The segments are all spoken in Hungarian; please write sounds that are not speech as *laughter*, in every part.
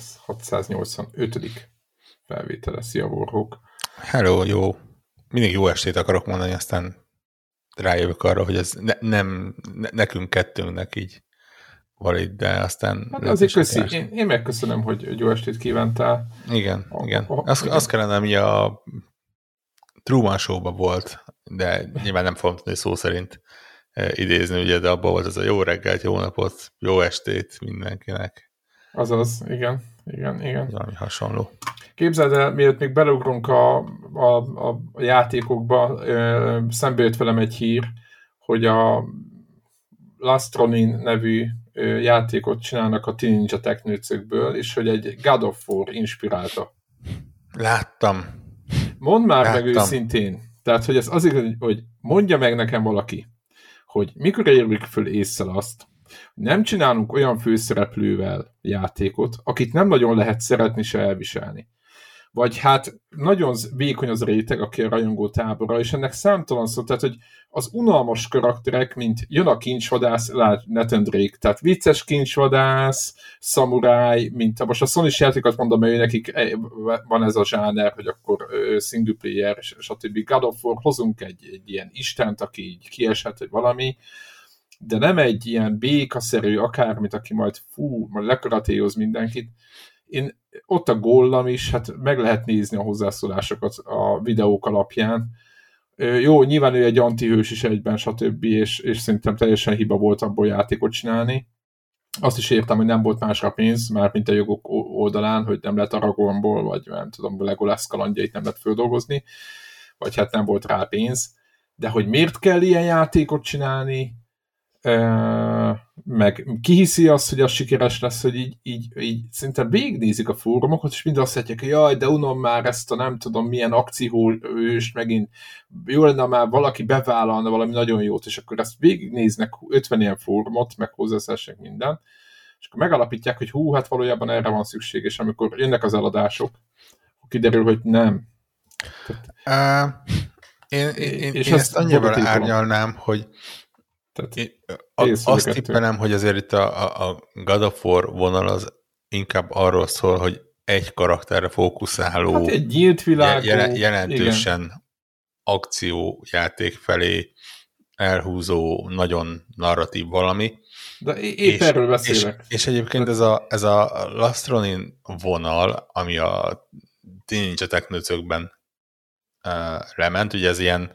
Podcast 685. felvétele. Szia, Vorhók! Hello, jó. Mindig jó estét akarok mondani, aztán rájövök arra, hogy ez ne, nem ne, nekünk kettőnknek így valid, de aztán... Hát azért köszi. Én, én megköszönöm, hogy jó estét kívántál. Igen, a, igen. A, azt, igen. azt kellene, ami a Truman show volt, de nyilván nem fogom tudni szó szerint E, idézni, ugye, de abban volt ez a jó reggelt, jó napot, jó estét mindenkinek. Azaz, igen, igen, igen. Valami hasonló. Képzeld el, miért még beleugrunk a, a, a játékokba, szembe jött velem egy hír, hogy a Lastronin nevű játékot csinálnak a Teen Ninja Technőcökből, és hogy egy God of War inspirálta. Láttam. Mondd már Láttam. meg őszintén. Tehát, hogy ez azért, hogy mondja meg nekem valaki, hogy mikor érjük föl észre azt, nem csinálunk olyan főszereplővel játékot, akit nem nagyon lehet szeretni se elviselni. Vagy hát nagyon vékony az réteg, aki a rajongó tábora, és ennek számtalan szó, tehát hogy az unalmas karakterek, mint jön a kincsvadász, Nathan Drake, tehát vicces kincsvadász, szamuráj, mint most a sony játékot mondom, hogy nekik e, van ez a zsáner, hogy akkor single player, stb. God of War, hozunk egy, egy ilyen istent, aki így kiesett, vagy valami, de nem egy ilyen békaszerű akármit, aki majd fú, majd lekaratéoz mindenkit. Én ott a góllam is, hát meg lehet nézni a hozzászólásokat a videók alapján, jó, nyilván ő egy antihős is egyben, stb., és, és szerintem teljesen hiba volt abból játékot csinálni. Azt is értem, hogy nem volt másra pénz, már mint a jogok oldalán, hogy nem lehet Aragonból, vagy nem tudom, Legolász kalandjait nem lehet földolgozni, vagy hát nem volt rá pénz. De hogy miért kell ilyen játékot csinálni, meg ki hiszi azt, hogy az sikeres lesz, hogy így, így, így szinte végignézik a fórumokat, és mind azt mondják, hogy jaj, de unom már ezt a nem tudom milyen akcióhőst, megint jó lenne már valaki bevállalna valami nagyon jót, és akkor ezt végignéznek 50 ilyen fórumot, meg hozzászásnak minden, és akkor megalapítják, hogy hú, hát valójában erre van szükség, és amikor jönnek az eladások, kiderül, hogy nem. Tehát, uh, én, én, és én ezt annyival árnyalnám, hogy tehát Én, a, azt tippelem, hogy azért itt a, a God of War vonal az inkább arról szól, hogy egy karakterre fókuszáló, hát egy nyílt világú, jel, jelentősen igen. akciójáték felé elhúzó, nagyon narratív valami. De épp és, erről beszélek. És, és egyébként ez a, ez a Lastronin vonal, ami a Ninja Technőcökben uh, lement, ugye ez ilyen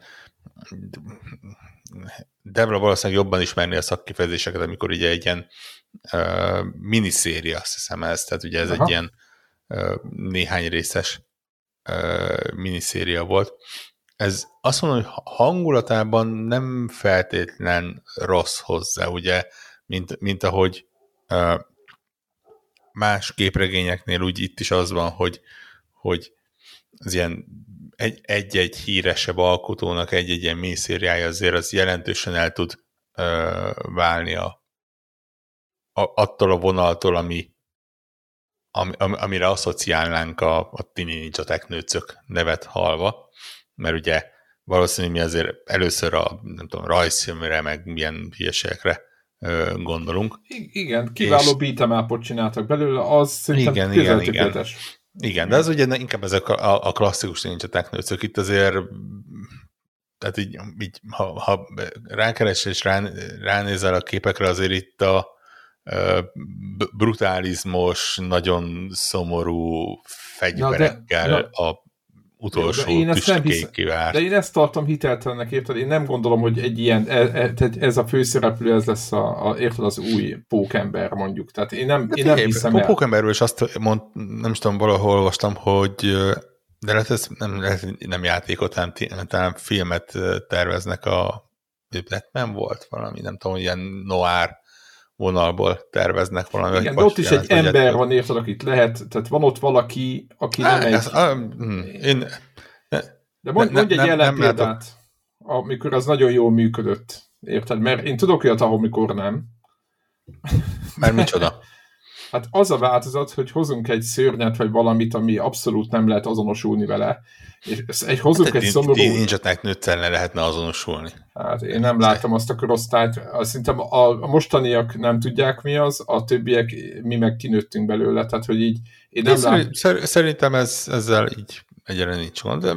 Debra valószínűleg jobban ismerni a szakkifejezéseket, amikor ugye egy ilyen uh, miniszéria, azt hiszem ez, tehát ugye ez Aha. egy ilyen uh, néhány részes uh, miniszéria volt. Ez azt mondom, hogy hangulatában nem feltétlen rossz hozzá, ugye, mint, mint ahogy uh, más képregényeknél úgy itt is az van, hogy, hogy az ilyen egy-egy híresebb alkotónak egy-egy ilyen mészériája azért az jelentősen el tud ö, válni a, a, attól a vonaltól, ami, ami, amire asszociálnánk a, a Tini Ninja Teknőcök nevet halva, mert ugye valószínűleg mi azért először a nem tudom, rajzfilmre, meg milyen hülyeségekre gondolunk. I- igen, kiváló és... beat'em csináltak belőle, az szerintem igen, igen, igen. Igen, de az ugye inkább ezek a, a klasszikus nincs technőcök. Itt azért tehát így, így ha, ha rákeres és rá, ránézel a képekre, azért itt a brutalizmos, nagyon szomorú fegyverekkel ja, de, ja. a utolsó de én ezt nem hiszem, De én ezt tartom hiteltelennek, érted? Én nem gondolom, hogy egy ilyen, e, e, ez a főszereplő, ez lesz a, a, érted, az új pókember mondjuk. Tehát én nem, én nem hiszem el. Pókemberről is azt mond, nem is tudom, valahol olvastam, hogy de lehet ez nem, nem játékot, hanem talán filmet terveznek a Batman volt valami, nem tudom, ilyen noir vonalból terveznek valami. Igen, de ott is egy ember van, érted, akit lehet, tehát van ott valaki, aki nem egy... Ez, a, hm, én, ne, de mondj, ne, mondj egy jelen példát, látok. amikor az nagyon jól működött, érted? Mert én tudok olyat, ahol mikor nem. Mert micsoda? Hát az a változat, hogy hozunk egy szörnyet, vagy valamit, ami abszolút nem lehet azonosulni vele. És egy, hozunk hát egy szomorú... Ninja Technőccel ne lehetne azonosulni. Hát én nem láttam azt a korosztályt. Szerintem a, a mostaniak nem tudják mi az, a többiek mi meg kinőttünk belőle, tehát hogy így én nem lát... Szerintem ez, ezzel így egyre nincs gond, de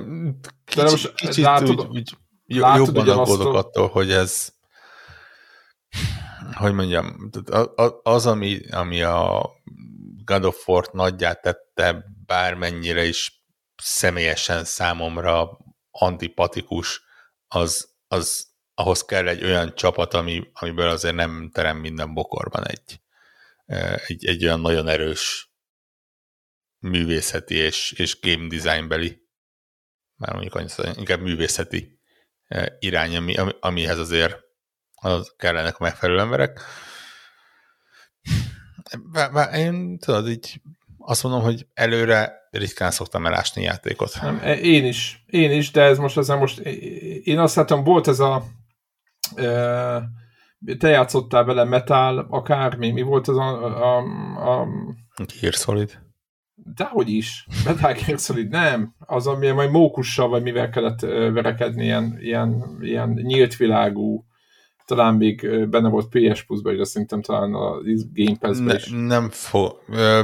kicsit, de most kicsit látod, úgy, úgy látod jobban aggódok attól, hogy ez hogy mondjam, az, ami, ami a God of War nagyját tette, bármennyire is személyesen számomra antipatikus, az, az ahhoz kell egy olyan csapat, ami, amiből azért nem terem minden bokorban egy, egy, egy olyan nagyon erős művészeti és, és game design beli, már mondjuk annyi, inkább művészeti irány, ami, amihez azért az kellenek a megfelelő emberek. Én tudod, így azt mondom, hogy előre ritkán szoktam elásni játékot. Nem, e, én is, én is, de ez most az most, én azt látom, volt ez a te játszottál vele metal, akármi, mi volt az a... a, a Gear Solid. Dehogy is. Metal Gear Solid, nem. Az, ami majd mókussal, vagy mivel kellett verekedni, ilyen, ilyen, ilyen nyílt világú talán még benne volt PS Plus-ban, de szerintem talán a Game Pass-ben ne, is. Nem fo... Ö,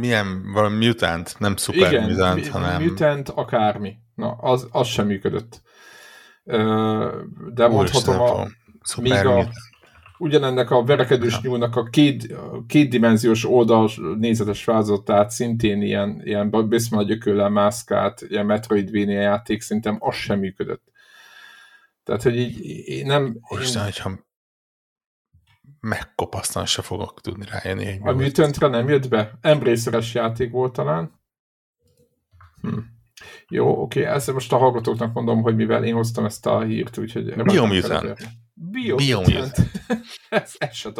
milyen, valami Mutant, nem Super Igen, Mutant, hanem... Mutant akármi. Na, az, az sem működött. de mondhatom a... Még a, ugyanennek a verekedős nyúlnak a két, kétdimenziós oldal nézetes változatát szintén ilyen, ilyen Bismarck gyököllel mászkált, ilyen Metroidvania játék, szerintem az sem működött. Tehát, hogy így én nem... Most, én... hogyha megkopasztan se fogok tudni rájönni. a Mutantra nem jött be? Embraceres játék volt talán. Hm. Jó, oké, ezt most a hallgatóknak mondom, hogy mivel én hoztam ezt a hírt, úgyhogy... Biomutant. Biomutant. *laughs* ez, ez se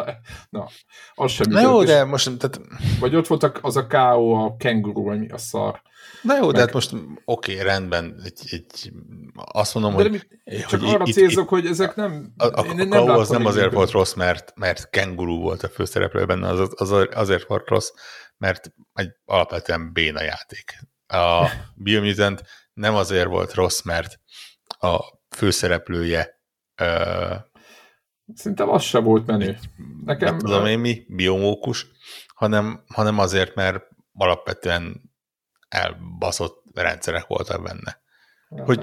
Na, az sem Na jó, de most... Tehát... Vagy ott voltak az a KO, a kenguru, vagy mi a szar. Na jó, meg... de hát most oké, okay, rendben, egy, egy, azt mondom, de hogy... Mi, csak hogy arra itt, célzok, itt, hogy ezek nem... A, a, a nem az nem azért volt rossz, mert, mert kenguru volt a főszereplő benne, az, az azért volt rossz, mert egy alapvetően béna játék. A *laughs* Biomutant nem azért volt rossz, mert a főszereplője Szerintem az se volt menő. Nekem... tudom én mi, biomókus, hanem, hanem azért, mert alapvetően elbaszott rendszerek voltak benne. Ja, hogy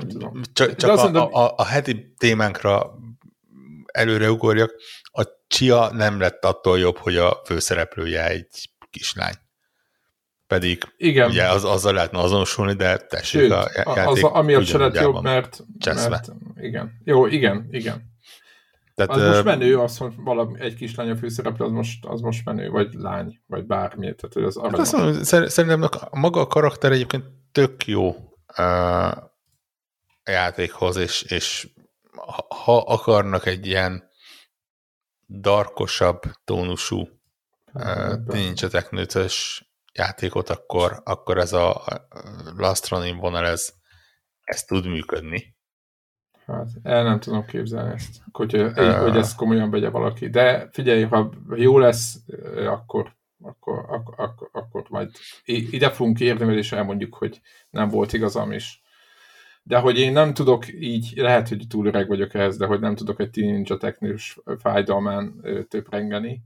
csak, csak a, mondom... a, a, heti témánkra előre ugorjak, a Csia nem lett attól jobb, hogy a főszereplője egy kislány. Pedig igen. ugye az, azzal lehetne azonosulni, de tessék Sőt, a játék az, amiatt se lett jobb, mert, mert, igen. Jó, igen, igen. Tehát, az most menő, az, hogy valami, egy kislány a főszereplő, az most, az most menő, vagy lány, vagy bármi. Tehát, hogy az hát azt mondom, szerintem a, maga a karakter egyébként tök jó uh, játékhoz, és, és ha akarnak egy ilyen darkosabb tónusú uh, nincs teknőtös játékot, akkor, akkor ez a Last Running vonal, ez, ez tud működni. Hát el nem tudom képzelni ezt, hogy, uh, hogy ezt komolyan vegye valaki. De figyelj, ha jó lesz, akkor, akkor, akkor, akkor, akkor majd ide fogunk érni, és elmondjuk, hogy nem volt igazam is. De hogy én nem tudok így, lehet, hogy túl öreg vagyok ehhez, de hogy nem tudok egy ninja technikus fájdalmán töprengeni.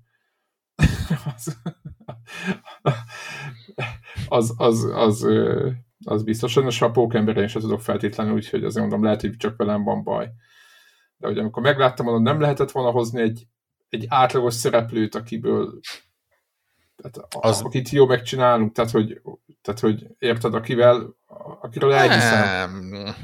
*laughs* az, az, az, az, az biztos. És a pókemberen sem tudok feltétlenül, úgyhogy azért mondom, lehet, hogy csak velem van baj. De hogy amikor megláttam, mondom, nem lehetett volna hozni egy, egy átlagos szereplőt, akiből tehát, az... akit jó megcsinálunk, tehát hogy, tehát, hogy érted, akivel, akiről elhiszem.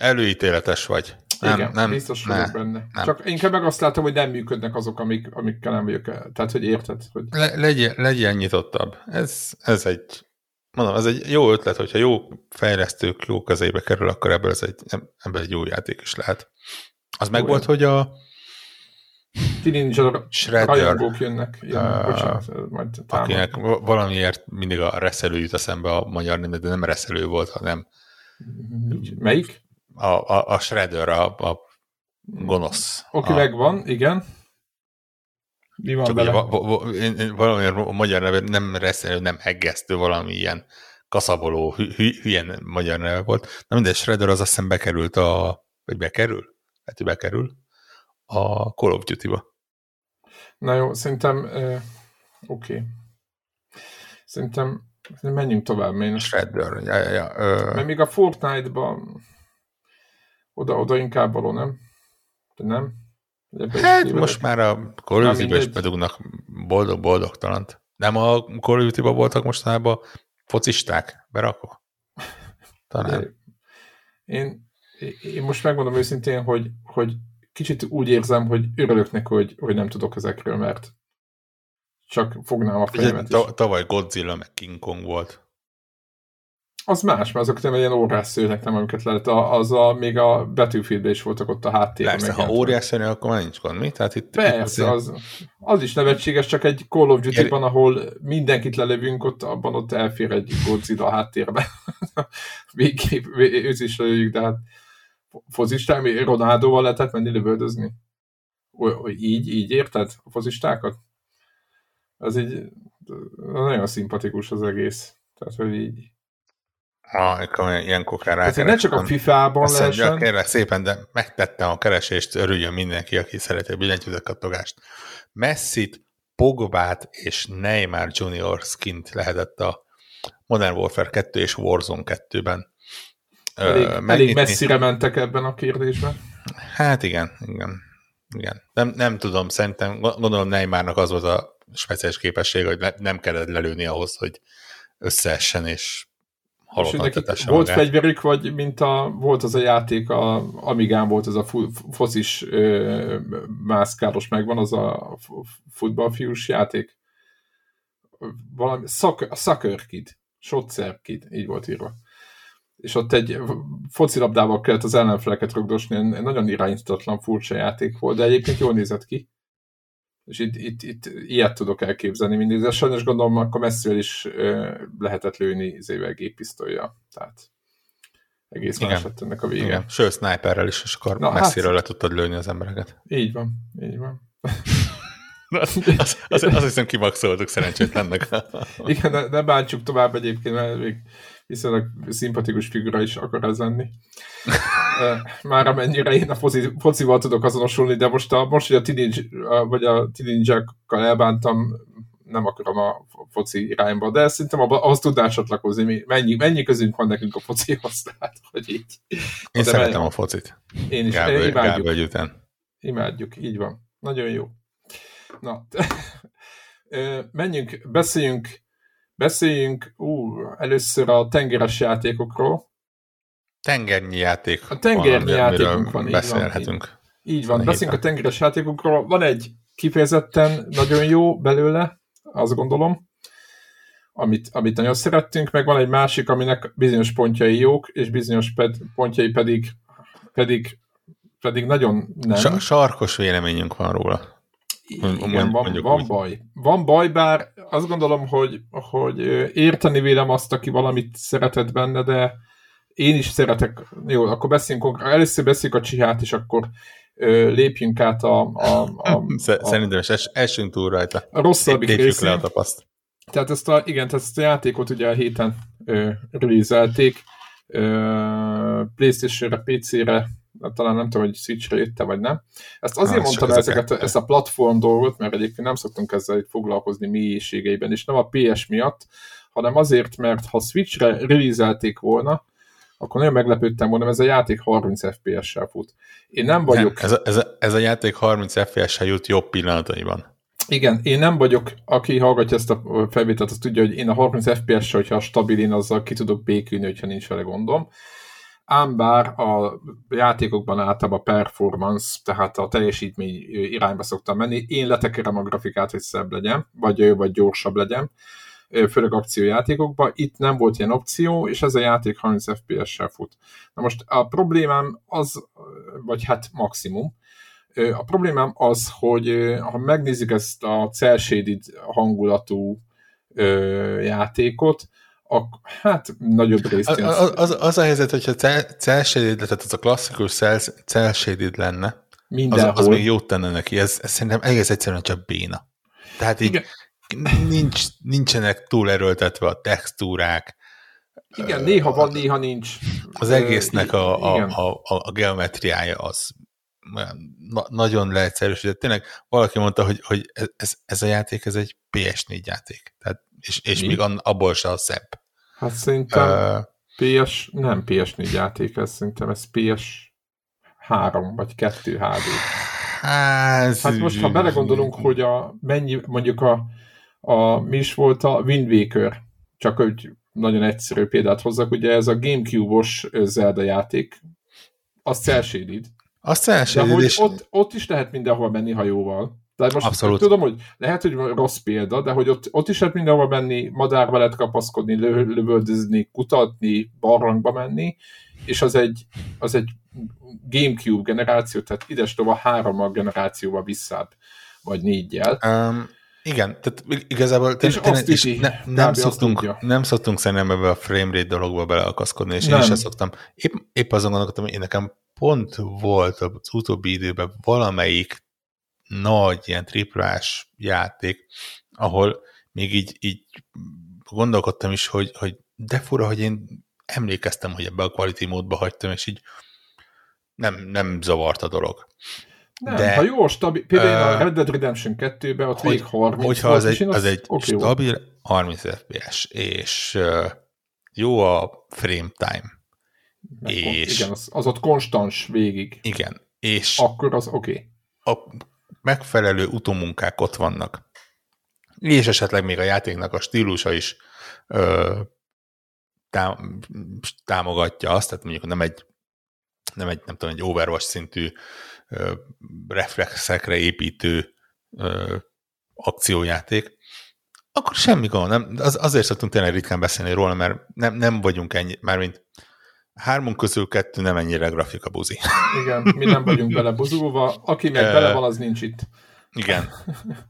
Előítéletes vagy. Nem, Igen, nem, biztos vagyok ne, benne. Nem. Csak inkább meg azt látom, hogy nem működnek azok, amik, amikkel nem vagyok. Tehát, hogy érted? Hogy... Le, legyen, legyen nyitottabb. Ez, ez egy mondom, ez egy jó ötlet, hogyha jó fejlesztők jó kezébe kerül, akkor ebből ez egy, ebből egy jó játék is lehet. Az meg volt, hogy a Shredder, rajongók jönnek. jönnek uh, bocsánat, majd akinek valamiért mindig a reszelő jut eszembe a magyar nem, de nem reszelő volt, hanem Melyik? A, a, a Shredder, a, a gonosz. Oké, okay, megvan, igen. Mi van Csak vele? Va, va, va, én, valami a magyar neve nem reszelő, nem heggesztő, valami ilyen kaszaboló, hülyen magyar neve volt. Na mindegy, Shredder az azt hiszem bekerült a, vagy bekerül? Hát bekerül a Call of Duty-ba. Na jó, szerintem uh, oké. Okay. Szerintem menjünk tovább. Én Shredder, ja, ja, ja. Uh... Mert még a Fortnite-ban oda, oda inkább való, nem? De nem? Hát most már a Call of Duty-be is bedugnak boldog-boldogtalant. Nem a Call of Duty-ba voltak mostanában focisták berakva? Talán. Én, én most megmondom őszintén, hogy, hogy kicsit úgy érzem, hogy örülök neki, hogy, hogy nem tudok ezekről, mert csak fognám a fejemet. Ugye, tavaly Godzilla meg King Kong volt. Az más, mert azok nem ilyen órászőnek nem, amiket lehet. Az a, még a battlefield is voltak ott a háttérben. Persze, ha óriászőnek, akkor már nincs gond, mi? Tehát itt, Persze, itt az, az is nevetséges, csak egy Call of Duty-ban, ahol mindenkit lelövünk, ott abban ott elfér egy Godzilla a háttérbe. *laughs* Végképp őt is lelőjük, de hát fozistán, Ronaldoval lehetett menni lövöldözni? Így, így érted a fozistákat? Az így nagyon szimpatikus az egész. Tehát, hogy így Akkor ilyenkor kell rá. ne csak a FIFA-ban lehessen. Kérlek szépen, de megtettem a keresést, örüljön mindenki, aki szereti a billentyűzet kattogást. Messit, Pogbát és Neymar Junior skint lehetett a Modern Warfare 2 és Warzone 2-ben. Elég, uh, elég messzire mentek ebben a kérdésben. Hát igen, igen. igen. Nem, nem tudom, szerintem, gondolom Neymarnak az volt a speciális képesség, hogy nem kellett lelőni ahhoz, hogy összeessen és halottat Volt magát. fegyverük, vagy mint a, volt az a játék, a Amigán volt az a focis mászkáros megvan, az a futballfiús játék. Valami, a Sucker Kid, így volt írva. És ott egy focilabdával kellett az ellenfeleket rögdosni, nagyon irányítatlan, furcsa játék volt, de egyébként jól nézett ki. És itt, itt, itt ilyet tudok elképzelni mindig, de sajnos gondolom, akkor messziről is lehetett lőni izével géppisztolya. Tehát egész Igen. más lett ennek a vége. Igen. Sőt, sniperrel is, és akkor Na, messziről hát, le tudtad lőni az embereket. Így van, így van. az, *laughs* az, az, azt hiszem kimaxoltuk szerencsétlennek. Igen, de, de bántsuk tovább egyébként, mert még viszonylag szimpatikus figura is akar ez lenni. Már amennyire én a foci, focival tudok azonosulni, de most, a, most hogy a teenage, vagy a teenage-kal elbántam, nem akarom a foci irányba, de szerintem ahhoz tudnál csatlakozni, mennyi, mennyi közünk van nekünk a focihoz, tehát, *laughs* hogy így. Én de szeretem a focit. Én is, Gábor, imádjuk. Gábor után. Imádjuk, így van. Nagyon jó. Na, *laughs* menjünk, beszéljünk Beszéljünk ú, először a tengeres játékokról. Tengernyi játék. A tengernyi van, játékunk van. Beszélhetünk. Így van, így van. beszéljünk a tengeres játékokról. Van egy kifejezetten nagyon jó belőle, azt gondolom, amit, amit nagyon szerettünk, meg van egy másik, aminek bizonyos pontjai jók, és bizonyos ped, pontjai pedig, pedig, pedig nagyon nem. Sa- sarkos véleményünk van róla. Igen, van, van baj. Van baj, bár azt gondolom, hogy, hogy érteni vélem azt, aki valamit szeretett benne, de én is szeretek. Jó, akkor beszéljünk konkrétan. Először beszéljünk a csihát, és akkor ö, lépjünk át a... a, a, *laughs* a Szerintem es, esünk túl rajta. A rosszabbik részén. Le a tapaszt. Tehát ezt a, igen, tehát ezt a játékot ugye a héten releaselték. Playstation-re, PC-re, talán nem tudom, hogy Switchre jött vagy nem. Ezt azért hát, mondtam ezeket, ezt a platform dolgot, mert egyébként nem szoktunk ezzel foglalkozni mélységeiben, és nem a PS miatt, hanem azért, mert ha Switchre release volna, akkor nagyon meglepődtem volna, ez a játék 30 FPS-sel fut. Én nem vagyok... Nem, ez, a, ez, a, ez a játék 30 FPS-sel jut jobb pillanataiban. Igen, én nem vagyok, aki hallgatja ezt a felvételt, az tudja, hogy én a 30 FPS-sel, hogyha stabil, én azzal ki tudok békülni, hogyha nincs vele gondom ám bár a játékokban általában performance, tehát a teljesítmény irányba szoktam menni, én letekerem a grafikát, hogy szebb legyen, vagy, vagy gyorsabb legyen, főleg akciójátékokban. Itt nem volt ilyen opció, és ez a játék 30 FPS-sel fut. Na most a problémám az, vagy hát maximum, a problémám az, hogy ha megnézik ezt a cel hangulatú játékot, a, hát nagyobb részt. Az, az, az a helyzet, hogyha cel tehát az a klasszikus cel lenne, mindenhol. Az, az még jót tenne neki, ez, ez szerintem egész egyszerűen csak béna. Tehát így nincs, nincsenek túl erőltetve a textúrák. Igen, néha van, néha nincs. Az egésznek a, a, a, a, a geometriája az na, nagyon leegyszerűsített. Tényleg valaki mondta, hogy, hogy ez, ez a játék, ez egy PS4 játék. Tehát, és, és még abból se a szebb. Hát szerintem uh, PS, nem PS4 játék, ez szerintem ez PS3 vagy 2 HD. Hát, hát most, ha belegondolunk, hogy a mennyi, mondjuk a, a mi is volt a Wind Waker, csak hogy nagyon egyszerű példát hozzak, ugye ez a Gamecube-os Zelda játék, az cel azt cel és... ott, ott is lehet mindenhol menni hajóval. Tehát most Abszolút. tudom, hogy lehet, hogy rossz példa, de hogy ott, ott is lehet mindenhol menni, madárba lehet kapaszkodni, lö, lövöldözni, kutatni, barlangba menni, és az egy, az egy Gamecube generáció, tehát ides tova három generációval visszább, vagy négyel. Um, igen, tehát igazából és, tényleg, és ne, nem, szoktunk, nem szoktunk szerintem ebbe a frame rate dologba beleakaszkodni, és nem. én sem szoktam. Épp, épp azon gondolkodtam, hogy én nekem pont volt az utóbbi időben valamelyik nagy ilyen triplás játék, ahol még így, így gondolkodtam is, hogy, hogy de fura, hogy én emlékeztem, hogy ebbe a quality módba hagytam, és így nem, nem zavart a dolog. Nem, de, ha jó, stabil, például uh, a Red Dead Redemption 2-ben ott hogy, 30 Hogyha az egy, az, az egy okay stabil volt. 30 FPS, és uh, jó a frame time, meg és... Igen, az, az ott konstans végig. Igen, és... Akkor az oké. Okay. A megfelelő utómunkák ott vannak. És esetleg még a játéknak a stílusa is ö, tám, támogatja azt, tehát mondjuk nem egy nem egy, nem tudom, egy Overwatch szintű ö, reflexekre építő ö, akciójáték, akkor semmi gond. Nem, az, azért szoktunk tényleg ritkán beszélni róla, mert nem, nem vagyunk ennyi, mármint hármunk közül kettő nem ennyire grafika buzi. Igen, mi nem vagyunk bele buzulva, aki meg bele van, az nincs itt. Igen.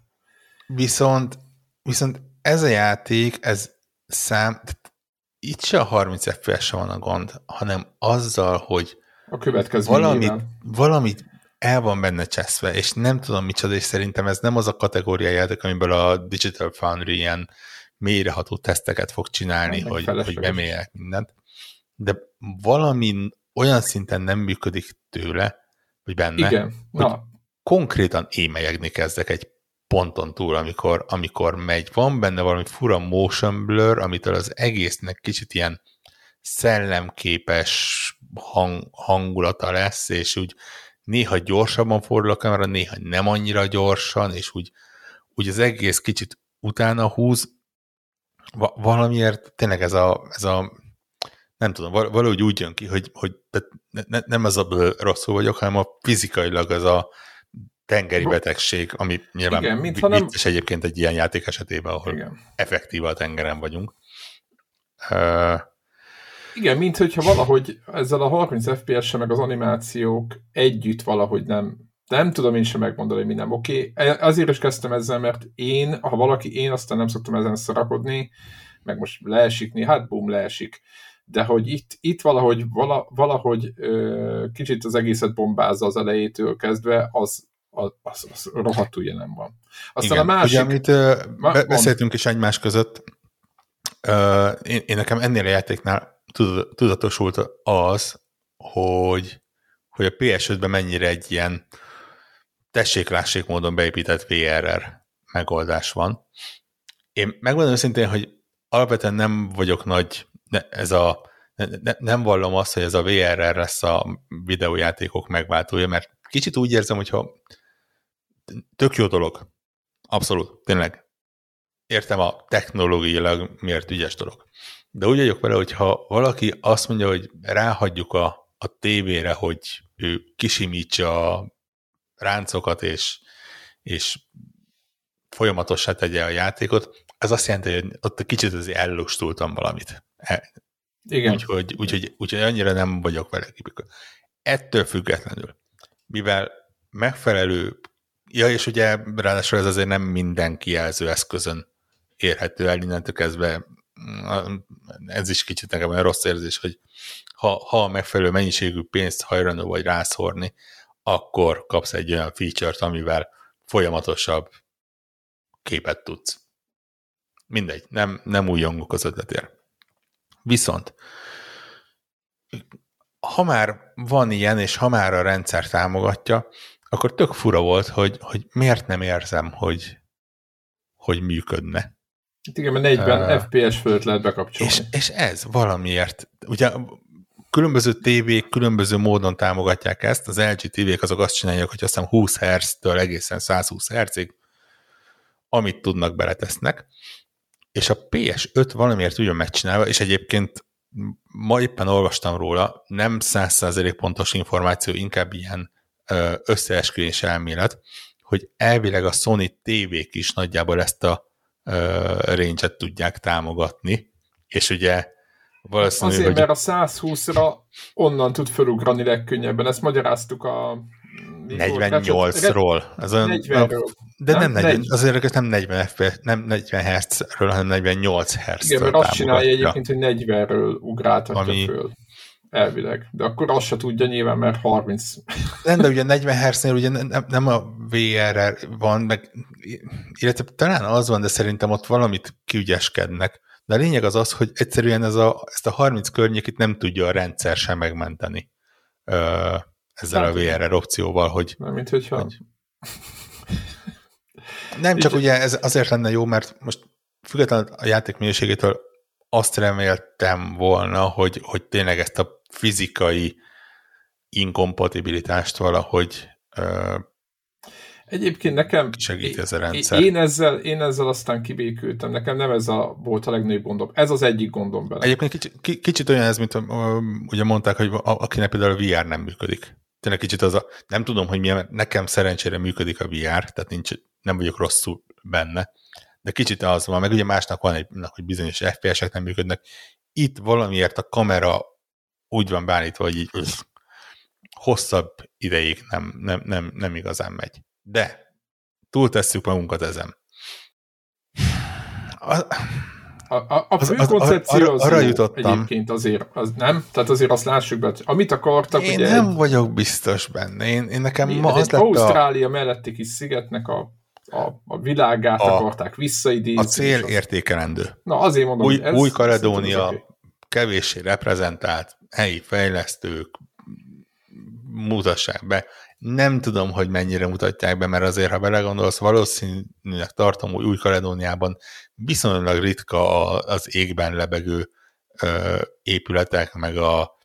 *laughs* Viszont, viszont ez a játék, ez szám, itt se a 30 fps van a gond, hanem azzal, hogy a következő valamit, valamit el van benne cseszve, és nem tudom micsoda, és szerintem ez nem az a kategória játék, amiből a Digital Foundry ilyen mélyreható teszteket fog csinálni, hogy, hogy bemérjek mindent, de valami olyan szinten nem működik tőle, vagy benne, Igen. hogy Na. konkrétan émelyegni kezdek egy ponton túl, amikor, amikor megy. Van benne valami fura motion blur, amitől az egésznek kicsit ilyen szellemképes hang, hangulata lesz, és úgy néha gyorsabban fordul a kamera, néha nem annyira gyorsan, és úgy, úgy az egész kicsit utána húz. Va- valamiért tényleg ez a, ez a nem tudom, valahogy úgy jön ki, hogy, hogy ne, nem az a rosszul vagyok, hanem a fizikailag az a tengeri betegség, ami nyilván Igen, mint nem... egyébként egy ilyen játék esetében, ahol Igen. effektíve a tengeren vagyunk. Uh, igen, mint hogyha valahogy ezzel a 30 FPS-se meg az animációk együtt valahogy nem, nem tudom én sem megmondani, hogy mi nem oké. Okay. E, azért is kezdtem ezzel, mert én, ha valaki, én aztán nem szoktam ezen szarakodni, meg most leesik, hát bum, leesik de hogy itt, itt valahogy, vala, valahogy ö, kicsit az egészet bombázza az elejétől kezdve, az, az, az, az rohadtul jelen van. Aztán Igen, a másik... Ugye, amit ö, be, beszéltünk is egymás között, ö, én, én nekem ennél a játéknál tudatosult az, hogy, hogy a PS5-ben mennyire egy ilyen tessék-lássék módon beépített VRR megoldás van. Én megmondom őszintén, hogy alapvetően nem vagyok nagy ne, ez a, ne, nem vallom azt, hogy ez a VRR lesz a videójátékok megváltója, mert kicsit úgy érzem, hogyha tök jó dolog. Abszolút, tényleg. Értem a technológiailag miért ügyes dolog. De úgy vagyok vele, hogyha valaki azt mondja, hogy ráhagyjuk a, a tévére, hogy ő kisimítsa a ráncokat, és, és folyamatosan tegye a játékot, ez azt jelenti, hogy ott kicsit azért ellustultam valamit. E, Igen. Úgyhogy, úgyhogy, úgyhogy annyira nem vagyok vele kipikő. Ettől függetlenül, mivel megfelelő, ja és ugye ráadásul ez azért nem minden kijelző eszközön érhető el innentől kezdve, ez is kicsit nekem olyan rossz érzés, hogy ha, ha megfelelő mennyiségű pénzt hajlandó vagy rászórni, akkor kapsz egy olyan feature-t, amivel folyamatosabb képet tudsz. Mindegy, nem, nem újongok az ötletért. Viszont, ha már van ilyen, és ha már a rendszer támogatja, akkor tök fura volt, hogy, hogy miért nem érzem, hogy, hogy működne. Igen, mert 40 uh, FPS fölött lehet bekapcsolni. És, és ez valamiért, ugye különböző tévék különböző módon támogatják ezt, az LG tévék azok azt csinálják, hogy azt hiszem 20 Hz-től egészen 120 Hz-ig, amit tudnak beletesznek, és a PS5 valamiért ugyan megcsinálva, és egyébként ma éppen olvastam róla, nem 100% pontos információ, inkább ilyen összeesküvés elmélet, hogy elvileg a Sony tévék is nagyjából ezt a range tudják támogatni, és ugye valószínű, Azért, hogy... mert a 120-ra onnan tud felugrani legkönnyebben, ezt magyaráztuk a 48-ról. Ez olyan, 40-ről. De nem, nem 40, azért ez nem 40 FPS, nem 40 Hz-ről, hanem 48 Hz-ről Igen, mert azt csinálja egyébként, hogy 40-ről ugráltatja Ami... föl. Elvileg. De akkor azt se tudja nyilván, mert 30. Nem, de ugye 40 Hz-nél ugye nem, nem a VR van, meg, illetve talán az van, de szerintem ott valamit kiügyeskednek. De a lényeg az az, hogy egyszerűen ez a, ezt a 30 környékit nem tudja a rendszer sem megmenteni ö, ezzel hát, a VRR opcióval, hogy... Nem, mint hogyha... Hogy, nem, csak ugye ez azért lenne jó, mert most függetlenül a játék minőségétől azt reméltem volna, hogy, hogy tényleg ezt a fizikai inkompatibilitást valahogy ö, Egyébként nekem... Segít ez a rendszer. Én ezzel, én ezzel aztán kibékültem. Nekem nem ez a, volt a legnagyobb gondom. Ez az egyik gondom bele. Egyébként kicsit, kicsit olyan ez, mint ugye mondták, hogy akinek például a VR nem működik. Tényleg kicsit az a, nem tudom, hogy milyen, nekem szerencsére működik a VR, tehát nincs, nem vagyok rosszul benne, de kicsit az van, meg ugye másnak van egy, hogy bizonyos FPS-ek nem működnek. Itt valamiért a kamera úgy van beállítva, hogy így hosszabb ideig nem, nem, nem, nem igazán megy. De túltesszük magunkat ezen. A, a, a, a fő az, koncepció az, arra jutottam. egyébként azért, az nem? Tehát azért azt lássuk be, amit akartak. Én ugye nem egy, vagyok biztos benne. Én, én nekem ma az lett Ausztrália a... melletti kis szigetnek a, a, a világát a, akarták visszaidézni. A cél értékelendő. Na azért mondom, új, ez, új Kaledónia kevéssé reprezentált helyi fejlesztők mutassák be nem tudom, hogy mennyire mutatják be, mert azért, ha belegondolsz, valószínűleg tartom, hogy Új-Kaledóniában viszonylag ritka az égben lebegő épületek, meg a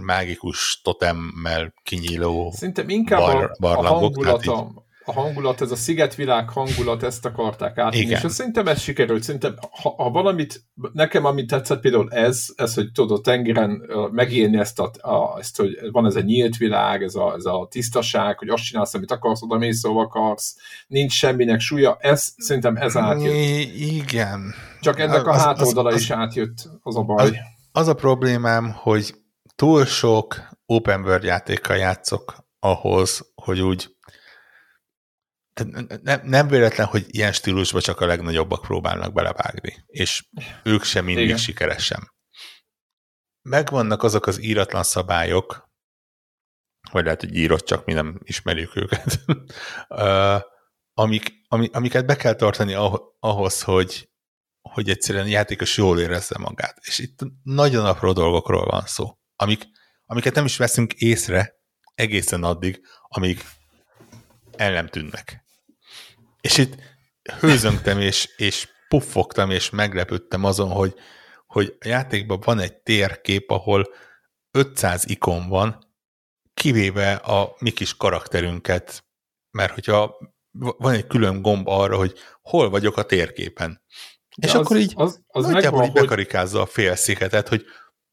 mágikus totemmel kinyíló Szerintem inkább bar, a, a hangulata, a hangulat, ez a szigetvilág hangulat, ezt akarták átni, és szerintem ez sikerült. Szerintem, ha, ha valamit, nekem amit tetszett például ez, ez, hogy tudod tengeren megélni ezt, a, a, ezt, hogy van ez a nyílt világ, ez a, ez a tisztaság, hogy azt csinálsz, amit akarsz, oda mész, szóval akarsz, nincs semminek súlya, ez, szerintem ez átjött. Igen. Csak ennek a az, hátoldala az, is átjött, az a baj. Az, az a problémám, hogy túl sok open world játékkal játszok ahhoz, hogy úgy nem, nem véletlen, hogy ilyen stílusban csak a legnagyobbak próbálnak belevágni, és ők sem mindig Igen. sikeresen. Megvannak azok az íratlan szabályok, vagy lehet, hogy írott, csak mi nem ismerjük őket, *laughs* amik, amiket be kell tartani ahhoz, hogy, hogy egyszerűen a játékos jól érezze magát. És itt nagyon apró dolgokról van szó, amik, amiket nem is veszünk észre egészen addig, amíg el nem tűnnek. És itt hőzöngtem, és, és puffogtam, és meglepődtem azon, hogy, hogy a játékban van egy térkép, ahol 500 ikon van, kivéve a mi kis karakterünket, mert hogyha van egy külön gomb arra, hogy hol vagyok a térképen. De és az, akkor így az, az nagyjából megvan, így bekarikázza a félszigetet, hogy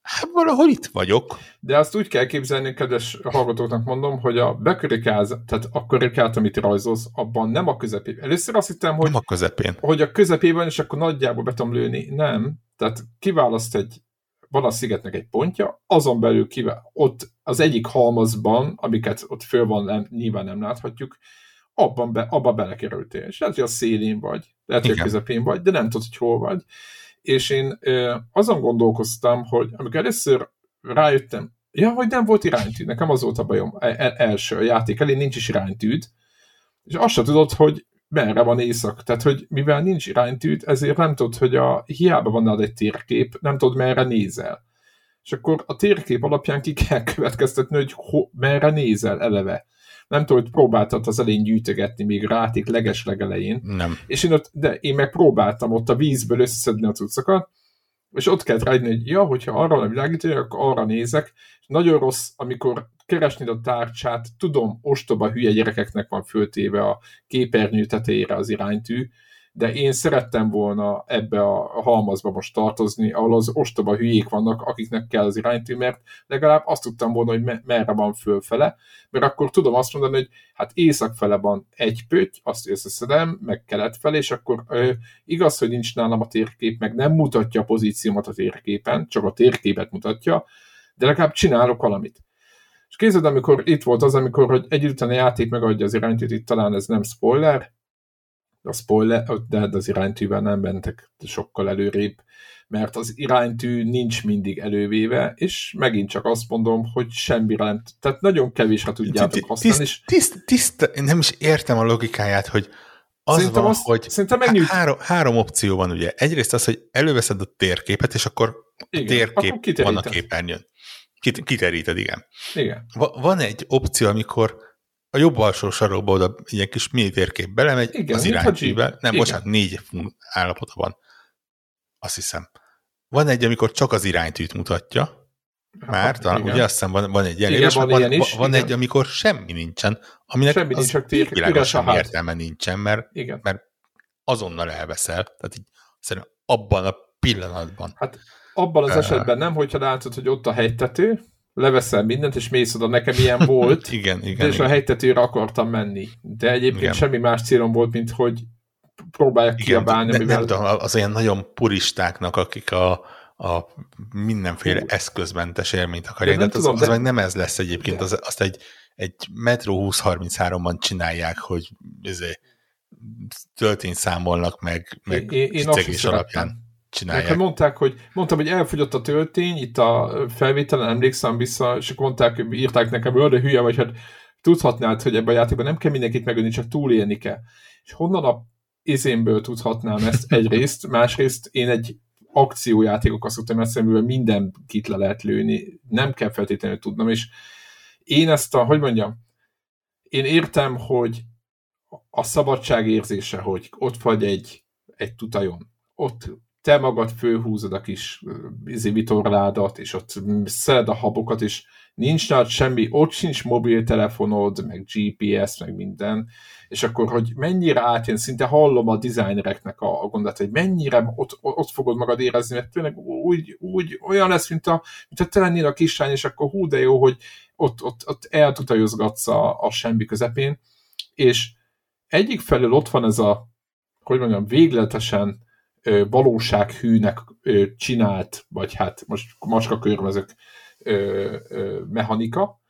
Hát valahol itt vagyok. De azt úgy kell képzelni, kedves hallgatóknak mondom, hogy a bekarikáz, tehát a karikát, amit rajzolsz, abban nem a közepén. Először azt hittem, hogy, nem a közepén. hogy a közepében, és akkor nagyjából be tudom lőni. Nem. Tehát kiválaszt egy, van a szigetnek egy pontja, azon belül kivel, ott az egyik halmazban, amiket ott föl van, nem, nyilván nem láthatjuk, abban be, abba belekerültél. És lehet, hogy a szélén vagy, lehet, hogy a közepén vagy, de nem tudod, hogy hol vagy és én azon gondolkoztam, hogy amikor először rájöttem, Ja, hogy nem volt iránytű, nekem az volt a bajom. El, e, első a játék elé nincs is iránytűd, és azt se tudod, hogy merre van éjszak. Tehát, hogy mivel nincs iránytűd, ezért nem tudod, hogy a hiába van nálad egy térkép, nem tudod, merre nézel. És akkor a térkép alapján ki kell *laughs* következtetni, hogy ho, merre nézel eleve. Nem tudom, hogy próbáltad az elején gyűjtögetni még ráték leges legelején. Nem. És én ott, de én meg próbáltam ott a vízből összeszedni a cuccokat, és ott kell rájönni, hogy ja, hogyha arra a világító, akkor arra nézek, és nagyon rossz, amikor keresnéd a tárcsát, tudom, ostoba hülye gyerekeknek van föltéve a képernyő tetejére az iránytű, de én szerettem volna ebbe a halmazba most tartozni, ahol az ostoba hülyék vannak, akiknek kell az iránytű, mert legalább azt tudtam volna, hogy me- merre van fölfele, mert akkor tudom azt mondani, hogy hát északfele van egy pötty, azt összeszedem, meg kelet felé, és akkor ö, igaz, hogy nincs nálam a térkép, meg nem mutatja a pozíciómat a térképen, csak a térképet mutatja, de legalább csinálok valamit. És kézed, amikor itt volt az, amikor hogy egy után a játék megadja az iránytűt, itt talán ez nem spoiler, a spoiler, de hát az iránytűvel nem mentek sokkal előrébb, mert az iránytű nincs mindig elővéve, és megint csak azt mondom, hogy semmire nem, tehát nagyon kevésre tudjátok használni. Tiszt, tiszt, tiszt, nem is értem a logikáját, hogy az szerintem van, azt, hogy szerintem megnyújt... három, három opció van ugye. Egyrészt az, hogy előveszed a térképet, és akkor igen, a térkép akkor van a képernyőn. Kit, kiteríted, igen. igen. Va, van egy opció, amikor a jobb alsó sarokba oda ilyen kis mini térkép belemegy, Igen, az iránytűvel. Nem, Igen. bocsánat, négy állapota van. Azt hiszem. Van egy, amikor csak az iránytűt mutatja, már, talán, ugye azt hiszem van, van egy ilyen, igen, van, van, ilyen is, van egy, amikor semmi nincsen, aminek semmi az nincs, semmi értelme nincsen, mert, igen. mert azonnal elveszel. Tehát így szerintem abban a pillanatban. Hát abban az uh, esetben nem, hogyha látod, hogy ott a hegytető, leveszel mindent, és mész oda, nekem ilyen volt, *laughs* igen, igen, és igen. a hegytetőre akartam menni. De egyébként igen. semmi más célom volt, mint hogy próbáljak kiabálni. Ne, mivel... Nem tudom, az olyan nagyon puristáknak, akik a, a mindenféle eszközmentes élményt akarják, de, de, tudom, az, de... meg nem ez lesz egyébként, az, azt egy, egy Metro 2033-ban csinálják, hogy ezért töltény számolnak meg, meg én, én alapján csinálják. Nekem mondták, hogy mondtam, hogy elfogyott a töltény, itt a felvételen emlékszem vissza, és akkor mondták, írták nekem, hogy de hülye vagy, hát tudhatnád, hogy ebben a játékban nem kell mindenkit megölni, csak túlélni kell. És honnan a izénből tudhatnám ezt *laughs* egyrészt, másrészt én egy akciójátékokat szoktam eszembe, mivel minden kit le lehet lőni, nem kell feltétlenül tudnom, és én ezt a, hogy mondjam, én értem, hogy a szabadság érzése, hogy ott vagy egy, egy tutajon, ott te magad főhúzod a kis izé, vitorládat, és ott szed a habokat, és nincs nálad semmi, ott sincs mobiltelefonod, meg GPS, meg minden, és akkor, hogy mennyire átjön, szinte hallom a designereknek a, a gondot, hogy mennyire ott, ott fogod magad érezni, mert tényleg úgy, úgy olyan lesz, mint a, mint a te lennél a kislány, és akkor hú, de jó, hogy ott, ott, ott eltutajozgatsz a, a semmi közepén, és egyik felül ott van ez a, hogy mondjam, végletesen valósághűnek csinált, vagy hát most macskakörmözök mechanika.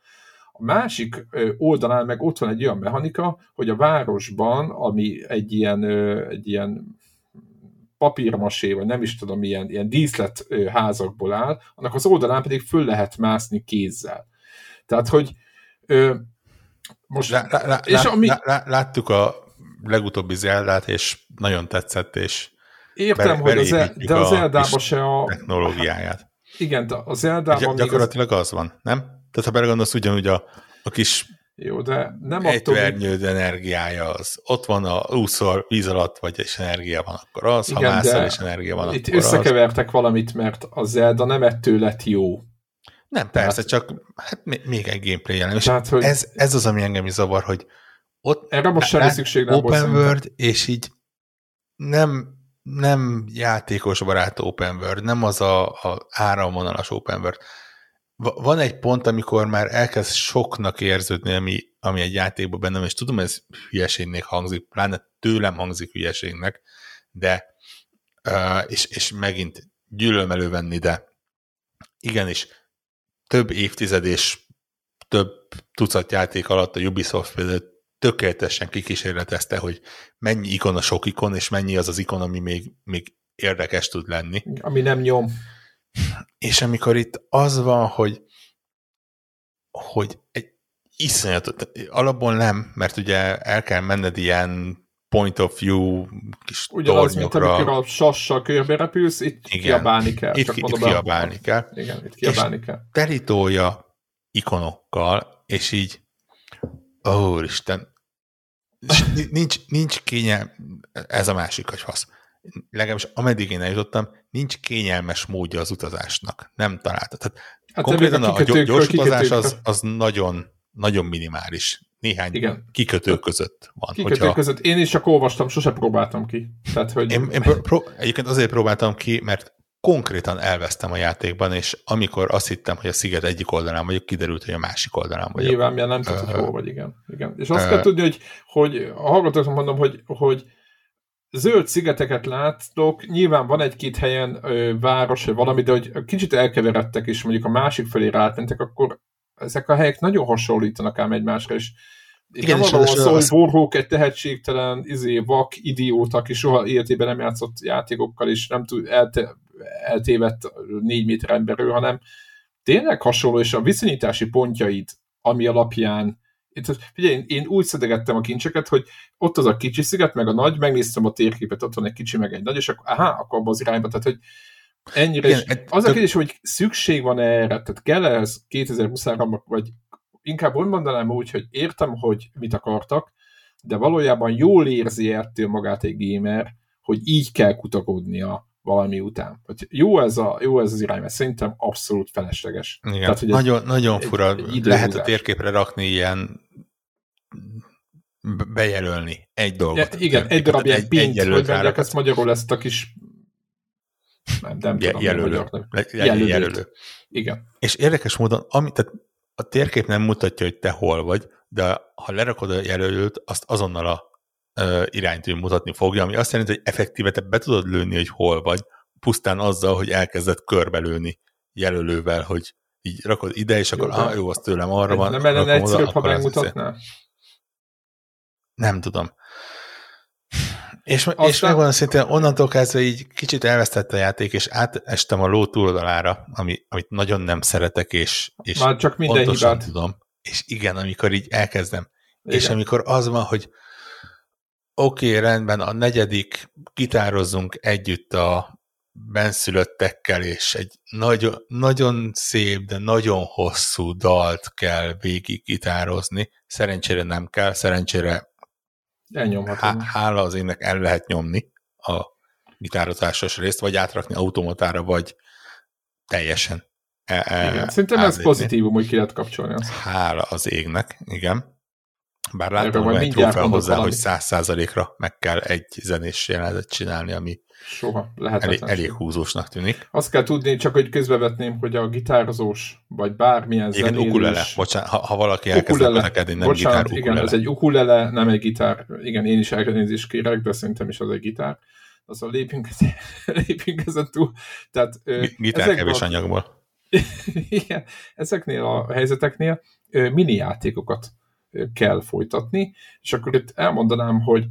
A másik oldalán meg ott van egy olyan mechanika, hogy a városban, ami egy ilyen, egy ilyen papírmasé, vagy nem is tudom, ilyen, ilyen díszletházakból áll, annak az oldalán pedig föl lehet mászni kézzel. Tehát, hogy most... Lá, lá, lá, és ami... lá, lá, láttuk a legutóbbi Zeldát, és nagyon tetszett, és Értem, hogy az, el, de az Eldában se a... Technológiáját. Igen, de az Eldában... Gy- gyakorlatilag az... az van, nem? Tehát ha belegondolsz, ugyanúgy a, a kis jó, de nem attól... Egy energiája az. Ott van a úszol víz alatt, vagy és energia van, akkor az, Igen, ha mászol és energia van, itt akkor összekevertek az. valamit, mert a Zelda nem ettől lett jó. Nem, persze, Tehát... csak hát még egy gameplay jelen. Tehát, hogy... ez, ez az, ami engem is zavar, hogy ott Erre most semmi szükség nem Open world, és így nem nem játékos barát open world, nem az a, a áramvonalas open world. Van egy pont, amikor már elkezd soknak érződni, ami, ami egy játékban bennem, és tudom, ez hülyeségnek hangzik, pláne tőlem hangzik hülyeségnek, de és, és megint gyűlölöm elővenni, de igenis, több évtized és több tucat játék alatt a Ubisoft például tökéletesen kikísérletezte, hogy mennyi ikon a sok ikon, és mennyi az az ikon, ami még, még érdekes tud lenni. Ami nem nyom. És amikor itt az van, hogy hogy egy iszonyatot, alapból nem, mert ugye el kell menned ilyen point of view kis Ugyanaz, mint amikor a sassal körbe repülsz, itt Igen. kiabálni kell. Itt, itt kiabálni kell. Igen, itt kiabálni és kell. Terítója ikonokkal, és így, ó, oh, Isten, nincs, nincs kényel, ez a másik, hogy fasz. Legalábbis ameddig én eljutottam, nincs kényelmes módja az utazásnak. Nem találtad. Tehát hát konkrétan a, a gyors utazás az, az nagyon, nagyon minimális néhány Igen. kikötő között van. Kikötő hogyha... között. Én is csak olvastam, sose próbáltam ki. Tehát, hogy... Én, én pró- egyébként azért próbáltam ki, mert konkrétan elvesztem a játékban, és amikor azt hittem, hogy a sziget egyik oldalán vagyok, kiderült, hogy a másik oldalán vagyok. Nyilván, mert nem tudod, hogy hol vagy, igen. igen. És azt kell tudni, hogy, hogy a hallgatóknak mondom, hogy, hogy zöld szigeteket láttok, nyilván van egy-két helyen ö, város, vagy valami, de hogy kicsit elkeveredtek, és mondjuk a másik felé rátentek, akkor ezek a helyek nagyon hasonlítanak ám egymásra, és igen, nem arról szó, hogy Warhawk egy tehetségtelen, izé, vak, idióta, aki soha életében nem játszott játékokkal, és nem tud, elte, eltévedt négy méter emberről, hanem tényleg hasonló, és a viszonyítási pontjaid, ami alapján itt, figyelj, én, én úgy szedegettem a kincseket, hogy ott az a kicsi sziget, meg a nagy, megnéztem a térképet, ott van egy kicsi, meg egy nagy, és akkor, aha, akkor abban az irányba, tehát, hogy ennyire Igen, is. Az a kérdés, hogy szükség van erre, tehát kell -e ez 2023 vagy inkább úgy mondanám úgy, hogy értem, hogy mit akartak, de valójában jól érzi ettől magát egy gamer, hogy így kell kutakodnia valami után. Hogy jó ez, a, jó ez az irány, mert szerintem abszolút felesleges. Igen, Tehát, hogy nagyon, nagyon fura. Egy Lehet a térképre rakni ilyen bejelölni egy dolgot. Ja, igen, egy darab ilyen pint, hogy mondják ezt magyarul ezt a kis nem, nem tudom, jelölő. jelölő. jelölő. Igen. És érdekes módon, ami, tehát a térkép nem mutatja, hogy te hol vagy, de ha lerakod a jelölőt, azt azonnal a iránytű mutatni fogja, ami azt jelenti, hogy effektíve te be tudod lőni, hogy hol vagy, pusztán azzal, hogy elkezded körbelőni jelölővel, hogy így rakod ide, és akkor jó, ah, jó, az tőlem arra van. Nem lenne egyszerűbb, ha megmutatná? Nem tudom. És, Aztán... és megvan szintén onnantól kezdve így kicsit elvesztett a játék, és átestem a ló túloldalára, ami, amit nagyon nem szeretek, és, és Már csak minden hibát. tudom. És igen, amikor így elkezdem. Igen. És amikor az van, hogy oké, okay, rendben, a negyedik gitározzunk együtt a benszülöttekkel, és egy nagyon, nagyon szép, de nagyon hosszú dalt kell végig gitározni. Szerencsére nem kell, szerencsére Elnyomhatom. Hála az énnek el lehet nyomni a gitározásos részt, vagy átrakni automatára, vagy teljesen. E, e, igen, szerintem ez pozitívum, hogy ki lehet kapcsolni. Azt. Hála az égnek, igen. Bár láttam, hogy egy trófea hozzá, valami. hogy száz százalékra meg kell egy zenés jelenetet csinálni, ami Soha, elég, elég húzósnak tűnik. Azt kell tudni, csak hogy közbevetném, hogy a gitározós, vagy bármilyen igen, zenélős... ukulele, bocsánat, ha, ha valaki elkezd neked, nem bocsánat, gitár, ukulele. igen, ez egy ukulele, nem egy gitár. Igen, én is elkezdést kérek, de szerintem is az egy gitár. Azon lépjünk, *laughs* lépjünk ezen túl. Tehát, gitár kevés a... anyagból. *laughs* igen, ezeknél a helyzeteknél mini játékokat kell folytatni, és akkor itt elmondanám, hogy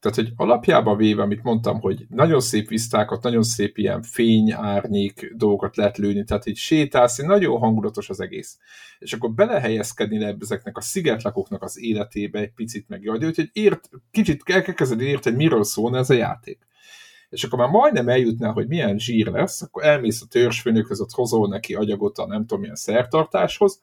tehát, hogy alapjában véve, amit mondtam, hogy nagyon szép visztákat, nagyon szép ilyen fény, árnyék dolgokat lehet lőni, tehát így sétálsz, nagyon hangulatos az egész. És akkor belehelyezkedni le ezeknek a szigetlakóknak az életébe egy picit meg jaj, hogy ért, kicsit kell kezdeni érteni, hogy miről szólna ez a játék. És akkor már majdnem eljutnál, hogy milyen zsír lesz, akkor elmész a törzsfőnökhöz, ott hozol neki agyagot a nem tudom milyen szertartáshoz,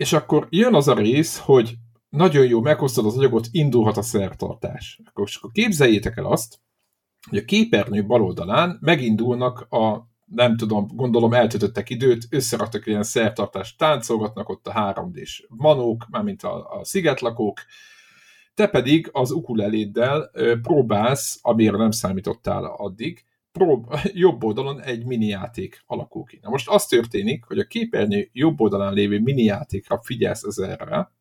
és akkor jön az a rész, hogy nagyon jó, meghoztad az anyagot, indulhat a szertartás. Akkor, akkor képzeljétek el azt, hogy a képernyő bal oldalán megindulnak a nem tudom, gondolom eltöltöttek időt, összeraktak ilyen szertartást, táncolgatnak ott a 3D-s manók, mármint a, a szigetlakók, te pedig az ukuleléddel próbálsz, amire nem számítottál addig, prób- jobb oldalon egy mini játék alakul ki. Na most az történik, hogy a képernyő jobb oldalán lévő mini játékra figyelsz ezerre,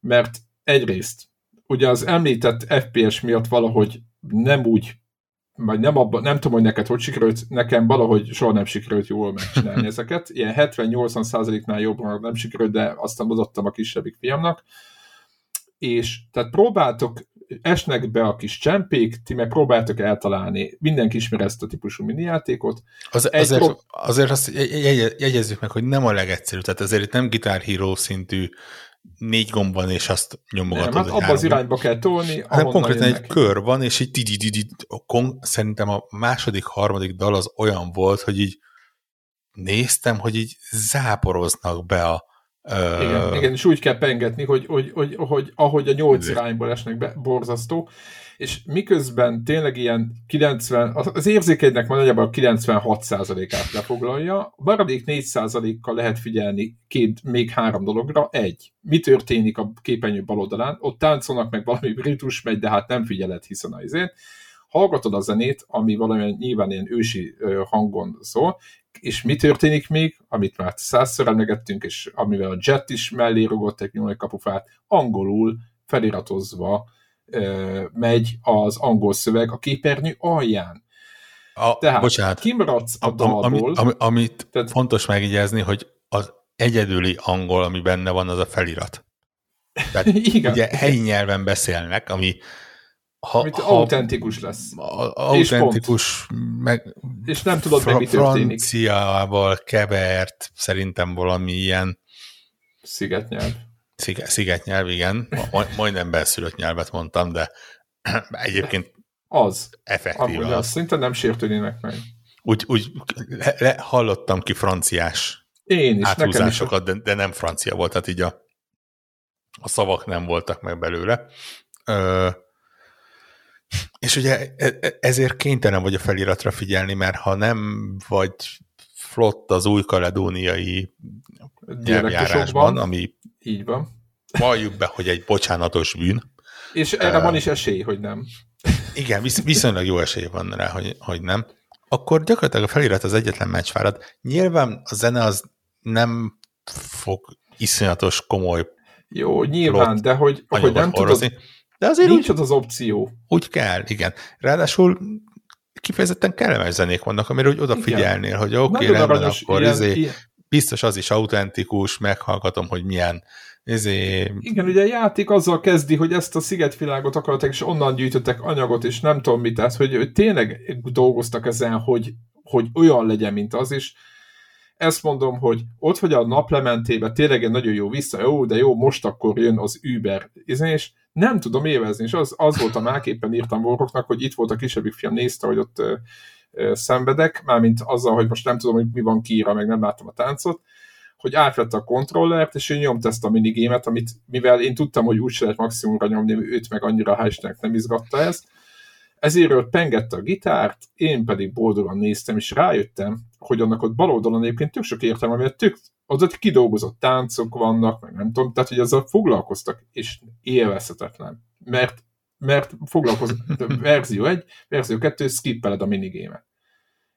mert egyrészt ugye az említett FPS miatt valahogy nem úgy, vagy nem, abba, nem tudom, hogy neked hogy sikerült, nekem valahogy soha nem sikerült jól megcsinálni *laughs* ezeket. Ilyen 70-80 százaléknál jobban nem sikerült, de aztán adottam a kisebbik fiamnak. És tehát próbáltok esnek be a kis csempék, ti meg próbáltok eltalálni, mindenki ismeri ezt a típusú minijátékot. Az, azért, prób- azért azt jegyezzük meg, hogy nem a legegyszerűbb, tehát azért itt nem Guitar Hero szintű négy gomb van, és azt nyomogatod. Nem, hát abba az irányba kell tolni. Nem konkrétan egy kör van, és így szerintem a második, harmadik dal az olyan volt, hogy így néztem, hogy így záporoznak be a, igen, uh, igen, és úgy kell pengetni, hogy, hogy, hogy, hogy ahogy a nyolc irányból esnek be, borzasztó, és miközben tényleg ilyen 90, az érzékenynek már nagyjából 96%-át lefoglalja, a maradék 4%-kal lehet figyelni két, még három dologra. Egy, mi történik a képernyő bal oldalán, ott táncolnak meg valami ritus megy, de hát nem figyeled, hiszen azért hallgatod a zenét, ami valamilyen nyilván ilyen ősi hangon szól, és mi történik még, amit már százszor emlegettünk, és amivel a Jet is mellé rugott egy nyúlni kapufát, angolul feliratozva megy az angol szöveg a képernyő alján. A, Tehát bocsánat, kimaradsz a, a dalból. Ami, ami, amit tehát, fontos megjegyezni, hogy az egyedüli angol, ami benne van, az a felirat. Tehát *laughs* Igen. ugye helyi nyelven beszélnek, ami ha, Amit ha autentikus lesz. Autentikus, és meg és nem tudod meg, mi történik. Franciával kevert, szerintem valami ilyen szigetnyelv. Sziget, szigetnyelv, igen. Majdnem belszülött nyelvet mondtam, de *clears throat* egyébként az. Effektív Amúgy az. Szinte nem sértődnének meg. Úgy, úgy le, le, hallottam ki franciás Én is, áthúzásokat, de, de nem francia volt, tehát így a, a szavak nem voltak meg belőle. Ö, és ugye e, e, ezért kénytelen vagy a feliratra figyelni, mert ha nem vagy flott az új kaledóniai nyelvjárásban, ami így van. Valljuk be, hogy egy bocsánatos bűn. És erre uh, van is esély, hogy nem. Igen, visz, viszonylag jó esély van rá, hogy, hogy nem. Akkor gyakorlatilag a felirat az egyetlen meccsfárad. Nyilván a zene az nem fog iszonyatos komoly Jó, nyilván, de hogy, hogy nem horrozni. tudod, de azért nincs úgy, ott az opció. Úgy kell, igen. Ráadásul kifejezetten kellemes zenék vannak, amire úgy odafigyelnél, hogy oké, okay, rendben, akkor ilyen, izé, ilyen, biztos az is autentikus, meghallgatom, hogy milyen ezé... Igen, ugye a játék azzal kezdi, hogy ezt a szigetvilágot akartak, és onnan gyűjtöttek anyagot, és nem tudom mit, tehát, hogy, hogy tényleg dolgoztak ezen, hogy, hogy olyan legyen, mint az, és ezt mondom, hogy ott vagy a naplementébe tényleg egy nagyon jó vissza, jó, de jó, most akkor jön az Uber, és nem tudom évezni, és az, az volt a éppen írtam Boroknak, hogy itt volt a kisebbik fiam, nézte, hogy ott ö, ö, szenvedek, mármint azzal, hogy most nem tudom, hogy mi van kiírva, meg nem láttam a táncot, hogy átvette a kontrollert, és ő nyomta ezt a minigémet, amit, mivel én tudtam, hogy úgy lehet maximumra nyomni, őt meg annyira hál' nem izgatta ez, ezért pengette a gitárt, én pedig boldogan néztem, és rájöttem, hogy annak ott bal oldalon egyébként tök sok értelme, mert tök, az ott kidolgozott táncok vannak, meg nem tudom, tehát hogy azzal foglalkoztak, és élvezhetetlen. Mert, mert foglalkozott verzió 1, verzió 2, skippeled a minigémet.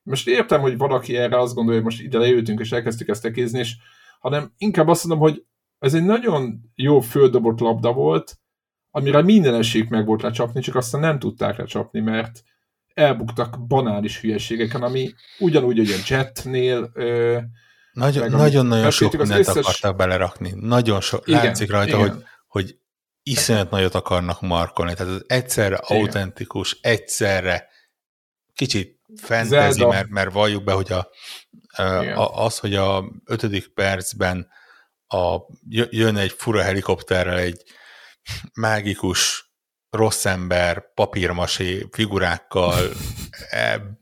Most értem, hogy valaki erre azt gondolja, hogy most ide leültünk, és elkezdtük ezt ekézni, és hanem inkább azt mondom, hogy ez egy nagyon jó földobott labda volt, amire minden esélyük meg volt lecsapni, csak aztán nem tudták lecsapni, mert elbuktak banális hülyeségeken, ami ugyanúgy, hogy a Jetnél nagyon-nagyon sok mindent összes... akartak belerakni. Nagyon sok. Igen, látszik rajta, igen. hogy, hogy iszonyat nagyot akarnak markolni. Tehát ez egyszerre igen. autentikus, egyszerre kicsit fantasy, mert, mert valljuk be, hogy a, a, az, hogy a ötödik percben a, jön egy fura helikopterrel egy mágikus rossz ember papírmasé figurákkal el,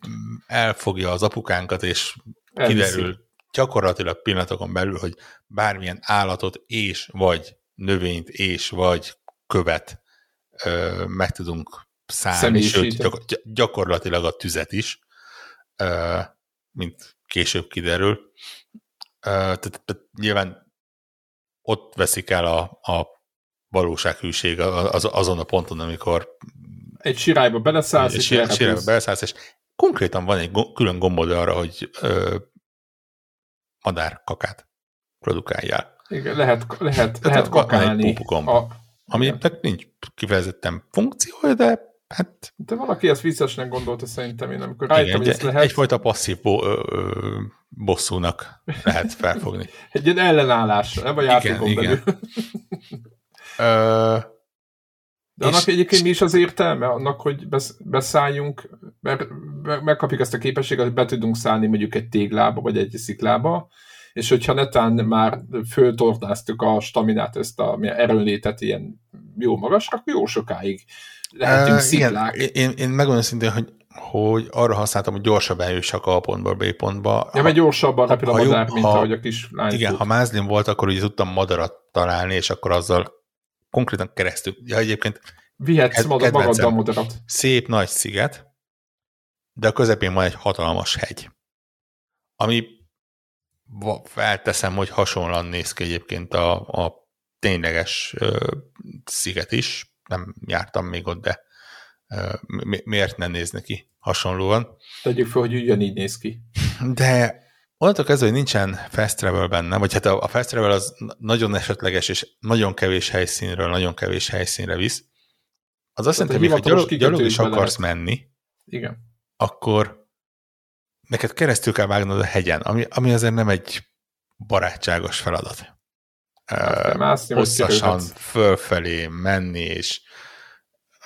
elfogja az apukánkat, és kiderül gyakorlatilag pillanatokon belül, hogy bármilyen állatot és vagy növényt és vagy követ ö, meg tudunk szállni, sőt gyakor, gyakorlatilag a tüzet is, ö, mint később kiderül. Ö, tehát, tehát nyilván ott veszik el a, a valósághűség az, azon a ponton, amikor egy sirályba beleszállsz, egy és sirályba, sirályba beleszállsz, és konkrétan van egy külön gombod arra, hogy ö, madárkakát produkáljál. Igen, lehet, lehet, lehet kakálni. A, aminek nincs kifejezetten funkciója, de hát... De valaki ezt viccesnek gondolta szerintem én, amikor rájöttem, hogy ezt lehet... Egyfajta passzív bo, ö, ö, bosszúnak lehet *laughs* felfogni. egy ilyen ellenállás, nem a játékon igen, belül. Igen. De annak egyébként mi is az értelme? Annak, hogy beszálljunk, mert megkapjuk ezt a képességet, hogy be tudunk szállni mondjuk egy téglába, vagy egy sziklába, és hogyha netán már föltornáztuk a staminát, ezt a erőnlétet ilyen jó magasra, akkor jó sokáig lehetünk uh, sziklák. Igen, én, én megmondom szintén, hogy, hogy arra használtam, hogy gyorsabban jussak A pontból B pontba. Ja, mert gyorsabban repül a madár, mint ha, ahogy a kis lány Igen, fut. ha mázlim volt, akkor ugye tudtam madarat találni, és akkor azzal konkrétan keresztül. Ja, egyébként Vihetsz magad, magaddal madarat. Szép nagy sziget, de a közepén van egy hatalmas hegy, ami felteszem, hogy hasonlóan néz ki egyébként a, a tényleges ö, sziget is. Nem jártam még ott, de ö, mi, miért ne néz neki hasonlóan? Tegyük fel, hogy ugyanígy néz ki. De onnantól kezdve, hogy nincsen fast travel benne, vagy hát a, a fast travel az nagyon esetleges, és nagyon kevés helyszínről nagyon kevés helyszínre visz, az azt jelenti, hogy ha gyalog, gyalog is akarsz lehet. menni, Igen. akkor neked keresztül kell vágnod a hegyen, ami, ami azért nem egy barátságos feladat. Hát, mászni, hosszasan fölfelé menni, és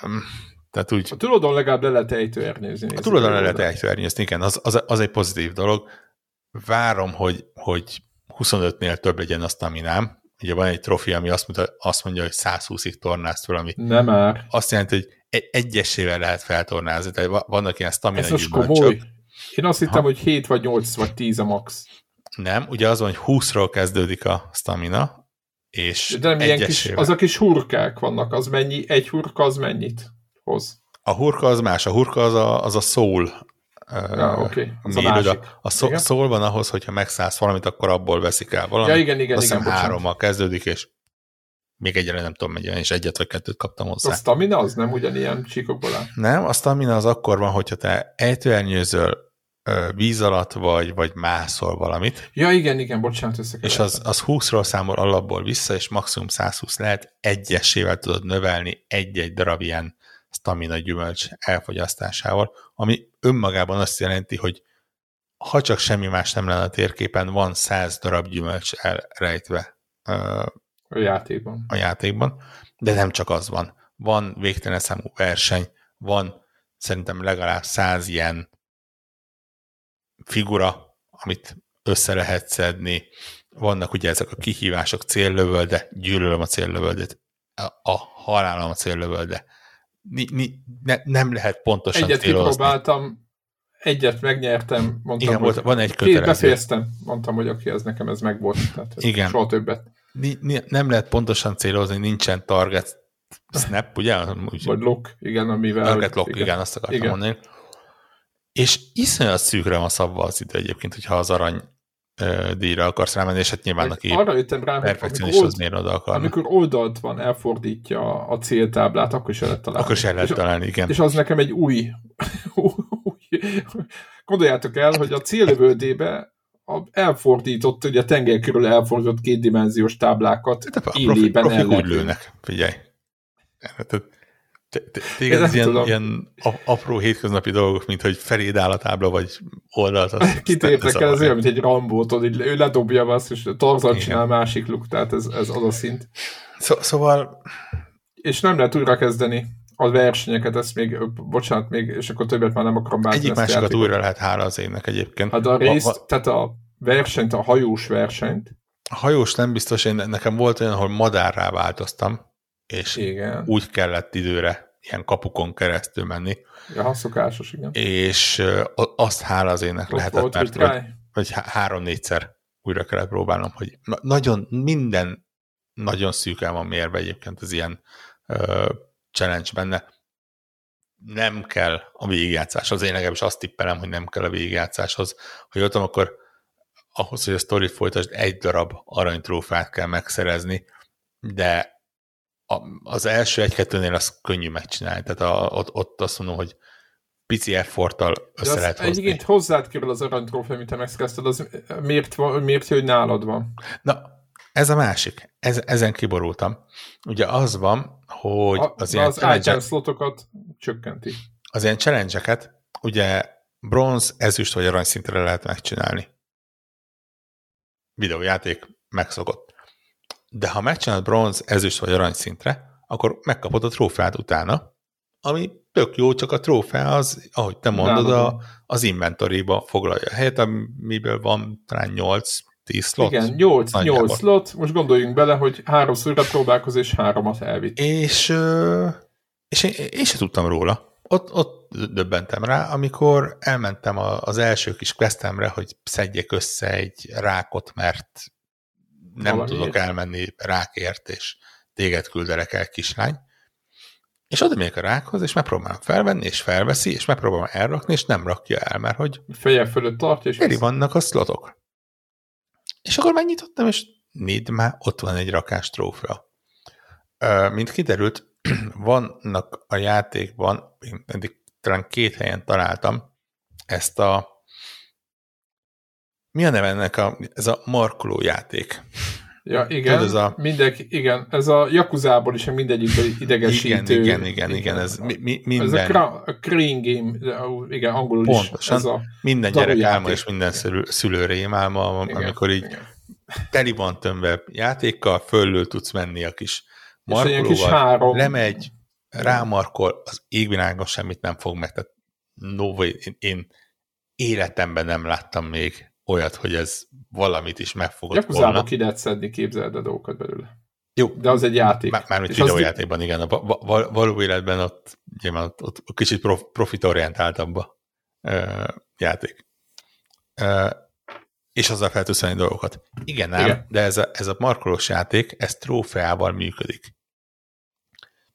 um, tehát úgy... A tulodon legalább le lehet ejtőernyőzni. A tulodon le lehet ejtőernyőzni, igen, az, az, az, egy pozitív dolog. Várom, hogy, hogy 25-nél több legyen a staminám. Ugye van egy trofi, ami azt mondja, azt mondja hogy 120-ig tornázt fel, ami Nem már. azt jelenti, hogy egy egyesével lehet feltornázni, tehát vannak ilyen stamina Ez most komoly. Én azt hittem, hogy 7 vagy 8 vagy 10 a max. Nem, ugye az van, hogy 20-ról kezdődik a stamina, és De nem ilyen kis, az a kis hurkák vannak, az mennyi, egy hurka az mennyit hoz? A hurka az más, a hurka az a, az a soul Ja. Okay. A, a, a szó, szól van ahhoz, hogyha megszállsz valamit, akkor abból veszik el valamit. Ja, igen, igen, Azt igen, hárommal kezdődik, és még egyre nem tudom, mennyi, és egyet vagy kettőt kaptam hozzá. A stamina az nem ugyanilyen csíkokból áll? Nem, a stamina az akkor van, hogyha te ejtőernyőzöl víz alatt vagy, vagy mászol valamit. Ja, igen, igen, bocsánat, És az, az 20-ról számol alapból vissza, és maximum 120 lehet, egyesével tudod növelni egy-egy darab ilyen stamina gyümölcs elfogyasztásával, ami önmagában azt jelenti, hogy ha csak semmi más nem lenne a térképen, van 100 darab gyümölcs elrejtve a játékban. A játékban, de nem csak az van. Van végtelen számú verseny, van szerintem legalább száz ilyen figura, amit össze lehet szedni. Vannak ugye ezek a kihívások, céllövölde, gyűlölöm a céllövöldet, a, a halálom a céllövölde. Ni, ni, ne, nem lehet pontosan Egyet célozni. kipróbáltam, egyet megnyertem, mondtam, Igen, volt, van egy kötelező. Befejeztem, mondtam, hogy oké, ez nekem ez megvolt, tehát ez Igen. soha többet. Ni, ni, nem lehet pontosan célozni, nincsen target snap, ugye? Úgy, Vagy lock, igen, amivel... Target lock, igen, igen azt akartam igen. mondani. És iszonyat szűkre van szabva az idő egyébként, hogyha az arany díjra akarsz rámenni, és hát nyilván aki arra jöttem rá, perfekcionist az miért oda akar. Amikor oldalt van, elfordítja a céltáblát, akkor is el lehet találni. Akkor is el lehet találni, igen. És az nekem egy új, *laughs* új gondoljátok el, hogy a céllövődébe elfordított, ugye a tenger körül elfordított kétdimenziós táblákat hát élében profi, profi úgy lőnek, figyelj. Tehát Téged ez ilyen, ilyen apró hétköznapi dolgok, mint hogy feléd áll a tábla, vagy oldalt. *laughs* Kit érdekel, ez olyan, mint egy rambót, hogy ő ledobja azt, és Tarzan csinál másik luk, tehát ez, ez az a szint. Szó, szóval... És nem lehet újra kezdeni a versenyeket, ezt még, bocsánat, még, és akkor többet már nem akarom bánni. Egyik másikat újra lehet hála az évnek egyébként. Hát a részt, va, va, tehát a versenyt, a hajós versenyt. A hajós nem biztos, én, nekem volt olyan, ahol madárrá változtam, és igen. úgy kellett időre ilyen kapukon keresztül menni. Ja, szokásos, igen. És azt hála az ének lehetett, volt mert vagy, vagy három-négyszer újra kellett próbálnom, hogy nagyon minden nagyon szűken van mérve egyébként az ilyen uh, challenge benne. Nem kell a végigjátszáshoz. Én legalábbis azt tippelem, hogy nem kell a végigjátszáshoz. Ha jöttem, akkor ahhoz, hogy a sztorit folytasd, egy darab aranytrófát kell megszerezni, de a, az első egy-kettőnél az könnyű megcsinálni, tehát a, ott, ott azt mondom, hogy pici efforttal össze De lehet hozni. Egyébként hozzád kerül az aranytrófea, amit te megszerezted, az miért, miért hogy nálad van? Na, ez a másik. Ez, ezen kiborultam. Ugye az van, hogy a, az, ilyen az challenge slotokat csökkenti. Az ilyen challenge ugye bronz, ezüst vagy arany szintre lehet megcsinálni. Videójáték megszokott. De ha megcsinálod bronz, ezüst vagy arany szintre, akkor megkapod a trófeát utána, ami tök jó, csak a trófea az, ahogy te mondod, a, az inventoryba foglalja a helyet, amiből van talán 8 10 slot. Igen, 8, 8 slot, most gondoljunk bele, hogy háromszorra próbálkoz, és háromat elvitt. És, és én, én sem tudtam róla. Ott, ott döbbentem rá, amikor elmentem az első kis questemre, hogy szedjek össze egy rákot, mert nem Valami tudok elmenni rákért, és téged küldelek el, kislány. És oda megyek a rákhoz, és megpróbálom felvenni, és felveszi, és megpróbálom elrakni, és nem rakja el, mert hogy feje fölött tartja, és teli vannak a szlotok. És akkor megnyitottam, és négy már ott van egy rakás trófea. Mint kiderült, *clears throat* vannak a játékban, én eddig talán két helyen találtam ezt a mi a neve ennek a, ez a markoló játék? Ja, igen, Tudod, ez a... mindenki, igen, ez a Jakuzából is mindegyik idegesítő. Igen, igen, igen, igen, ez mi, mi, minden... Ez a, a Crane Game, igen, angolul Pontosan, is. Ez a minden gyerek álma és minden szülő, szülő rémálma, igen, amikor így igen. teli van tömve játékkal, föllől tudsz menni a kis markolóval, kis három... lemegy, rámarkol, az égvilágon semmit nem fog meg. Tehát no én, én életemben nem láttam még olyat, hogy ez valamit is megfogott Jakuzába volna. ki lehet szedni, képzeld a dolgokat belőle. Jó. De az egy játék. Már, mármint videójátékban, igen. A va- va- való életben ott, nyilván ott, ott kicsit prof, profitorientáltabb a uh, játék. Uh, és azzal fel tudsz dolgokat. Igen, nem, igen. de ez a, ez a markolós játék, ez trófeával működik.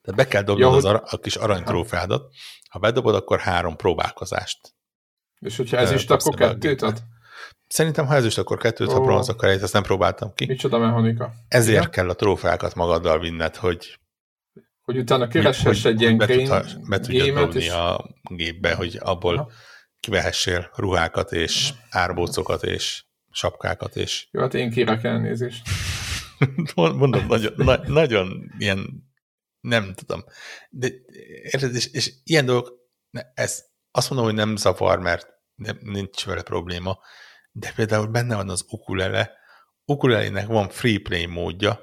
Tehát be kell dobnod ja, az ar- a kis aranytrófeádat. Ha bedobod, akkor három próbálkozást. És hogyha ez is, akkor kettőt ad? Szerintem, ha ez is, akkor kettőt, oh. ha bronz, akkor egyet, ezt nem próbáltam ki. Micsoda mechanika. Ezért Igen? kell a trófeákat magaddal vinned, hogy hogy utána kereshess egy ilyen be, tudha, be tudja dobni és... a gépbe, hogy abból Aha. kivehessél ruhákat és Aha. árbócokat és sapkákat és... Jó, hát én kérek elnézést. *laughs* Mondom, nagyon, na, nagyon ilyen nem tudom. De érted, és, és ilyen dolgok, ez azt mondom, hogy nem zavar, mert nem, nincs vele probléma, de például benne van az ukulele, ukulelének van free play módja,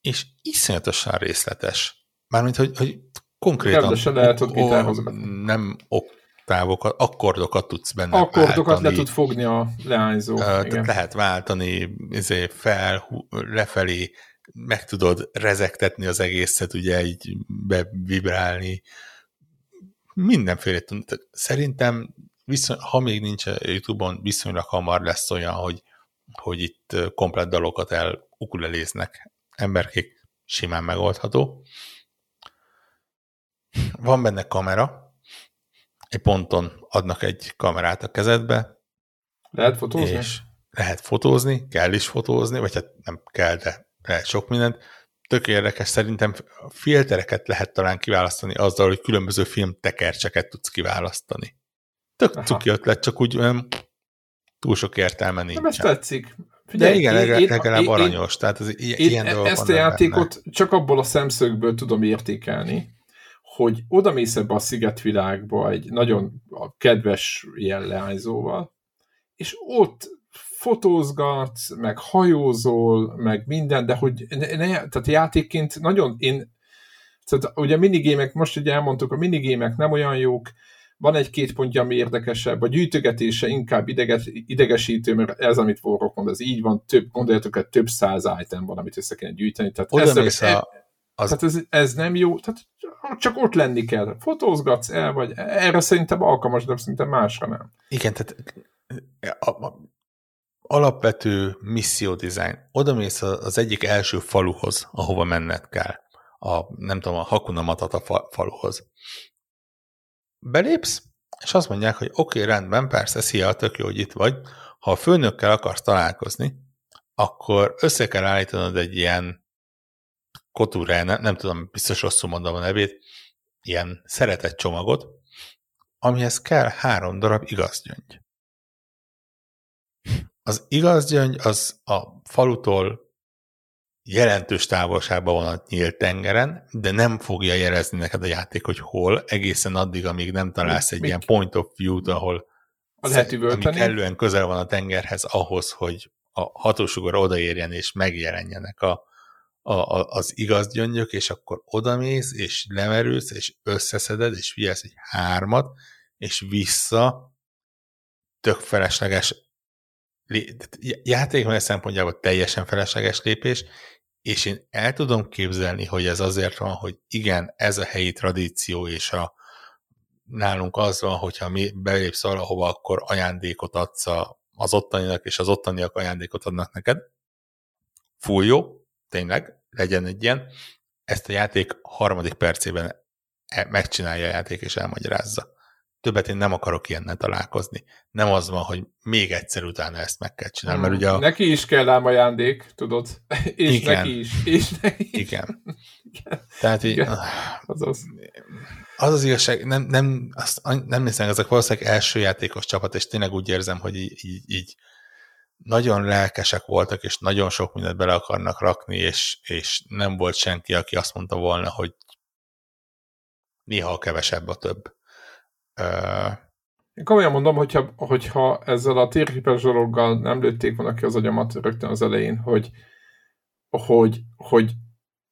és iszonyatosan részletes. Mármint, hogy, hogy konkrétan nem, lehet nem oktávokat, akkordokat tudsz benne Akkordokat váltani. le tud fogni a leányzó. Uh, tehát lehet váltani izé, fel, lefelé, meg tudod rezektetni az egészet, ugye így bevibrálni. Mindenféle. Szerintem, viszony, ha még nincs Youtube-on, viszonylag hamar lesz olyan, hogy, hogy itt komplet dalokat el ukuleléznek emberkék, simán megoldható. Van benne kamera, egy ponton adnak egy kamerát a kezedbe. Lehet fotózni? És lehet fotózni, kell is fotózni, vagy hát nem kell, de lehet sok mindent. Tök érdekes, szerintem filtereket lehet talán kiválasztani azzal, hogy különböző filmtekercseket tudsz kiválasztani. Tök Aha. cuki ötlet, csak úgy olyan túl sok értelme nincs. Nem ezt tetszik. Figyelj, De igen, én, legalább én, aranyos. Én, tehát az, ilyen, én ilyen e- ezt a játékot benne. csak abból a szemszögből tudom értékelni, hogy oda mész ebbe a szigetvilágba egy nagyon kedves ilyen leányzóval, és ott fotózgatsz, meg hajózol, meg minden, de hogy ne, ne, tehát játékként nagyon én, tehát ugye a minigémek, most ugye elmondtuk, a minigémek nem olyan jók, van egy-két pontja, ami érdekesebb, a gyűjtögetése inkább ideges, idegesítő, mert ez, amit Warrock mond, ez így van, több, gondoljatok, hogy több száz item van, amit össze kéne gyűjteni. Tehát, Oda ez, a, az... tehát ez, ez, nem jó, tehát csak ott lenni kell. Fotózgatsz el, vagy erre szerintem alkalmas, de szerintem másra nem. Igen, tehát a, a, alapvető misszió design. Oda mész az egyik első faluhoz, ahova menned kell. A, nem tudom, a Hakuna Matata faluhoz. Belépsz, és azt mondják, hogy oké, okay, rendben, persze, szia, tök jó, hogy itt vagy. Ha a főnökkel akarsz találkozni, akkor össze kell állítanod egy ilyen kotúrá, nem, nem tudom, biztos rosszul mondom a nevét, ilyen szeretett csomagot, amihez kell három darab igazgyöngy. Az igaz gyöngy az a falutól jelentős távolságban van a nyílt tengeren, de nem fogja jelezni neked a játék, hogy hol, egészen addig, amíg nem találsz egy Mik? ilyen point of view-t, ahol lehet ami kellően közel van a tengerhez ahhoz, hogy a hatósugar odaérjen és megjelenjenek a, a, a, az igaz gyöngyök, és akkor odamész, és lemerülsz, és összeszeded, és figyelsz egy hármat, és vissza tök felesleges játékmenet szempontjából teljesen felesleges lépés, és én el tudom képzelni, hogy ez azért van, hogy igen, ez a helyi tradíció, és a, nálunk az van, hogyha mi belépsz valahova, akkor ajándékot adsz az ottaninak, és az ottaniak ajándékot adnak neked. Full jó, tényleg, legyen egy ilyen. Ezt a játék harmadik percében e, megcsinálja a játék, és elmagyarázza. Többet én nem akarok ilyennel találkozni. Nem az van, hogy még egyszer utána ezt meg kell csinálni, mert ugye a... Neki is kell ám ajándék, tudod? *laughs* És Igen. neki is. És neki is. Igen. *laughs* Igen. Tehát így... Igen. Azaz. Az az igazság, nem, nem, azt nem hiszem, ezek valószínűleg első játékos csapat, és tényleg úgy érzem, hogy így, így, így nagyon lelkesek voltak, és nagyon sok mindent bele akarnak rakni, és, és nem volt senki, aki azt mondta volna, hogy néha kevesebb a több. Én komolyan mondom, hogyha, hogyha ezzel a térképes dologgal nem lőtték volna ki az agyamat rögtön az elején, hogy, hogy, hogy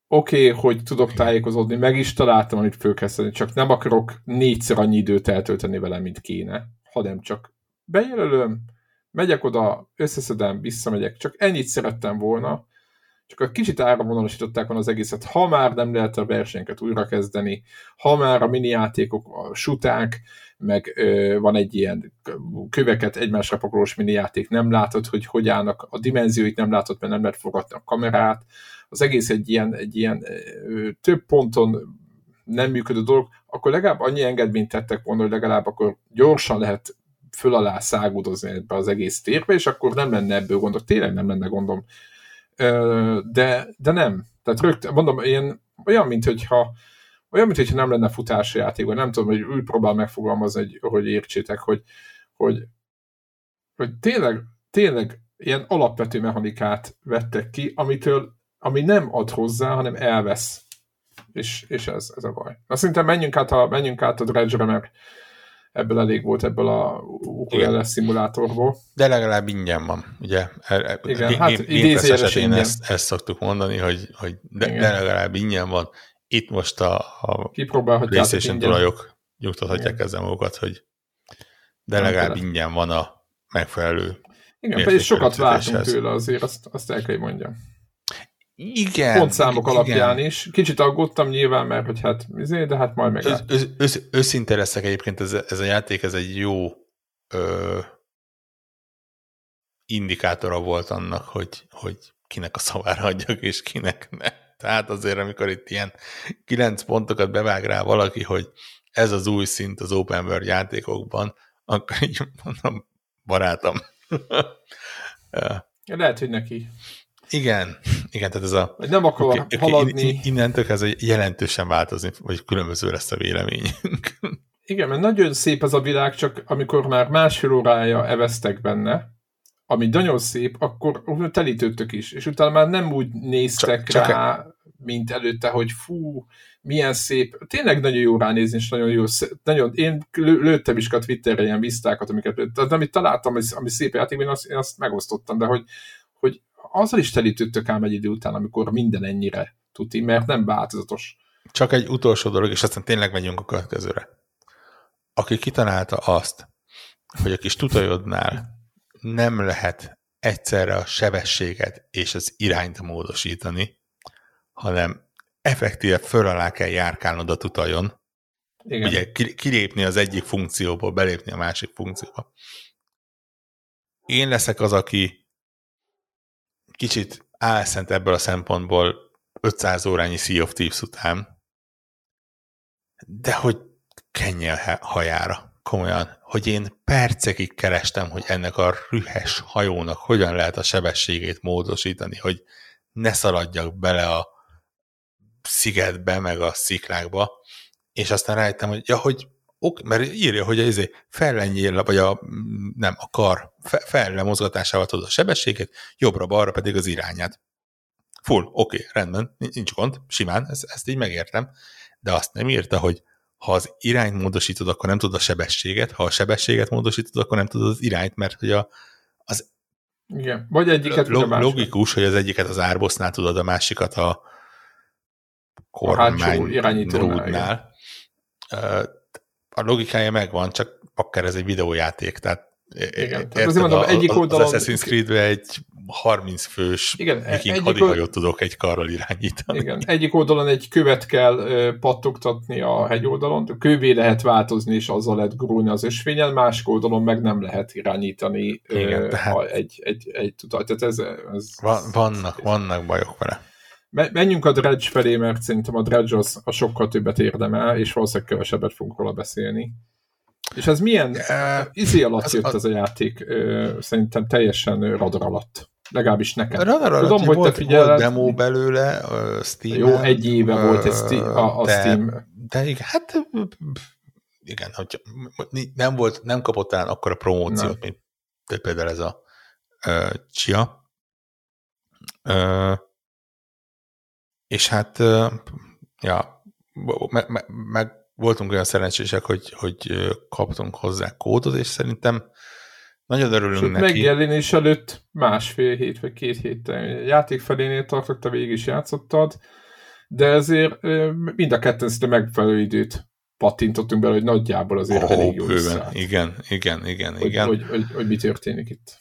oké, okay, hogy tudok tájékozódni, meg is találtam, amit fölkezdeni, csak nem akarok négyszer annyi időt eltölteni vele, mint kéne, hanem csak bejelölöm, megyek oda, összeszedem, visszamegyek, csak ennyit szerettem volna, csak a kicsit áramvonalasították van az egészet, ha már nem lehet a versenyeket újrakezdeni, ha már a mini játékok, a suták, meg ö, van egy ilyen köveket egymásra pakolós mini játék, nem látod, hogy hogy állnak, a dimenzióit nem látod, mert nem lehet fogadni a kamerát, az egész egy ilyen, egy ilyen ö, több ponton nem működő dolog, akkor legalább annyi engedményt tettek volna, hogy legalább akkor gyorsan lehet föl alá szágudozni ebbe az egész térbe, és akkor nem lenne ebből gondok, tényleg nem lenne gondom. De, de nem. Tehát rögtön, mondom, ilyen, olyan, mint hogyha olyan, mint hogyha nem lenne futási játék, vagy nem tudom, hogy úgy próbál megfogalmazni, hogy, hogy értsétek, hogy, hogy, hogy tényleg, tényleg ilyen alapvető mechanikát vettek ki, amitől, ami nem ad hozzá, hanem elvesz. És, és ez, ez a baj. Azt szerintem menjünk át a, menjünk át a dredge mert ebből elég volt ebből a ukulele szimulátorból. De legalább ingyen van, ugye? Igen, hát idézőjeles ingyen. Ezt, ezt szoktuk mondani, hogy, hogy de, de legalább ingyen van. Itt most a, a PlayStation tulajok nyugtathatják ezzel magukat, hogy de legalább ingyen van a megfelelő igen, pedig sokat vártunk tőle azért, azt, azt el kell, mondjam. Igen. Pontszámok igen. alapján is. Kicsit aggódtam nyilván, mert hogy hát, izé, de hát majd meg. Ősz, őszinte leszek egyébként, ez, ez a játék, ez egy jó ö, indikátora volt annak, hogy, hogy kinek a szavára adjak, és kinek ne. Tehát azért, amikor itt ilyen kilenc pontokat bevág rá valaki, hogy ez az új szint az open world játékokban, akkor így mondom, barátom. *laughs* Lehet, hogy neki. Igen, igen, tehát ez a... Vagy nem akar okay, haladni. Okay, innentől ez jelentősen változni, vagy különböző lesz a véleményünk. Igen, mert nagyon szép ez a világ, csak amikor már másfél órája eveztek benne, ami nagyon szép, akkor telítődtök is, és utána már nem úgy néztek csak, rá, csak mint előtte, hogy fú, milyen szép, tényleg nagyon jó ránézni, és nagyon jó, nagyon, én lőttem is a Twitterre ilyen visztákat, amiket, tehát amit találtam, ami szép játék, én azt, én azt megosztottam, de hogy, hogy azzal is telítődtök ám egy idő után, amikor minden ennyire tuti, mert nem változatos. Csak egy utolsó dolog, és aztán tényleg megyünk a következőre. Aki kitalálta azt, hogy a kis tutajodnál nem lehet egyszerre a sebességet és az irányt módosítani, hanem effektíve föl alá kell járkálnod a tutajon, Igen. ugye kilépni az egyik funkcióból, belépni a másik funkcióba. Én leszek az, aki kicsit álszent ebből a szempontból 500 órányi Sea of Thieves után, de hogy kenje a hajára, komolyan, hogy én percekig kerestem, hogy ennek a rühes hajónak hogyan lehet a sebességét módosítani, hogy ne szaladjak bele a szigetbe, meg a sziklákba, és aztán rájöttem, hogy ja, hogy ok, mert írja, hogy izé fellenjél, vagy a, nem, a kar fe, felle mozgatásával tudod a sebességet, jobbra-balra pedig az irányát. Full, oké, okay, rendben, nincs gond, simán, ezt, ezt így megértem, de azt nem írta, hogy ha az irányt módosítod, akkor nem tudod a sebességet, ha a sebességet módosítod, akkor nem tudod az irányt, mert hogy a, az Igen, vagy egyiket, vagy a Logikus, hogy az egyiket az árbosznál tudod, a másikat a kormány rúdnál. A logikája megvan, csak akár ez egy videójáték, tehát igen, tehát azért mondom, egyik oldalon... Az Assassin's creed egy 30 fős igen, egyik hadihajót tudok egy karral irányítani. Igen, egyik oldalon egy követ kell uh, pattogtatni a hegyoldalon, kövé lehet változni, és azzal lehet gurulni az ösvényen, másik oldalon meg nem lehet irányítani igen, uh, tehát... egy, egy, egy tudat. Tehát ez, ez, Van, vannak, vannak bajok vele. Menjünk a Dredge felé, mert szerintem a Dredge az a sokkal többet érdemel, és valószínűleg kevesebbet fogunk róla beszélni. És ez milyen uh, izé alatt az, jött az, ez a játék? Uh, szerintem teljesen radar alatt. Legalábbis nekem. Radar alatt Tudom, hogy volt, te figyeled, volt demo belőle uh, steam Jó, egy éve uh, volt ez a, a de, Steam. De igen, hát igen, hogy nem volt, nem kapott el akkor a promóciót, nem. mint például ez a uh, Chia. Uh, és hát, ja, meg, me, meg voltunk olyan szerencsések, hogy, hogy kaptunk hozzá kódot, és szerintem nagyon örülünk Sőt, neki. megjelenés előtt másfél hét vagy két héttel játék felénél tartott, te végig is játszottad, de ezért mind a ketten szinte megfelelő időt pattintottunk bele, hogy nagyjából azért oh, elég jó Igen, igen, igen, hogy, igen. Hogy, hogy, hogy, mi történik itt.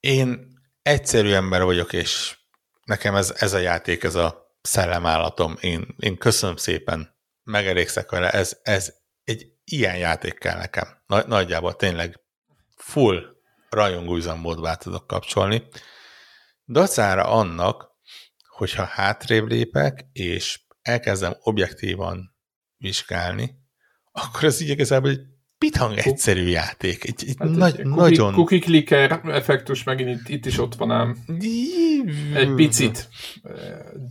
Én egyszerű ember vagyok, és nekem ez, ez a játék, ez a szellemállatom. Én, én köszönöm szépen megelégszek vele, ez, ez egy ilyen játék kell nekem. Nagy, nagyjából tényleg full rajongó üzemmódba tudok kapcsolni. Dacára annak, hogyha hátrébb lépek, és elkezdem objektívan vizsgálni, akkor ez igazából egy pitang egyszerű játék. Egy, egy hát nagy, egy nagyon... Cookie clicker effektus megint itt, itt is ott van ám. Egy picit.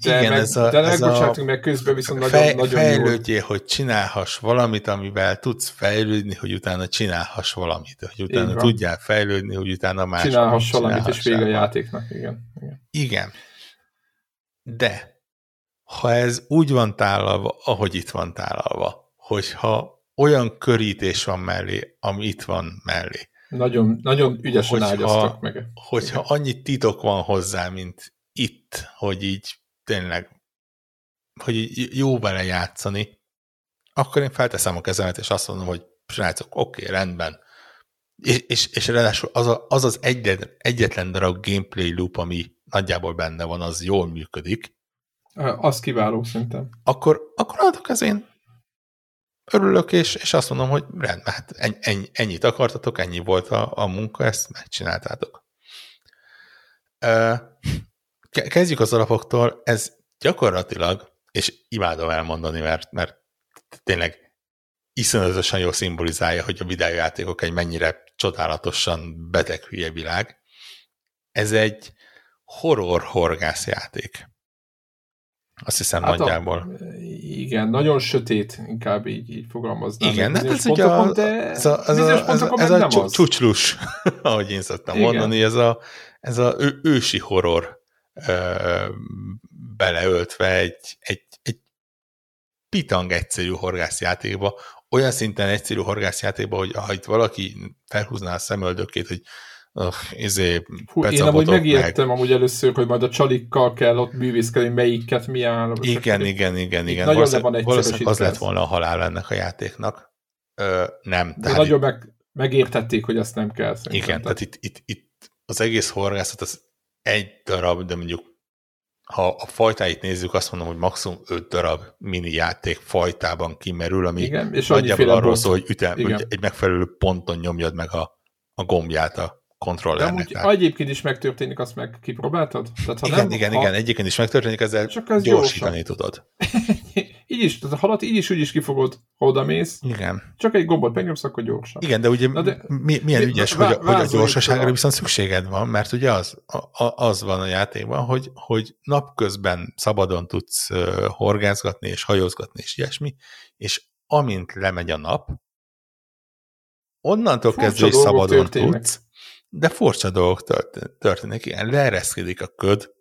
De, Igen, meg, ez a, de ez a meg közben viszont fej, nagyon, nagyon fejlődjél, hogy csinálhass valamit, amivel tudsz fejlődni, hogy utána csinálhass valamit. Hogy utána tudjál fejlődni, hogy utána más Csinálhass valamit, és vége a játéknak. Igen. Igen. Igen. De ha ez úgy van tálalva, ahogy itt van tálalva, hogyha olyan körítés van mellé, ami itt van mellé. Nagyon, nagyon ügyesen hogyha, ágyaztak meg. Hogyha annyi titok van hozzá, mint itt, hogy így tényleg, hogy így jó vele játszani, akkor én felteszem a kezemet, és azt mondom, hogy srácok, oké, okay, rendben. És, és, és ráadásul az, a, az az egyet, egyetlen darab gameplay loop, ami nagyjából benne van, az jól működik. Az kiváló, szerintem. Akkor, akkor adok az én örülök, és, és azt mondom, hogy rendben, hát ennyi, ennyit akartatok, ennyi volt a, a munka, ezt megcsináltátok. Kezdjük az alapoktól, ez gyakorlatilag, és imádom elmondani, mert, mert tényleg iszonyatosan jól szimbolizálja, hogy a videójátékok egy mennyire csodálatosan beteg hülye világ. Ez egy horror horgászjáték. Azt hiszem hát nagyjából. A, igen, nagyon sötét, inkább így, így fogalmaznám. Igen, hát ez ugye a, de ez a, ez a, ez a, ez a csu, csúcslus, *laughs* ahogy én szoktam igen. mondani, ez a, ez a ő, ősi horror ö, beleöltve egy, egy, egy pitang egyszerű horgászjátékba, olyan szinten egyszerű horgászjátékba, hogy ha itt valaki felhúzná a szemöldökét, hogy uh, izé, Hú, én amúgy megijedtem meg. amúgy először, hogy majd a csalikkal kell ott bűvészkedni, melyiket mi áll. Igen, igen, igen, igen. Valószínűleg, valószínűleg az lett volna a halál ennek a játéknak. Ö, nem. De tehát nagyon meg, megértették, hogy azt nem kell. Szerintem. Igen, tehát itt, itt, itt az egész horgászat az egy darab, de mondjuk ha a fajtáit nézzük, azt mondom, hogy maximum öt darab mini játék fajtában kimerül, ami Igen, és nagyjából arról szól, hogy, ütem, hogy egy megfelelő ponton nyomjad meg a, a gombját a kontrollernek. De amúgy egyébként is megtörténik, azt meg kipróbáltad? Tehát, ha igen, nem, igen, ha... igen, egyébként is megtörténik, ezzel Csak ez gyorsítani gyorsan. tudod. *laughs* így is, tehát a halat így is úgy is kifogod, ha odamész. Igen. Csak egy gombot megnyomsz, akkor gyorsan. Igen, de ugye de, mi, milyen mi, ügyes, hogy, hogy a gyorsaságra viszont szükséged van, mert ugye az, a, az van a játékban, hogy, hogy napközben szabadon tudsz horgászgatni és hajózgatni és ilyesmi, és amint lemegy a nap, onnantól kezdve is szabadon tudsz, de furcsa dolgok történnek. Igen, leereszkedik a köd,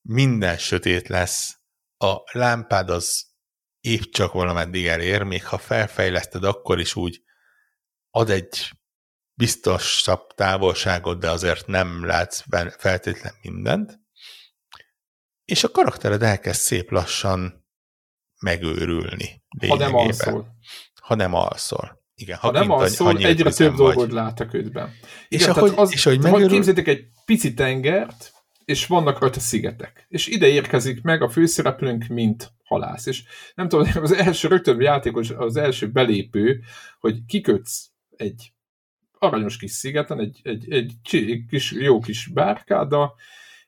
minden sötét lesz, a lámpád az épp csak valameddig elér, még ha felfejleszted, akkor is úgy ad egy biztosabb távolságot, de azért nem látsz feltétlen mindent, és a karaktered elkezd szép lassan megőrülni. Ha nem alszol. Ha nem alszol. Igen, ha, ha nem alszol, egyre több dolgot lát a ködben. Igen, és, ahogy, az, és ahogy megőrül... Képzeljétek egy pici tengert, és vannak rajta szigetek. És ide érkezik meg a főszereplőnk, mint halász. És nem tudom, *laughs* az első rögtön játékos, az első belépő, hogy kikötsz egy aranyos kis szigeten, egy, egy, egy, egy kis, jó kis bárkáda,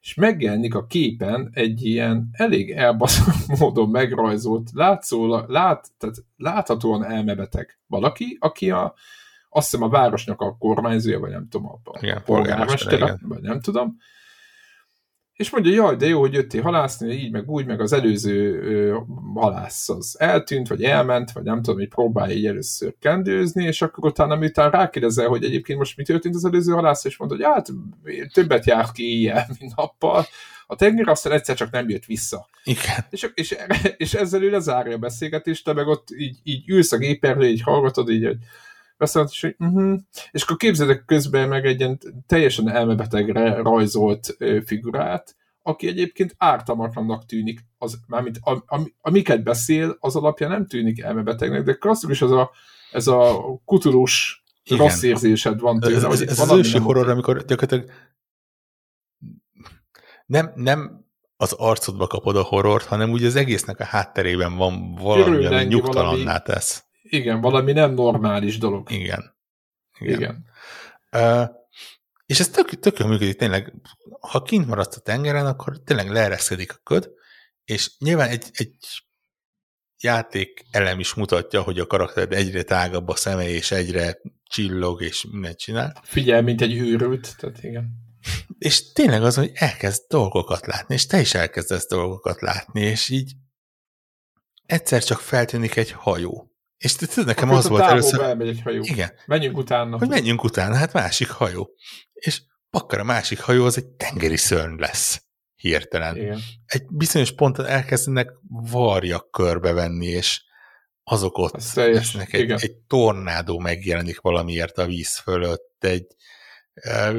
és megjelenik a képen egy ilyen elég elbaszott *laughs* módon megrajzolt, látszólag, lát, tehát láthatóan elmebeteg valaki, aki a, azt hiszem a városnak a kormányzója, vagy nem tudom, a, a polgármestere, vagy nem tudom, és mondja, jaj, de jó, hogy jöttél halászni, így, meg úgy, meg az előző ö, halász az eltűnt, vagy elment, vagy nem tudom, hogy próbálja így először kendőzni, és akkor utána miután rákérdezel, hogy egyébként most mi történt az előző halász, és mondod, hogy hát többet járt ki ilyen, mint nappal, a tenger aztán egyszer csak nem jött vissza. Igen. És, és, és ezzel ő lezárja a beszélgetést, te meg ott így, így ülsz a géperről, így hallgatod, így, hogy beszélt, és, hogy, uh-huh. és akkor képzeljek közben meg egy ilyen teljesen elmebetegre rajzolt figurát, aki egyébként ártalmatlannak tűnik, az, mármint am, am, amiket beszél, az alapján nem tűnik elmebetegnek, de klasszikus ez a, ez a kutulós rossz érzésed van tőle. Ez, ez, ez az ősi horror, amikor gyakorlatilag nem, nem az arcodba kapod a horrort, hanem úgy az egésznek a hátterében van valami, ami nyugtalanná valami, tesz. Igen, valami nem normális dolog. Igen. Igen. Igen. Uh, és ez tök, tök jól működik, tényleg, ha kint maradsz a tengeren, akkor tényleg leereszkedik a köd, és nyilván egy, egy játék elem is mutatja, hogy a karaktered egyre tágabb a szeme, és egyre csillog, és mindent csinál. Figyelj, mint egy őrült, tehát igen. És tényleg az, hogy elkezd dolgokat látni, és te is elkezdesz dolgokat látni, és így egyszer csak feltűnik egy hajó. És tudod, nekem Akkor az volt először... elmegy egy hajó. Igen. Menjünk utána. Hogy menjünk utána, hát másik hajó. És bakkar a másik hajó az egy tengeri szörny lesz hirtelen. Igen. Egy bizonyos ponton elkezdenek varjak körbevenni, és azok ott lesznek. Egy, egy tornádó megjelenik valamiért a víz fölött, egy e,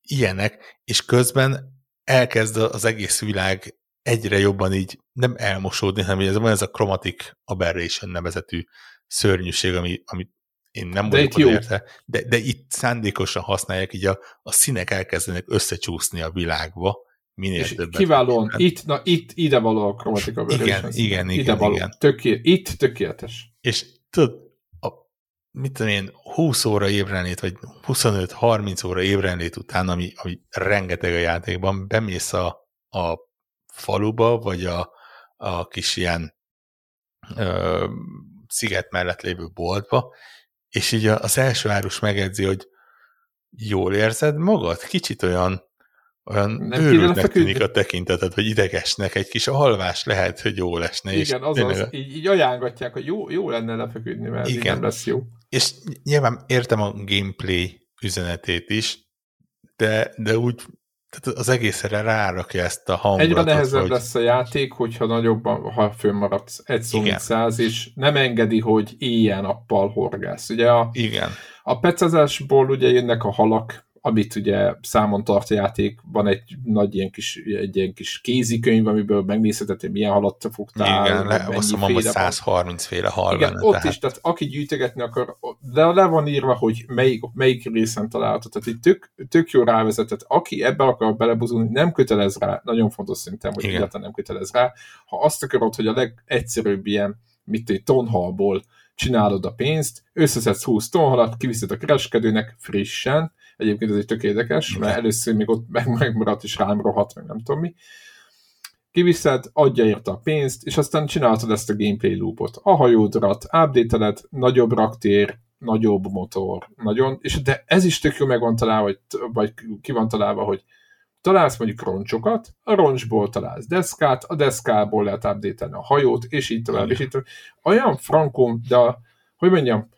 ilyenek, és közben elkezd az egész világ egyre jobban így nem elmosódni, hanem ez van ez a chromatic aberration nevezetű szörnyűség, ami, ami én nem vagyok érte, de, de itt szándékosan használják, így a, a színek elkezdenek összecsúszni a világba, minél és többet. Kiválóan, itt, na, itt ide való a kromatika Igen, igen, igen, ide való. igen. Töké, itt tökéletes. És tudod, a, mit tudom én, 20 óra ébrenlét, vagy 25-30 óra ébrenlét után, ami, ami rengeteg a játékban, bemész a, a faluba, vagy a, a kis ilyen ö, sziget mellett lévő boltba, és így az első árus megjegyzi, hogy jól érzed magad? Kicsit olyan, olyan őrültnek tűnik a tekinteted, hogy idegesnek, egy kis alvás lehet, hogy jó lesne. Igen, azaz, így, így ajánlatják, hogy jó, jó lenne lefeküdni, mert igen. nem lesz jó. És nyilván értem a gameplay üzenetét is, de, de úgy tehát az egészre rárakja ezt a hangulatot. Egyre nehezebb hogy... lesz a játék, hogyha nagyobban, ha fönnmaradsz egy szó, száz, és nem engedi, hogy éjjel-nappal horgász. Ugye a, Igen. a pecezásból ugye jönnek a halak, amit ugye számon tart a játékban egy nagy ilyen kis, egy ilyen kis kézikönyv, amiből megnézheted, hogy milyen halat fogtál. Igen, le, azt mondom, hogy 130 féle hal Igen, benne, ott tehát... is, tehát aki gyűjtögetni akar, de le van írva, hogy melyik, melyik részen található. Tehát itt tök, tök jó rávezetett. Aki ebbe akar belebuzulni, nem kötelez rá, nagyon fontos szerintem, hogy egyáltalán nem kötelez rá. Ha azt akarod, hogy a legegyszerűbb ilyen, mit egy tonhalból csinálod a pénzt, összeszedsz 20 tonhalat, kiviszed a kereskedőnek frissen, Egyébként ez egy tök érdekes, mert először még ott meg, megmaradt és rám rohadt, meg nem tudom mi. Kiviszed, adja érte a pénzt, és aztán csináltad ezt a gameplay loopot. A hajódrat, update nagyobb raktér, nagyobb motor, nagyon, és de ez is tök jó meg van találva, vagy, vagy ki van találva, hogy találsz mondjuk roncsokat, a roncsból találsz deszkát, a deszkából lehet update a hajót, és így tovább, és így tovább. Olyan frankon, de a, hogy mondjam,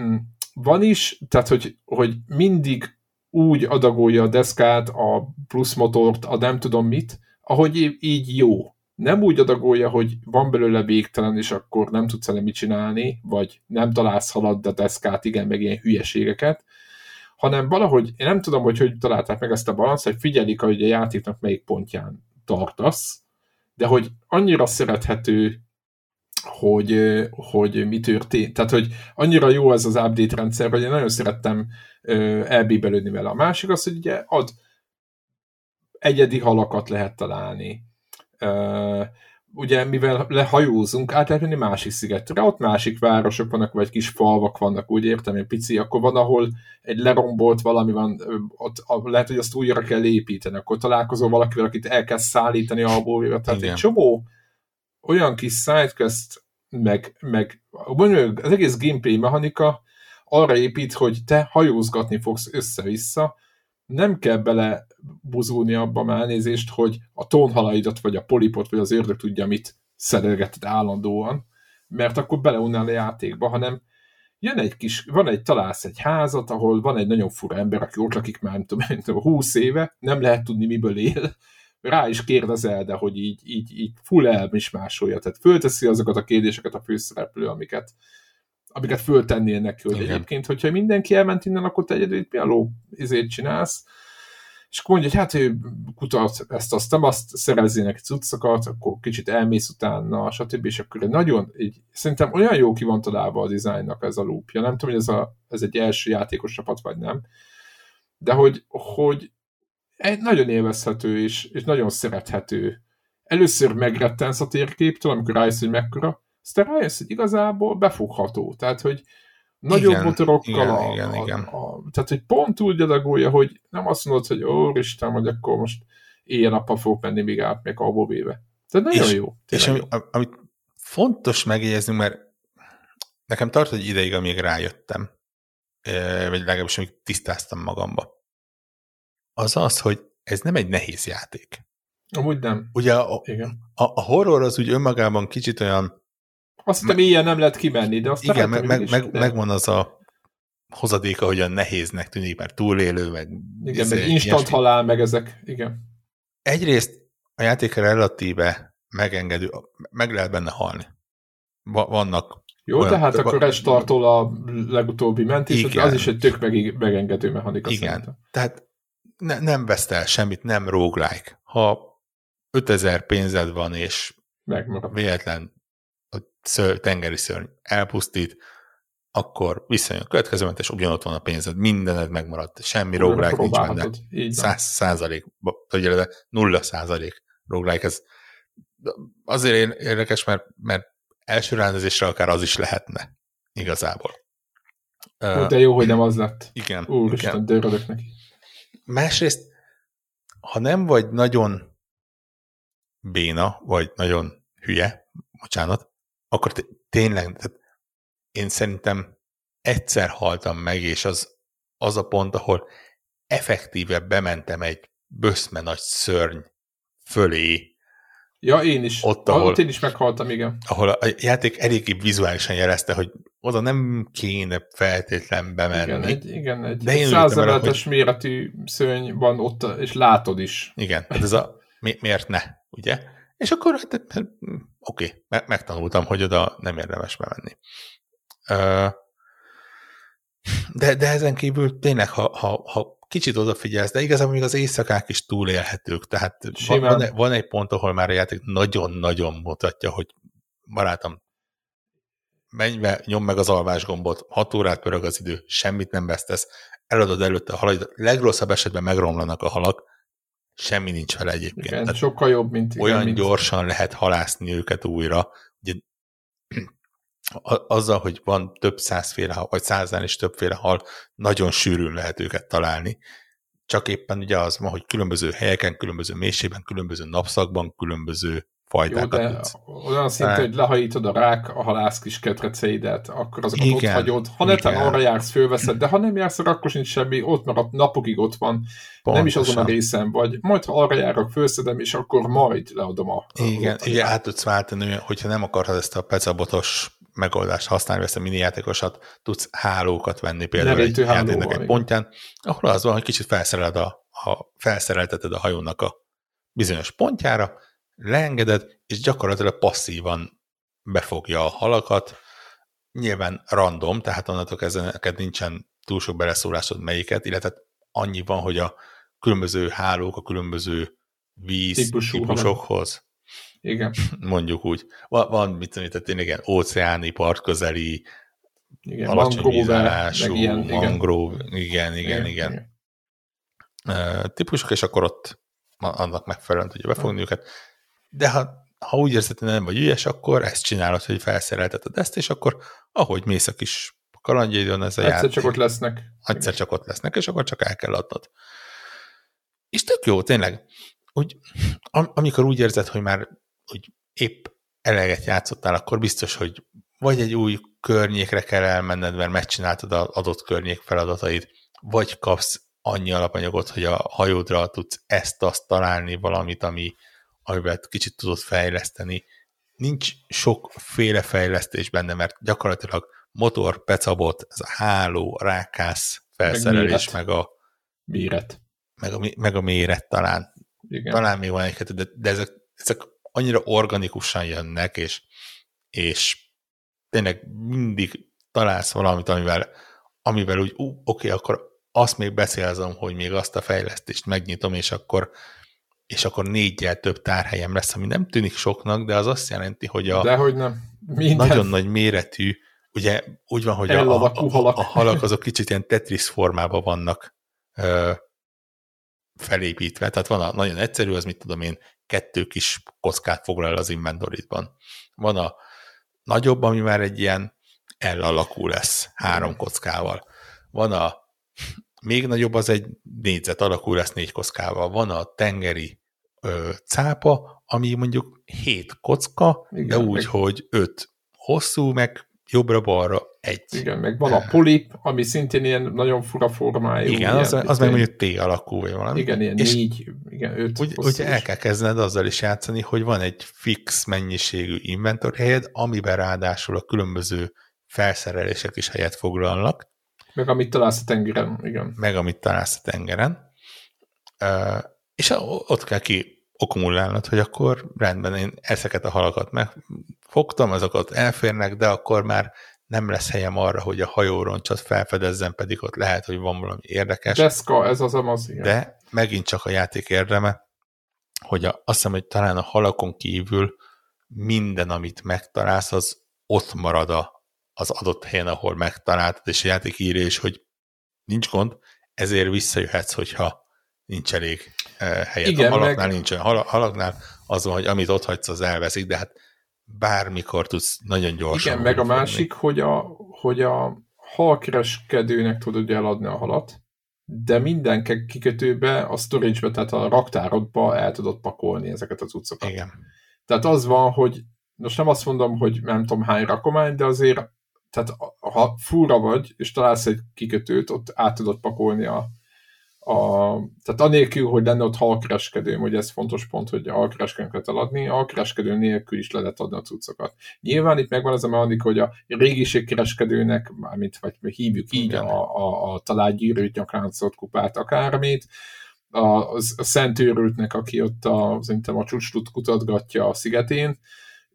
mm, van is, tehát hogy, hogy mindig úgy adagolja a deszkát, a pluszmotort, a nem tudom mit, ahogy így jó. Nem úgy adagolja, hogy van belőle végtelen, és akkor nem tudsz vele mit csinálni, vagy nem találsz halad a deszkát, igen, meg ilyen hülyeségeket, hanem valahogy, én nem tudom, hogy hogy találták meg ezt a balansz, hogy figyelik, hogy a játéknak melyik pontján tartasz, de hogy annyira szerethető, hogy, hogy mi történt. Tehát, hogy annyira jó ez az update rendszer, hogy én nagyon szerettem elbíbelődni vele. A másik az, hogy ugye ad egyedi halakat lehet találni ugye mivel lehajózunk, átmenni másik szigetre, ott másik városok vannak, vagy kis falvak vannak, úgy értem, egy pici, akkor van, ahol egy lerombolt valami van, ott lehet, hogy azt újra kell építeni, akkor találkozol valakivel, akit el kell szállítani a bóvira, tehát Igen. egy csomó olyan kis sidequest, meg, meg az egész gameplay mechanika arra épít, hogy te hajózgatni fogsz össze-vissza, nem kell bele buzulni abba már elnézést, hogy a tónhalaidat, vagy a polipot, vagy az ördög tudja, mit szerelgeted állandóan, mert akkor beleunnál a játékba, hanem jön egy kis, van egy, találsz egy házat, ahol van egy nagyon fura ember, aki ott lakik már, nem tudom, nem tudom 20 éve, nem lehet tudni, miből él, rá is kérdezel, de hogy így, így, így full elmismásolja, tehát fölteszi azokat a kérdéseket a főszereplő, amiket, amiket föltennél neki, hogy Igen. egyébként, hogyha mindenki elment innen, akkor te egyedül mi a ló izét csinálsz, és akkor mondja, hogy hát ő kutat ezt, azt, nem azt szerezzének cuccokat, akkor kicsit elmész utána, stb. És akkor nagyon, így, szerintem olyan jó ki van találva a dizájnnak ez a loopja. Nem tudom, hogy ez, a, ez egy első játékos csapat, vagy nem. De hogy, hogy egy nagyon élvezhető és, és nagyon szerethető. Először megrettensz a térképtől, amikor rájössz, hogy mekkora, aztán rájössz, hogy igazából befogható. Tehát, hogy nagyobb igen, motorokkal. Igen, a, igen, igen. A, a, tehát, hogy pont úgy adagolja, hogy nem azt mondod, hogy ó, Isten, hogy akkor most éjjel-nappal fogok menni, míg átmegyek a véve. Tehát nagyon és, jó. És jó. Ami, amit fontos megjegyezni, mert nekem tart egy ideig, amíg rájöttem, vagy legalábbis amíg tisztáztam magamba, az az, hogy ez nem egy nehéz játék. Amúgy nem. Ugye a, Igen. a, a horror az úgy önmagában kicsit olyan azt hiszem, ilyen nem lehet kimenni, de azt Igen, meg, meg, meg, megvan az a hozadéka, hogy olyan nehéznek tűnik, mert túlélő, meg... Igen, meg instant ilyesmi. halál, meg ezek, igen. Egyrészt a játék relatíve megengedő, meg lehet benne halni. Va- vannak jó, olyan, tehát akkor restartol a legutóbbi mentés, igen. az is egy tök meg, megengedő mechanika Igen, szerintem. tehát ne, nem veszel semmit, nem roguelike. Ha 5000 pénzed van, és Megmarad. véletlen ször, tengeri szörny elpusztít, akkor visszajön a következő és ugyanott van a pénzed, mindened megmaradt, semmi roguelike nincs benne. Száz százalék, vagy nulla százalék roguelike, ez azért érdekes, mert, mert első rendezésre akár az is lehetne, igazából. De jó, hogy nem az lett. Igen. Úristen, dörrödök neki. Másrészt, ha nem vagy nagyon béna, vagy nagyon hülye, bocsánat, akkor tényleg, tehát én szerintem egyszer haltam meg, és az, az a pont, ahol effektíve bementem egy böszme nagy szörny fölé. Ja, én is. Ott, ahol, ott én is meghaltam, igen. Ahol a játék eléggé vizuálisan jelezte, hogy oda nem kéne feltétlen bemenni. Igen, egy, igen, egy, De egy százemeletes hogy... méretű szörny van ott, és látod is. Igen, hát ez a mi, miért ne, ugye? És akkor hát, hát oké, okay, megtanultam, hogy oda nem érdemes bemenni. De, de ezen kívül tényleg, ha, ha, ha kicsit odafigyelsz, de igazából még az éjszakák is túlélhetők, tehát van, van, van egy pont, ahol már a játék nagyon-nagyon mutatja, hogy barátom, menj be, nyom meg az alvás gombot, hat órát pörög az idő, semmit nem vesztesz, eladod előtte a halaid, legrosszabb esetben megromlanak a halak, semmi nincs vele egyébként. Igen, Tehát sokkal jobb, mint... Igen, olyan mint... gyorsan lehet halászni őket újra. Ugye, azzal, hogy van több százféle hal, vagy száznál is többféle hal, nagyon sűrűn lehet őket találni. Csak éppen ugye az van, hogy különböző helyeken, különböző mélységben, különböző napszakban, különböző fajtákat Jó, de tudsz. olyan szinte, hogy lehajítod a rák, a halász kis ketreceidet, akkor azokat igen, ott hagyod. Ha neten arra jársz, fölveszed, de ha nem jársz, akkor sincs semmi, ott marad, napokig ott van, Pontosan. nem is azon a részen vagy. Majd, ha arra járok, fölszedem, és akkor majd leadom a... Igen, a igen át tudsz váltani, hogyha nem akarod ezt a pecabotos megoldást használni, ezt a mini játékosat, tudsz hálókat venni például egy játéknak egy pontján, ahol az van, hogy kicsit felszereled a, a, felszerelteted a hajónak a bizonyos pontjára, leengeded, és gyakorlatilag passzívan befogja a halakat, nyilván random, tehát onnantól kezdve neked nincsen túl sok beleszólásod melyiket, illetve annyi van, hogy a különböző hálók, a különböző víz Típusú, típusokhoz, igen. *laughs* mondjuk úgy. Van, van mit tudom, tehát tényleg ilyen óceáni, partközeli, igen, alacsony vízállású, mangrove, igen, igen, igen. igen. igen. Uh, típusok, és akkor ott annak megfelelően tudja befogni őket. De ha, ha úgy érzed, hogy nem vagy ügyes, akkor ezt csinálod, hogy felszerelteted ezt, és akkor ahogy mész a kis kalandjaidon, ez a Egyszer játék, csak ott lesznek. Egyszer csak ott lesznek, és akkor csak el kell adnod. És tök jó, tényleg. Úgy, am, amikor úgy érzed, hogy már hogy épp eleget játszottál, akkor biztos, hogy vagy egy új környékre kell elmenned, mert megcsináltad az adott környék feladatait, vagy kapsz annyi alapanyagot, hogy a hajódra tudsz ezt-azt találni, valamit, ami, amivel kicsit tudod fejleszteni. Nincs sokféle fejlesztés benne, mert gyakorlatilag motor, pecabot, ez a háló, rákász felszerelés, meg, meg a méret. Meg a, meg a méret talán. Igen. Talán még van egy de, de ezek, ezek annyira organikusan jönnek, és, és tényleg mindig találsz valamit, amivel, amivel úgy, oké, okay, akkor azt még beszélzem, hogy még azt a fejlesztést megnyitom, és akkor és akkor négyel több tárhelyem lesz, ami nem tűnik soknak, de az azt jelenti, hogy a hogy nem. Minden. nagyon nagy méretű, ugye úgy van, hogy a, a, a, a halak azok kicsit ilyen Tetris formában vannak ö, felépítve, tehát van a nagyon egyszerű, az mit tudom én, kettő kis kockát foglal az inventoritban. Van a nagyobb, ami már egy ilyen L alakú lesz, három kockával. Van a még nagyobb, az egy négyzet alakú lesz négy kockával. Van a tengeri ö, cápa, ami mondjuk hét kocka, Igen, de úgy, meg... hogy öt hosszú, meg jobbra-balra egy. Igen, meg van a polip, ami szintén ilyen nagyon fura formájú. Igen, az, az meg mondjuk T alakú, vagy valami. Igen, ilyen és négy, igen, öt úgy, úgy el kell kezdened azzal is játszani, hogy van egy fix mennyiségű inventor helyed, amiben ráadásul a különböző felszerelések is helyet foglalnak. Meg amit találsz a tengeren, igen. Meg amit találsz a tengeren. És ott kell ki okumulálnod, hogy akkor rendben én ezeket a halakat megfogtam, azokat elférnek, de akkor már nem lesz helyem arra, hogy a hajóroncsot felfedezzen, pedig ott lehet, hogy van valami érdekes. Deszka, ez az amaz, igen. De megint csak a játék érdeme, hogy a, azt hiszem, hogy talán a halakon kívül minden, amit megtalálsz, az ott marad a, az adott helyen, ahol megtaláltad, és a játék írja is, hogy nincs gond, ezért visszajöhetsz, hogyha nincs elég helyet. Igen, a halaknál meg... nincsen. Hal, halaknál azon, hogy amit ott hagysz, az elveszik, de hát bármikor tudsz nagyon gyorsan. Igen, meg a másik, hogy a, hogy a halkereskedőnek tudod eladni a halat, de minden kikötőbe, a storage-be, tehát a raktárodba el tudod pakolni ezeket az utcokat. Igen. Tehát az van, hogy most nem azt mondom, hogy nem tudom hány rakomány, de azért tehát ha fúra vagy, és találsz egy kikötőt, ott át tudod pakolni a, a, tehát anélkül, hogy lenne ott halkereskedő, hogy ez fontos pont, hogy a halkereskedőnket eladni, a halkereskedő nélkül is le lehet adni a cuccokat. Nyilván itt megvan az a mechanika, hogy a régiségkereskedőnek, mármint vagy hívjuk így, a, a, a találgyűrűt, nyakláncot, kupát, akármit, a, a, a szent őrültnek, aki ott a, szerintem a csúcslut kutatgatja a szigetén,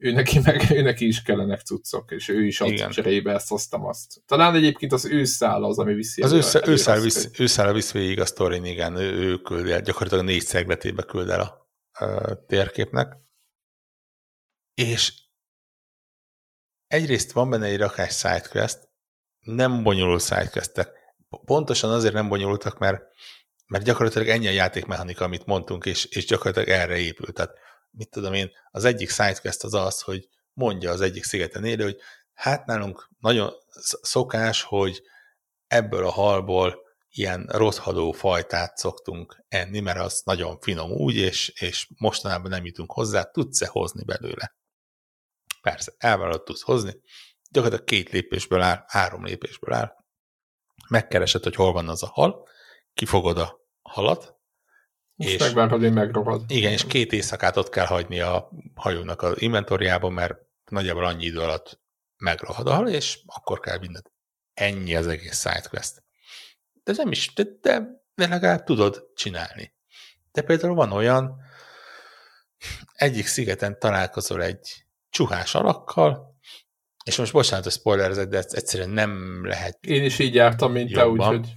ő neki, meg, ő neki is kellenek cuccok, és ő is ad cserébe ezt, hoztam azt. Talán egyébként az őszáll az, ami viszi. Az őszáll, őszáll, visz, őszáll visz végig a sztorin, igen, ő, ő küld el, gyakorlatilag négy szegletébe küld el a, a térképnek. És egyrészt van benne egy rakás sidequest, nem bonyolult sidequestek. Pontosan azért nem bonyolultak, mert, mert gyakorlatilag ennyi a játékmechanika, amit mondtunk, és, és gyakorlatilag erre épült. Tehát mit tudom én, az egyik sidequest az az, hogy mondja az egyik szigeten élő, hogy hát nálunk nagyon szokás, hogy ebből a halból ilyen rothadó fajtát szoktunk enni, mert az nagyon finom úgy, és, és mostanában nem jutunk hozzá, tudsz-e hozni belőle? Persze, elvállalod tudsz hozni, gyakorlatilag két lépésből áll, három lépésből áll, megkeresed, hogy hol van az a hal, kifogod a halat, és, megvárod, hogy megrogad. Igen, és két éjszakát ott kell hagyni a hajónak az inventoriában, mert nagyjából annyi idő alatt megrohad a hal, és akkor kell mindent. Ennyi az egész sidequest. De nem is, de, de, de legalább tudod csinálni. De például van olyan, egyik szigeten találkozol egy csuhás alakkal, és most bocsánat, hogy spoilerezek, de egyszerűen nem lehet Én is így jártam, mint jobban. te, úgyhogy...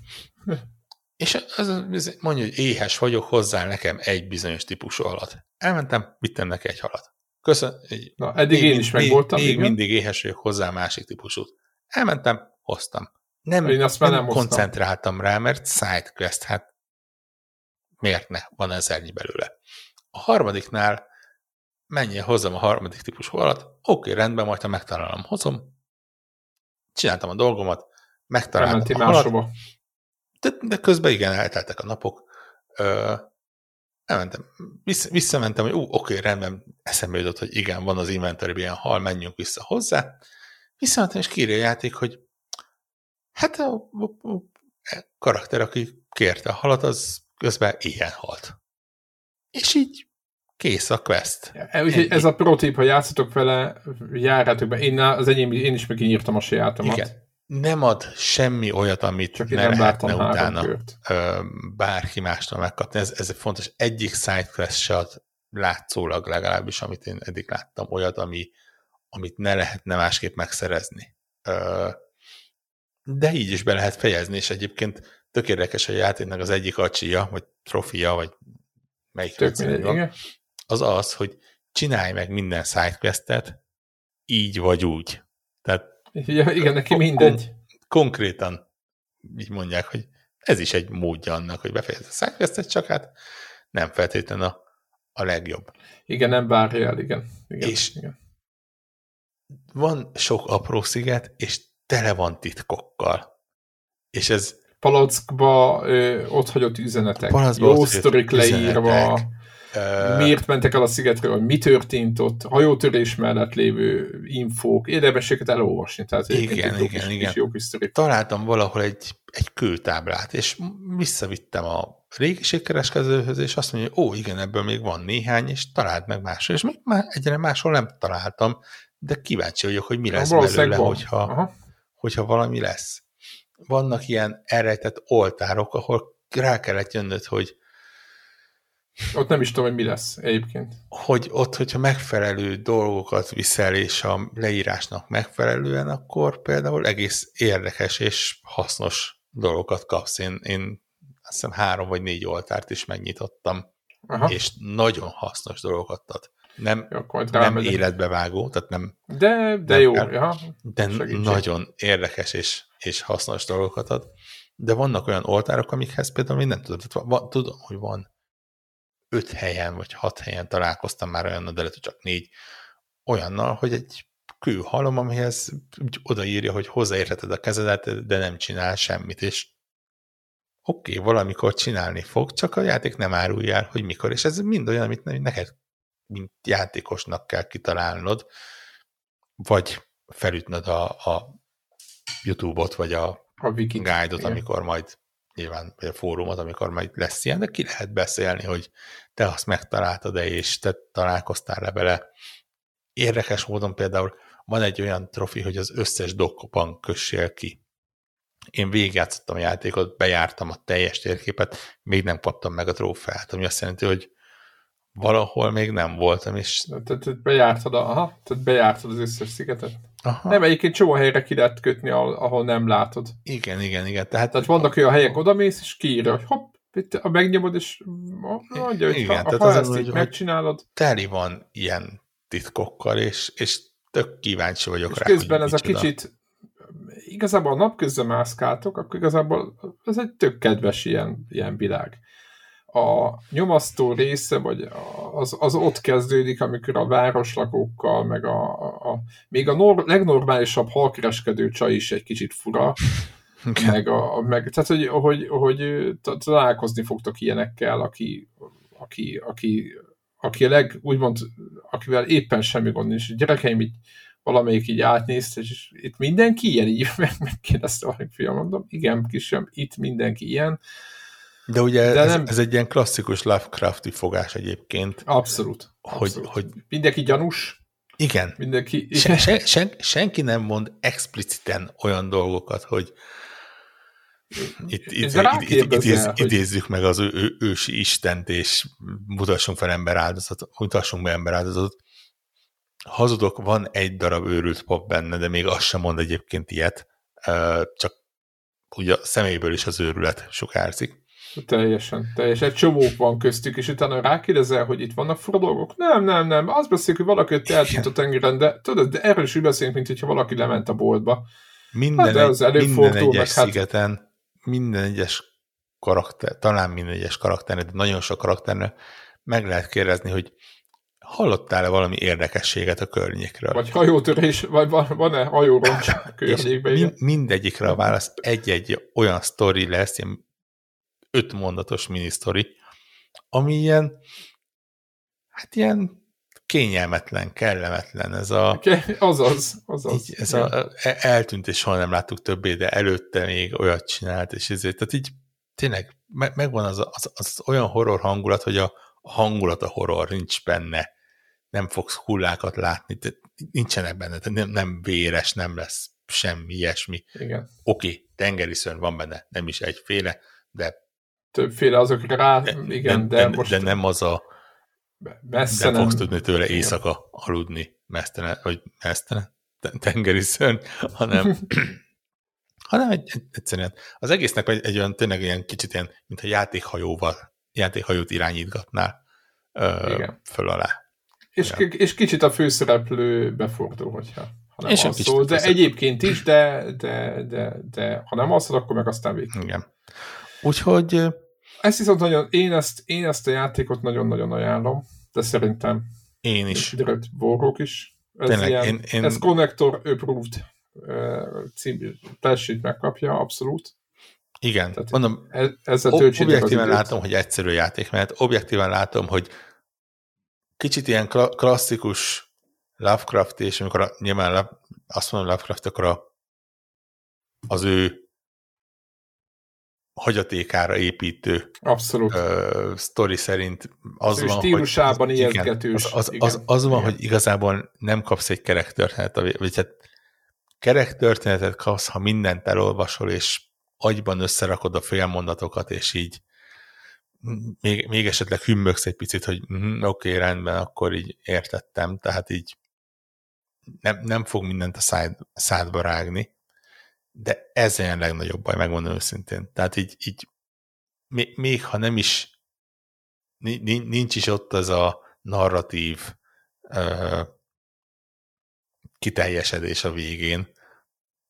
És az, az mondja, hogy éhes vagyok, hozzá nekem egy bizonyos típusú halat. Elmentem, vittem neki egy halat. Köszönöm. Na, eddig még, én is megvoltam. Még, még mindig éhes vagyok hozzá másik típusút. Elmentem, hoztam. Nem, én azt nem, nem koncentráltam rá, mert sidequest, hát miért ne? Van ezernyi belőle. A harmadiknál menjél hozzam a harmadik típusú halat, oké, rendben, majd ha megtalálom, hozom. Csináltam a dolgomat, megtaláltam a halat. De, de közben igen, elteltek a napok. Ö, elmentem, vissza, visszamentem, hogy ú, oké, rendben, eszembe jutott, hogy igen, van az inventory ilyen hal, menjünk vissza hozzá. Visszamentem, és kírja a játék, hogy hát a, a, a karakter, aki kérte a halat, az közben ilyen halt. És így kész a quest. Ja, ez a protip, ha játszatok vele, be. Én, az enyém, én is megint a sajátomat. Igen nem ad semmi olyat, amit Csak ne lehetne utána ö, bárki mástól megkapni. Ez, ez fontos. Egyik sidequest se ad látszólag legalábbis, amit én eddig láttam, olyat, ami, amit ne lehetne másképp megszerezni. De így is be lehet fejezni, és egyébként tök érdekes, a játéknak az egyik acsia, vagy trofia, vagy melyik van, az az, hogy csinálj meg minden sidequestet így vagy úgy. Tehát Ja, igen, neki mindegy. Kon- konkrétan így mondják, hogy ez is egy módja annak, hogy befejezze a szájvesztet, csak hát nem feltétlenül a, a legjobb. Igen, nem várja el, igen. igen és igen. van sok apró sziget, és tele van titkokkal. És ez... Palackba ö, ott hagyott üzenetek. Palackba jó sztorik leírva. Miért mentek el a szigetről, hogy mi történt ott, hajótörés mellett lévő infók, érdemességet elolvasni. Tehát igen, igen, kis, igen. Jó kis Találtam valahol egy, egy kőtáblát, és visszavittem a régiségkereskedőhöz, és azt mondja, hogy ó, igen, ebből még van néhány, és talált meg máshol, és még már egyre máshol nem találtam, de kíváncsi vagyok, hogy mi lesz belőle, hogyha, hogyha valami lesz. Vannak ilyen elrejtett oltárok, ahol rá kellett jönnöd, hogy ott nem is tudom, hogy mi lesz egyébként. Hogy ott, hogyha megfelelő dolgokat viszel, és a leírásnak megfelelően, akkor például egész érdekes és hasznos dolgokat kapsz. Én, én azt hiszem három vagy négy oltárt is megnyitottam, Aha. és nagyon hasznos dolgokat ad. Nem, jó, nem életbevágó, tehát nem... De, de nem jó, kell, ja, De segítség. nagyon érdekes és, és hasznos dolgokat ad. De vannak olyan oltárok, amikhez például én nem tudom, tehát van, tudom, hogy van öt helyen vagy hat helyen találkoztam már olyannal, de lehet, hogy csak négy, olyannal, hogy egy kőhalom, amihez odaírja, hogy hozzáérheted a kezedet, de nem csinál semmit, és oké, okay, valamikor csinálni fog, csak a játék nem árulja el, hogy mikor, és ez mind olyan, amit neked, mint játékosnak kell kitalálnod, vagy felütnöd a, a YouTube-ot, vagy a, a guide-ot, amikor majd nyilván vagy a fórumot, amikor majd lesz ilyen, de ki lehet beszélni, hogy te azt megtaláltad-e, és te találkoztál le vele. Érdekes módon például van egy olyan trofi, hogy az összes dokkopan kössél ki. Én végigjátszottam a játékot, bejártam a teljes térképet, még nem kaptam meg a trófeát, ami azt jelenti, hogy valahol még nem voltam, és... Tehát bejártad, a, aha, tehát bejártad az összes szigetet? Aha. Nem, egyébként csomó helyre ki lehet kötni, ahol, nem látod. Igen, igen, igen. Tehát, tehát vannak olyan helyek, odamész, és kiírja, hogy hopp, itt megnyomod, és mondja, hogy igen, ha, tehát ha az ezt az, így megcsinálod. Teli van ilyen titkokkal, és, és tök kíváncsi vagyok és rá. közben ez a kicsit, igazából a napközben mászkáltok, akkor igazából ez egy tök kedves ilyen, ilyen világ a nyomasztó része, vagy az, az ott kezdődik, amikor a városlakókkal, meg a, a, még a nor, legnormálisabb halkereskedő csaj is egy kicsit fura, okay. meg, a, meg tehát, hogy, hogy, hogy találkozni fogtok ilyenekkel, aki, aki, aki, aki a leg, úgymond, akivel éppen semmi gond nincs. Gyerekeim így valamelyik így átnézte, és itt mindenki ilyen, így *laughs* meg, megkérdezte valami fiam, mondom, igen, kisem, itt mindenki ilyen, de ugye De ez, nem... ez egy ilyen klasszikus Lovecrafti fogás egyébként. Abszolút. Hogy, abszolút. hogy... Mindenki gyanús. Igen. Mindenki... Sen, sen, sen, senki nem mond expliciten olyan dolgokat, hogy itt, itt, itt, itt, idéz, hogy... idézzük meg az ő, ő, ősi Istent, és mutassunk fel emberáldozatot, mutassunk be emberáldozatot. hazudok, van egy darab őrült pop benne, de még azt sem mond egyébként ilyet, csak ugye a személyből is az őrület sugárzik. Teljesen, teljesen. Egy csomó van köztük, és utána rákérdezel, hogy itt vannak fura dolgok. Nem, nem, nem. Azt beszéljük, hogy valaki ott eltűnt a tengeren, de tudod, de erről is úgy beszélünk, mint hogyha valaki lement a boltba. Minden, hát, az minden egyes meg, szigeten, hát... minden egyes karakter, talán minden egyes karakternek, de nagyon sok karakternek meg lehet kérdezni, hogy hallottál-e valami érdekességet a környékről? Vagy hajótörés, vagy van-e hajóroncs a *laughs* környékben? Mind, mindegyikre a válasz egy-egy olyan sztori lesz, ilyen öt mondatos minisztori, ami ilyen, hát ilyen kényelmetlen, kellemetlen. Ez a... Azaz, azaz. Így, ez a, e, eltűnt, és soha nem láttuk többé, de előtte még olyat csinált, és ezért, tehát így tényleg megvan az, az, az olyan horror hangulat, hogy a, a hangulat a horror nincs benne, nem fogsz hullákat látni, de nincsenek benne, tehát nem, nem véres, nem lesz semmi ilyesmi. Igen. Oké, okay, tengeri szörny van benne, nem is egyféle, de többféle azok rá, de, igen, de, de, most... De nem az a... Messze nem, nem fogsz tudni tőle éjszaka aludni, mesztelen, vagy mesztelen, tengeri szörny, hanem, *laughs* hanem egy, egy, egyszerűen az egésznek egy, egy olyan tényleg ilyen kicsit ilyen, mintha játékhajóval, játékhajót irányítgatnál ö, föl alá. És, ja. és kicsit a főszereplő befordul, hogyha ha nem és az szól, de egyébként is, de, de, de, de ha nem az, akkor meg aztán végül. Igen. Úgyhogy ezt viszont nagyon, én ezt, én ezt a játékot nagyon-nagyon ajánlom, de szerintem én is. Direkt borrók is. Ez, Tényleg, ilyen, én, én... ez Connector Approved című telsét megkapja, abszolút. Igen, Tehát mondom, e, ezzel objektíven látom, hogy egyszerű játék, mert objektíven látom, hogy kicsit ilyen klasszikus Lovecraft, és amikor a, nyilván azt mondom Lovecraft, akkor a, az ő hagyatékára építő Abszolút. Uh, sztori szerint az, az van, stílusában hogy, ijesztgetős. Az, az, az, az van, igen. hogy igazából nem kapsz egy kerektörténetet, vagy hát kerektörténetet kapsz, ha mindent elolvasol, és agyban összerakod a félmondatokat, és így még, még esetleg hümmögsz egy picit, hogy mm, oké, okay, rendben, akkor így értettem, tehát így nem, nem fog mindent a szád, szádba rágni, de ez olyan legnagyobb baj, megmondom őszintén. Tehát így, így még, még ha nem is nincs is ott az a narratív uh, kiteljesedés a végén,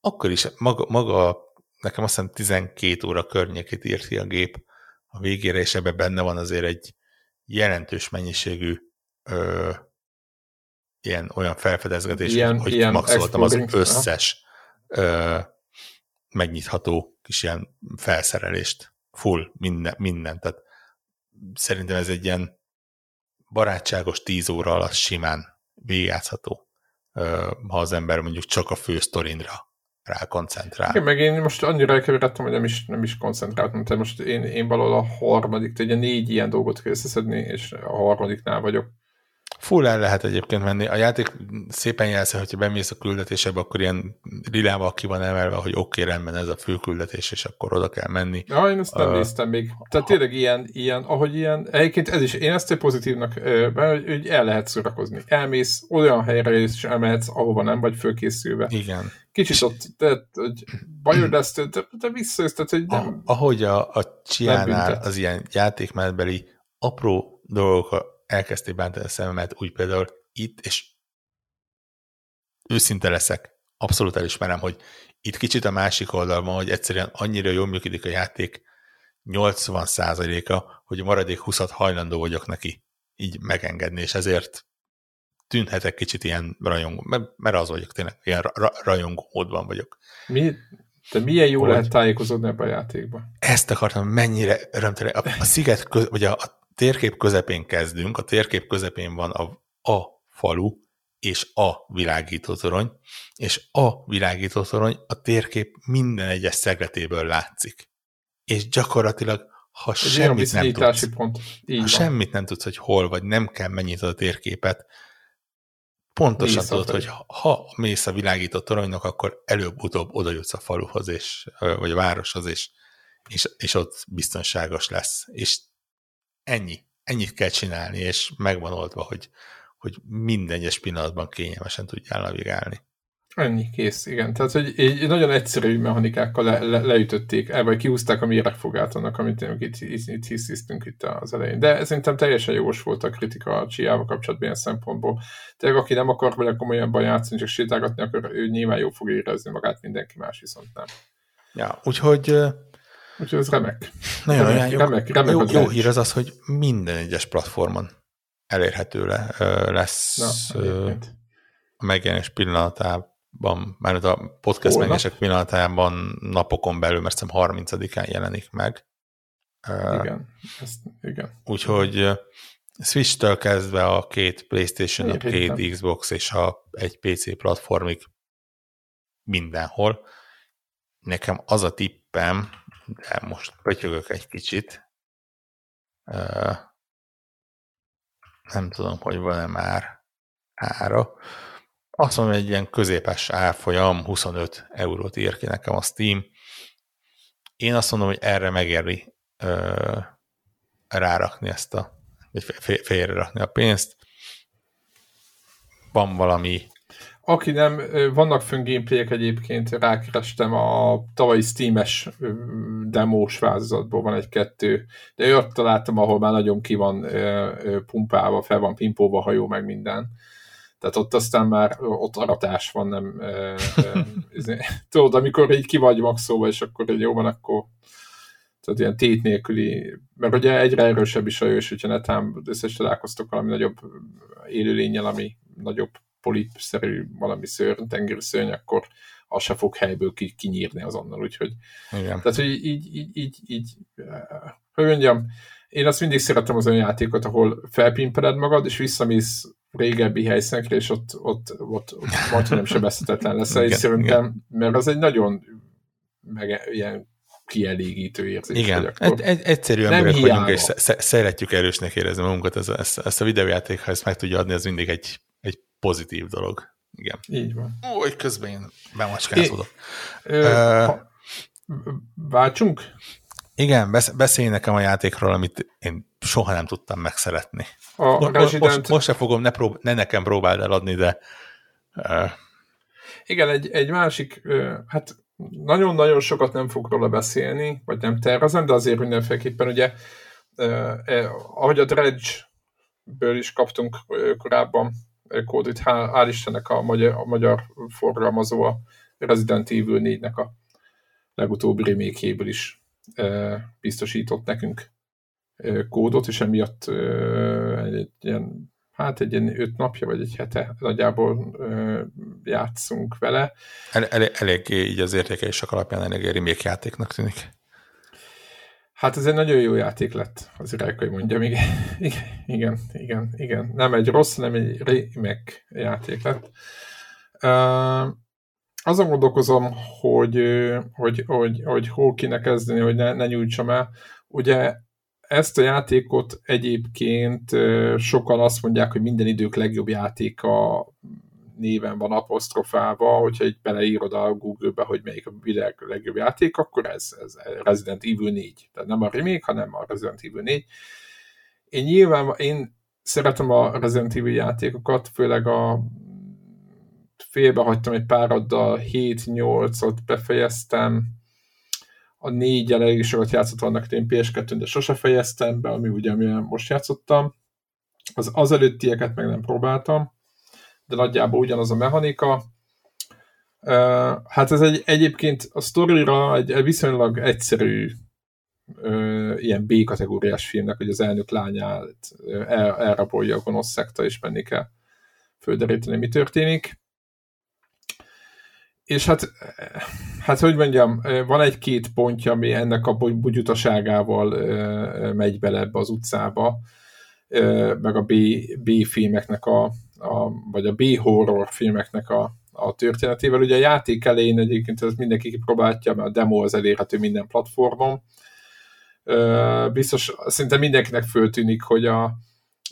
akkor is maga, maga nekem azt hiszem 12 óra környékét írt ki a gép a végére, és ebben benne van azért egy jelentős mennyiségű ö, ilyen olyan felfedezgetés, ilyen, hogy ilyen maxoltam az összes ö, megnyitható kis ilyen felszerelést, full, minden, minden. Tehát szerintem ez egy ilyen barátságos tíz óra alatt simán végigjátszható, ha az ember mondjuk csak a fő sztorinra rá koncentrál. Igen, meg én most annyira elkeveredtem, hogy nem is, nem is koncentráltam, tehát most én, én valahol a harmadik, ugye négy ilyen dolgot kell összeszedni, és a harmadiknál vagyok. Full el lehet egyébként menni. A játék szépen jelzi, hogyha bemész a küldetésebe, akkor ilyen rilával ki van emelve, hogy oké, okay, rendben ez a fő küldetés, és akkor oda kell menni. Ja, én ezt nem uh, néztem még. Tehát tényleg ilyen, ilyen, ahogy ilyen, egyébként ez is, én ezt egy pozitívnak, hogy, hogy el lehet szórakozni. Elmész olyan helyre, és elmehetsz, ahova nem vagy fölkészülve. Igen. Kicsit ott, de, hogy bajod ezt, de, de visszajössz, tehát, hogy nem, Ahogy a, a Csiánál az ilyen játékmenetbeli apró dolgok elkezdték bántani a szememet, úgy például itt, és őszinte leszek, abszolút elismerem, hogy itt kicsit a másik oldalon, hogy egyszerűen annyira jól működik a játék 80%-a, hogy a maradék 20 hajlandó vagyok neki így megengedni, és ezért tűnhetek kicsit ilyen rajongó, mert az vagyok tényleg, ilyen ra- rajongó módban vagyok. Mi, te milyen jó hogy lehet tájékozódni ebbe a játékba? Ezt akartam, mennyire örömtelen. A, a sziget, köz, vagy a, a térkép közepén kezdünk, a térkép közepén van a, a falu és a villágítótorony, és a villágítótorony a térkép minden egyes szegletéből látszik. És gyakorlatilag, ha Ez semmit nem tudsz, pont. Így ha van. semmit nem tudsz, hogy hol vagy, nem kell mennyit a térképet, pontosan Mész tudod, hogy ha mész a világító toronynak, akkor előbb-utóbb oda jutsz a faluhoz, és, vagy a városhoz, és, és, és ott biztonságos lesz. És ennyi. Ennyit kell csinálni, és megvan oldva, hogy, hogy minden egyes pillanatban kényelmesen tudjál navigálni. Ennyi, kész, igen. Tehát, hogy egy nagyon egyszerű mechanikákkal le, le, leütötték el, vagy kiúzták a méregfogát annak, amit itt, itt, itt hisztisztünk itt az elején. De szerintem teljesen jogos volt a kritika a Csiával kapcsolatban ilyen szempontból. Tehát aki nem akar vele komolyabban játszani, csak sétálgatni, akkor ő nyilván jó fog érezni magát, mindenki más viszont nem. Ja, úgyhogy... Úgyhogy ez remek. Nagyon remek, jó, remek, remek jó, jó hír az az, hogy minden egyes platformon elérhető le, lesz Na, a megjelenés pillanatában ban, már a podcast Holnap. megések pillanatában napokon belül, mert hiszem 30-án jelenik meg. Igen, ezt, igen. Úgyhogy Switch-től kezdve a két Playstation, a két Xbox és a egy PC platformig mindenhol. Nekem az a tippem, de most pötyögök egy kicsit, nem tudom, hogy van-e már ára, azt mondom, egy ilyen középes árfolyam, 25 eurót ír ki nekem a Steam. Én azt mondom, hogy erre megéri rárakni ezt a, vagy félre rakni a pénzt. Van valami aki nem, vannak fönn gameplayek egyébként, rákerestem a tavalyi Steam-es demós változatból van egy-kettő, de ott találtam, ahol már nagyon ki van pumpálva, fel van pimpóva hajó, meg minden. Tehát ott aztán már ott aratás van, nem *laughs* tudod, amikor így ki vagy maxolva, és akkor egy jó van, akkor tehát ilyen tét nélküli, mert ugye egyre erősebb is a jó, és hogyha netán összes találkoztok valami nagyobb élőlényel, ami nagyobb polipszerű valami szörny, tengeri szörny, akkor az se fog helyből ki, kinyírni azonnal, úgyhogy Igen. tehát, hogy így, így, így, így hogy mondjam, én azt mindig szeretem az olyan játékot, ahol felpimpeled magad, és visszamész régebbi helyszínekre, és ott, ott, ott, ott majdnem sebezhetetlen lesz, és szerintem, mert az egy nagyon meg, ilyen kielégítő érzés. Igen, egy, egy, egyszerű emberek vagyunk, és szeretjük erősnek érezni magunkat, ez, ezt, ezt a videójáték, ha ezt meg tudja adni, az mindig egy pozitív dolog. Igen. Így van. Hogy közben én bemacskázódok. Váltsunk? Igen, beszélj nekem a játékról, amit én soha nem tudtam megszeretni. A most, Resident... most, most se fogom, ne, prób- ne nekem próbáld eladni, de... Uh... Igen, egy, egy másik, uh, hát nagyon-nagyon sokat nem fog róla beszélni, vagy nem tervezem, de azért mindenféleképpen ugye, uh, eh, ahogy a Dredge-ből is kaptunk uh, korábban kódit, hál', hál Istennek a magyar, a magyar forgalmazó a Resident Evil 4-nek a legutóbbi remake is biztosított nekünk kódot, és emiatt egy ilyen, hát egy ilyen öt napja, vagy egy hete nagyjából játszunk vele. El, el, elég így az értékelések alapján elég remake játéknak tűnik. Hát ez egy nagyon jó játék lett, az iránykai mondjam, igen, igen, igen, igen. Nem egy rossz, nem egy remake játék lett. Uh, azon gondolkozom, hogy, hogy, hogy, hogy hol kéne kezdeni, hogy ne, ne nyújtsam el. Ugye ezt a játékot egyébként sokan azt mondják, hogy minden idők legjobb játéka néven van apostrofálva, hogyha egy beleírod a Google-be, hogy melyik a világ legjobb játék, akkor ez, ez Resident Evil 4. Tehát nem a remake, hanem a Resident Evil 4. Én nyilván, én szeretem a Resident Evil játékokat, főleg a félbehagytam egy páraddal, 7-8-ot befejeztem, a négy elég sokat játszott vannak én ps 2 de sose fejeztem be, ami ugye amilyen most játszottam. Az, az előttieket meg nem próbáltam, de nagyjából ugyanaz a mechanika. Hát ez egy, egyébként a sztorira egy, viszonylag egyszerű ilyen B-kategóriás filmnek, hogy az elnök lányát el, elrabolja a gonosz szekta, és menni kell földeríteni, mi történik és hát, hát hogy mondjam, van egy-két pontja, ami ennek a bugyutaságával megy bele ebbe az utcába, meg a B, B-filmeknek a, a, vagy a B-horror filmeknek a, a történetével. Ugye a játék elején egyébként ez mindenki kipróbálja, mert a demo az elérhető minden platformon. Biztos, szinte mindenkinek föltűnik, hogy a,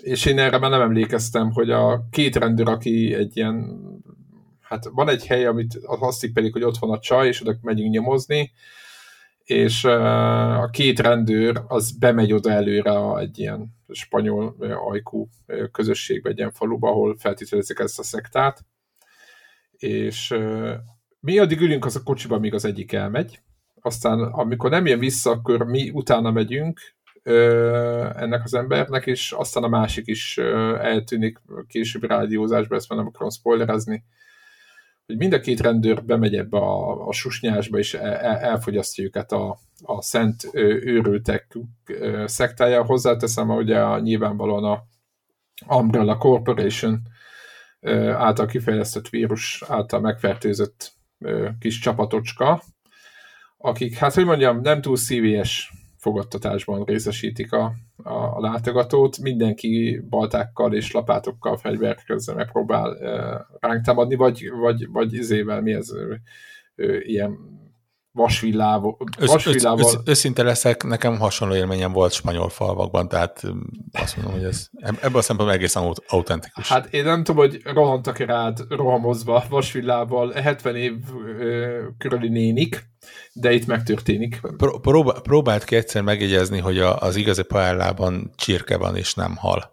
és én erre már nem emlékeztem, hogy a két rendőr, aki egy ilyen hát van egy hely, amit azt pedig, hogy ott van a csaj, és oda megyünk nyomozni, és a két rendőr az bemegy oda előre egy ilyen spanyol ajkú közösségbe, egy ilyen faluba, ahol feltételezik ezt a szektát, és mi addig ülünk az a kocsiba, míg az egyik elmegy, aztán amikor nem jön vissza, akkor mi utána megyünk ennek az embernek, és aztán a másik is eltűnik később rádiózásba, ezt már nem akarom spoilerezni, hogy mind a két rendőr bemegy ebbe a, a susnyásba, és el, elfogyasztja őket a, a szent őrültek szektája. Hozzáteszem, hogy a, nyilvánvalóan a Umbrella Corporation által kifejlesztett vírus által megfertőzött kis csapatocska, akik, hát hogy mondjam, nem túl szívélyes fogadtatásban részesítik a, a, a látogatót, mindenki baltákkal és lapátokkal fegyverkezve megpróbál e, ránk támadni, vagy, vagy, vagy izével, mi ez, e, ilyen vasvillával. vasvillával. Össz, össz, őszinte leszek, nekem hasonló élményem volt spanyol falvakban, tehát azt mondom, hogy ez ebből a szempontból egészen autentikus. Hát én nem tudom, hogy rohantak-e rád rohamozva vasvillával 70 év ö, körüli nénik, de itt megtörténik. Pró- próbá- próbált ki egyszer megjegyezni, hogy a, az igazi paellában csirke van és nem hal.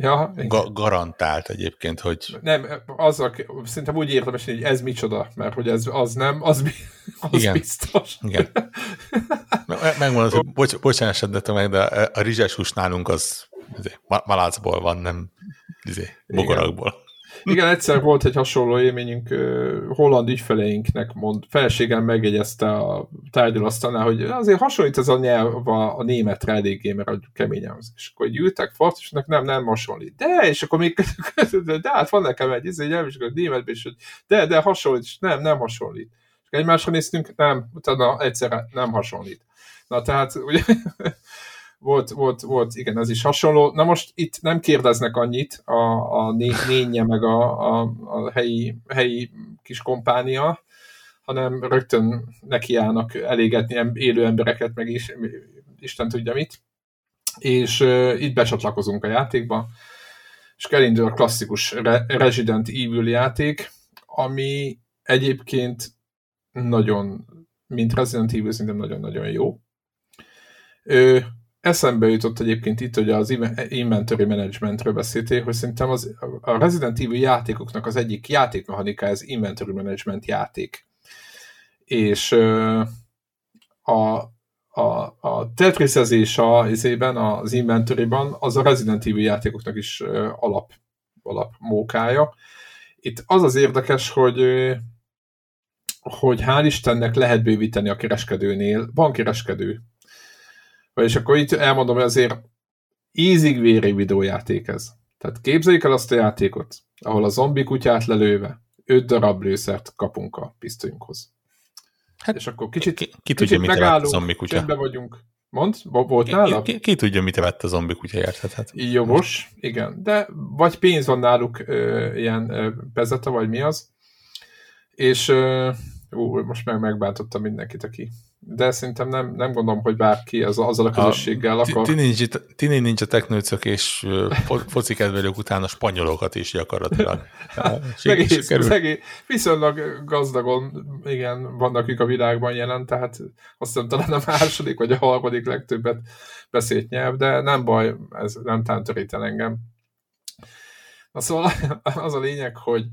Ja, Ga- garantált egyébként, hogy... Nem, azzal, szerintem úgy érdemes, hogy ez micsoda, mert hogy ez az nem, az, az Igen. biztos. Igen. *laughs* Megmondod, hogy bocs, bocsánat, meg, de a rizses hús nálunk az izé, malácból van, nem izé, bogarakból. Igen, egyszer volt egy hasonló élményünk, holland ügyfeleinknek mond, felségem megjegyezte a tárgyalasztalnál, hogy azért hasonlít ez a nyelv a, a németre eléggé, mert keményen. És akkor ültek fartosnak, nem, nem hasonlít. De, és akkor még, *laughs* de hát van nekem egy izé nyelv, és akkor németben is, hogy de, de hasonlít, és nem, nem hasonlít. És egymásra néztünk, nem, utána egyszerre nem hasonlít. Na tehát, ugye, volt, volt, volt, igen, ez is hasonló. Na most itt nem kérdeznek annyit a, a nénye meg a, a, a helyi, helyi kis kompánia, hanem rögtön nekiállnak elégetni élő embereket, meg is, Isten tudja mit. És uh, itt becsatlakozunk a játékba, és elindul a klasszikus Re- Resident Evil játék, ami egyébként nagyon, mint Resident Evil szerintem nagyon-nagyon jó. Ö, eszembe jutott egyébként itt, hogy az inventory managementről beszéltél, hogy szerintem az, a Resident Evil játékoknak az egyik játékmechanika ez inventory management játék. És a, a, a tetrisezés izében, az inventoryban az a Resident Evil játékoknak is alap, alap mókája. Itt az az érdekes, hogy hogy hál' Istennek lehet bővíteni a kereskedőnél. Van kereskedő, és akkor itt elmondom, hogy azért ízig vérig videójáték ez. Tehát képzeljük el azt a játékot, ahol a zombi kutyát lelőve öt darab lőszert kapunk a pisztolyunkhoz. Hát, és akkor kicsit, ki, ki tudja, mit megállunk, a zombi kutya. vagyunk. Mond, volt náluk? Ki, ki, ki, tudja, mit evett a zombi kutya, érted? Hát. Jogos, igen. De vagy pénz van náluk ö, ilyen ö, pezeta, vagy mi az. És ö, ú, most meg megbántottam mindenkit, aki de szerintem nem, nem gondolom, hogy bárki az, azzal a közösséggel akar. Tini ninja teknőcök és foci kedvelők után a spanyolokat is gyakorlatilag. *laughs* Egész, szegély, viszonylag gazdagon, igen, vannak ők a világban jelen, tehát azt hiszem talán a második vagy a harmadik legtöbbet beszélt nyelv, de nem baj, ez nem tántorít el engem. Na szóval *laughs* az a lényeg, hogy,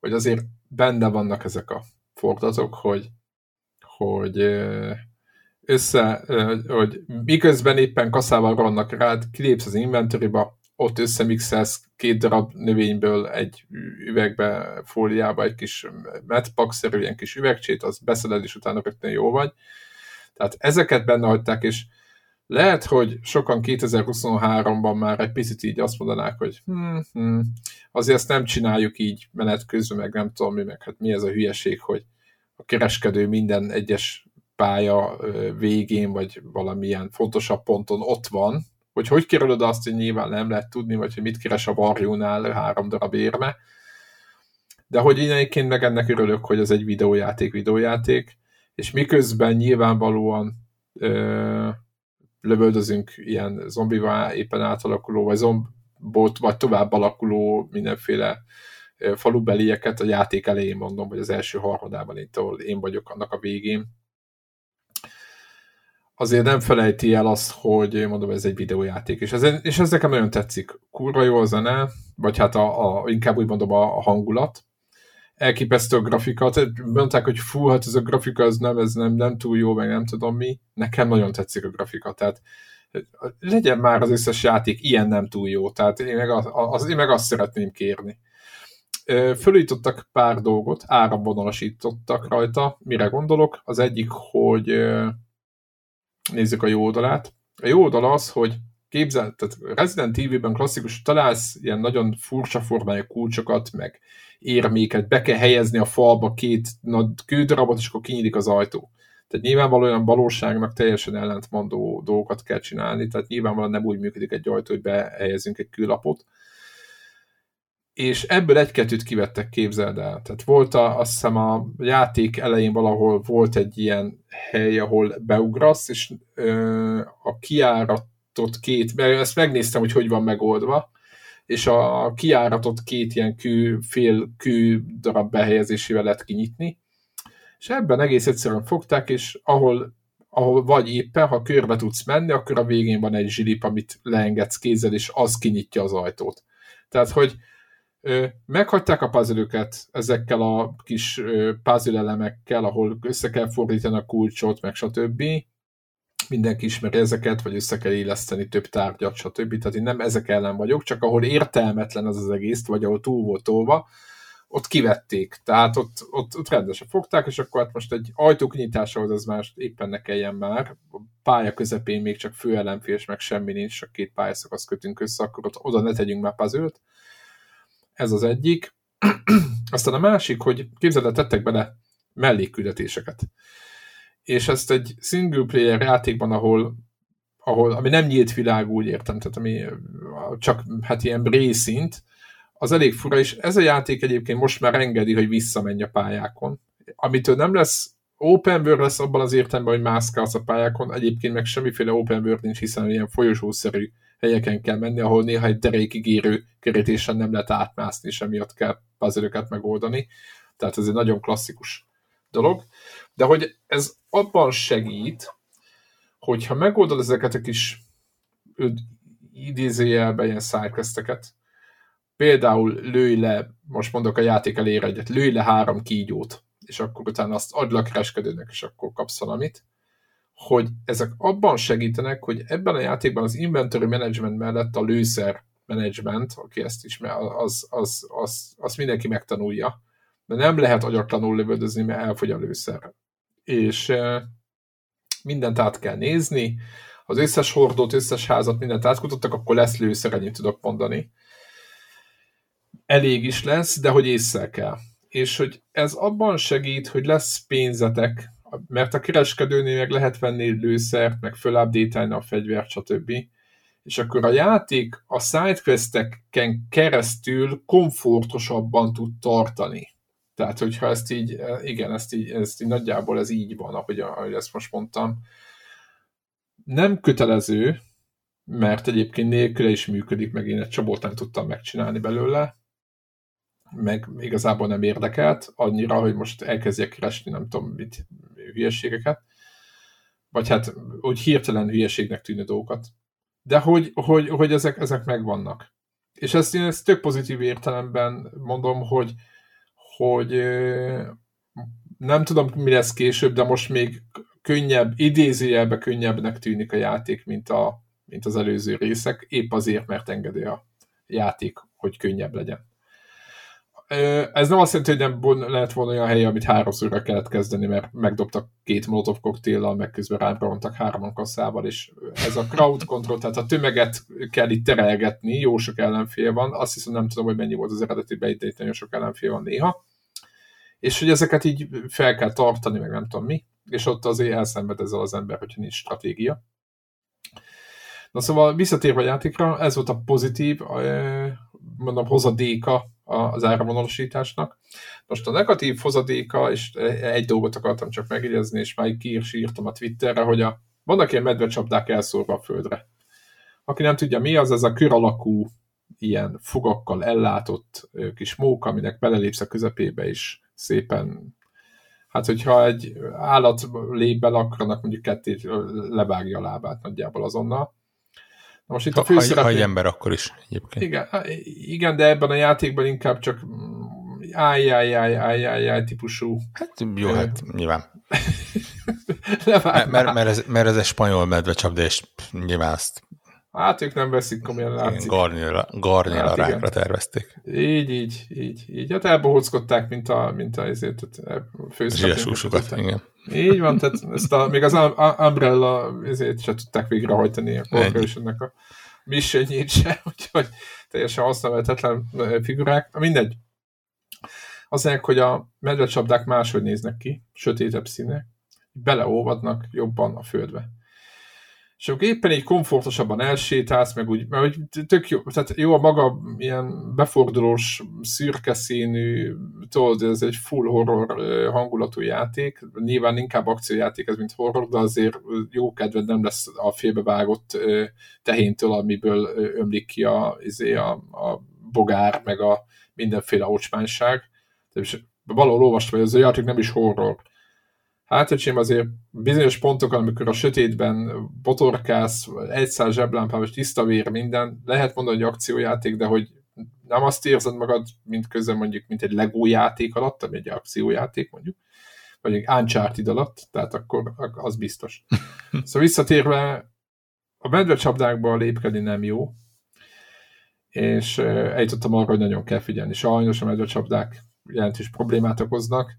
hogy azért benne vannak ezek a fordulatok, hogy hogy össze, hogy miközben éppen kaszával vannak rád, kilépsz az inventoryba, ott összemixelsz két darab növényből egy üvegbe, fóliába egy kis metpack-szerű ilyen kis üvegcsét, az beszeded, és utána rögtön jó vagy. Tehát ezeket benne hagyták, és lehet, hogy sokan 2023-ban már egy picit így azt mondanák, hogy hm, hm, azért ezt nem csináljuk így menet közben, meg nem tudom mi, meg hát mi ez a hülyeség, hogy a kereskedő minden egyes pálya végén, vagy valamilyen fontosabb ponton ott van, hogy hogy kerülöd azt, hogy nyilván nem lehet tudni, vagy hogy mit keres a varjónál három darab érme, de hogy én egyébként meg ennek örülök, hogy ez egy videójáték, videójáték, és miközben nyilvánvalóan ö, lövöldözünk ilyen zombivá éppen átalakuló, vagy zombot, vagy tovább alakuló mindenféle falubelieket a játék elején mondom, vagy az első harmadában itt, ahol én vagyok annak a végén. azért nem felejti el azt, hogy mondom, ez egy videójáték, és ez, és ez nekem nagyon tetszik. Kurva jó a zene, vagy hát a, a, inkább úgy mondom a, a hangulat. Elképesztő a grafika. Mondták, hogy fú, hát ez a grafika az nem, ez nem, nem túl jó, meg nem tudom mi. Nekem nagyon tetszik a grafika, tehát legyen már az összes játék ilyen nem túl jó, tehát én meg, az, az, én meg azt szeretném kérni. Fölítottak pár dolgot, áramvonalasítottak rajta, mire gondolok. Az egyik, hogy nézzük a jó oldalát. A jó oldal az, hogy képzel, tehát Resident Evil-ben klasszikus, találsz ilyen nagyon furcsa formájú kulcsokat, meg érméket, be kell helyezni a falba két nagy kődarabot, és akkor kinyílik az ajtó. Tehát nyilvánvalóan valóságnak teljesen ellentmondó dolgokat kell csinálni, tehát nyilvánvalóan nem úgy működik egy ajtó, hogy behelyezünk egy kőlapot. És ebből egy-kettőt kivettek, képzeld el. Tehát volt a, azt hiszem a játék elején valahol volt egy ilyen hely, ahol beugrasz, és ö, a kiáratot két, mert ezt megnéztem, hogy hogy van megoldva, és a kiáratot két ilyen kő, fél kő darab behelyezésével lehet kinyitni, és ebben egész egyszerűen fogták, és ahol, ahol vagy éppen, ha körbe tudsz menni, akkor a végén van egy zsilip, amit leengedsz kézzel, és az kinyitja az ajtót. Tehát, hogy meghagyták a puzzle ezekkel a kis puzzle elemekkel, ahol össze kell fordítani a kulcsot, meg stb. Mindenki ismeri ezeket, vagy össze kell éleszteni több tárgyat, stb. Tehát én nem ezek ellen vagyok, csak ahol értelmetlen az az egész, vagy ahol túl volt tolva, ott kivették, tehát ott, ott, ott rendesen fogták, és akkor hát most egy ajtók nyitásához az már éppen ne kelljen már, a pálya közepén még csak főellenfés, meg semmi nincs, csak két pályaszakasz kötünk össze, akkor ott oda ne tegyünk már puzzle Ez az egyik. *clears throat* Aztán a másik, hogy képzeld el, tettek bele mellékküldetéseket. És ezt egy single player játékban, ahol ahol, ami nem nyílt világ, úgy értem, tehát ami csak hát ilyen részint, az elég fura, és ez a játék egyébként most már engedi, hogy visszamenj a pályákon. Amitől nem lesz open world lesz abban az értelemben, hogy mászkálsz a pályákon, egyébként meg semmiféle open world nincs, hiszen ilyen folyosószerű helyeken kell menni, ahol néha egy derékig érő kerítésen nem lehet átmászni, és emiatt kell puzzle megoldani. Tehát ez egy nagyon klasszikus dolog. De hogy ez abban segít, hogyha megoldod ezeket a kis idézőjelben ilyen sidequesteket, például lőj le, most mondok a játék elére egyet, lőj le három kígyót, és akkor utána azt add le kereskedőnek, és akkor kapsz valamit, hogy ezek abban segítenek, hogy ebben a játékban az inventory management mellett a lőszer management, aki ezt ismer, az, az, az, az mindenki megtanulja. De nem lehet agyatlanul lövöldözni, mert elfogy a lőszer. És mindent át kell nézni, az összes hordót, összes házat, mindent átkutattak, akkor lesz lőszer, ennyit tudok mondani elég is lesz, de hogy észre kell. És hogy ez abban segít, hogy lesz pénzetek, mert a kereskedőnél meg lehet venni lőszert, meg fölupdate a fegyvert, stb. És akkor a játék a sidequesteken keresztül komfortosabban tud tartani. Tehát, hogyha ezt így, igen, ezt így, ezt így nagyjából ez így van, ahogy, ahogy ezt most mondtam. Nem kötelező, mert egyébként nélküle is működik, meg én egy csomót nem tudtam megcsinálni belőle, meg igazából nem érdekelt annyira, hogy most elkezdjek keresni, nem tudom mit, hülyeségeket, vagy hát úgy hirtelen hülyeségnek tűnő dolgokat. De hogy, hogy, hogy ezek, ezek megvannak. És ezt én ezt tök pozitív értelemben mondom, hogy, hogy nem tudom, mi lesz később, de most még könnyebb, idézőjelbe könnyebbnek tűnik a játék, mint, a, mint az előző részek, épp azért, mert engedi a játék, hogy könnyebb legyen ez nem azt jelenti, hogy nem lehet volna olyan hely, amit háromszorra kellett kezdeni, mert megdobtak két molotov koktéllal, meg közben rábrontak hárman kasszával, és ez a crowd control, tehát a tömeget kell itt terelgetni, jó sok ellenfél van, azt hiszem nem tudom, hogy mennyi volt az eredeti itt nagyon sok ellenfél van néha, és hogy ezeket így fel kell tartani, meg nem tudom mi, és ott azért elszenved ezzel az ember, hogyha nincs stratégia. Na szóval visszatérve a játékra, ez volt a pozitív, mondom, hozadéka az áramvonalasításnak. Most a negatív hozadéka, és egy dolgot akartam csak megjegyezni, és már ki is írtam a Twitterre, hogy a, vannak ilyen medvecsapdák elszórva a földre. Aki nem tudja mi az, ez a kör alakú, ilyen fogakkal ellátott kis móka, aminek belelépsz a közepébe, és szépen Hát, hogyha egy állat lép bele, akkor annak mondjuk kettét levágja a lábát nagyjából azonnal. Na most itt a főszereplő... Ha egy ember akkor is egyébként. Igen, igen, de ebben a játékban inkább csak áj típusú. Hát jó, hát nyilván. *laughs* mert, mert, mert, ez, mert ez egy spanyol medvecsapda, és nyilván azt Hát ők nem veszik komolyan, látszik. Garnéla, garnéla hát, rákra tervezték. Így, így, így, így. Hát elbohóckodták, mint a, mint a ezért, a főszereplőket. igen. Így van, tehát ezt a, még az Umbrella ezért se tudták végrehajtani a Corporationnek a missionjét se, *laughs* úgyhogy teljesen használhatatlan figurák. Mindegy. Azért, hogy a medvecsapdák máshogy néznek ki, sötétebb színek, beleolvadnak jobban a földbe és akkor éppen így komfortosabban elsétálsz, meg úgy, mert tök jó, tehát jó a maga ilyen befordulós, szürke színű, tudod, ez egy full horror hangulatú játék, nyilván inkább akciójáték ez, mint horror, de azért jó kedved nem lesz a félbevágott tehéntől, amiből ömlik ki a, izé, a, a bogár, meg a mindenféle ocsmányság. És valahol olvastam, hogy ez a játék nem is horror, Hát, öcsém, azért bizonyos pontokon, amikor a sötétben botorkász, egyszár zseblámpával, tiszta vér, minden, lehet mondani, hogy akciójáték, de hogy nem azt érzed magad, mint közben mondjuk, mint egy Lego játék alatt, ami egy akciójáték mondjuk, vagy egy Uncharted alatt, tehát akkor az biztos. *laughs* Szóval visszatérve, a medvecsapdákba lépkedni nem jó, és eljutottam arra, hogy nagyon kell figyelni. Sajnos a medvecsapdák jelentős problémát okoznak,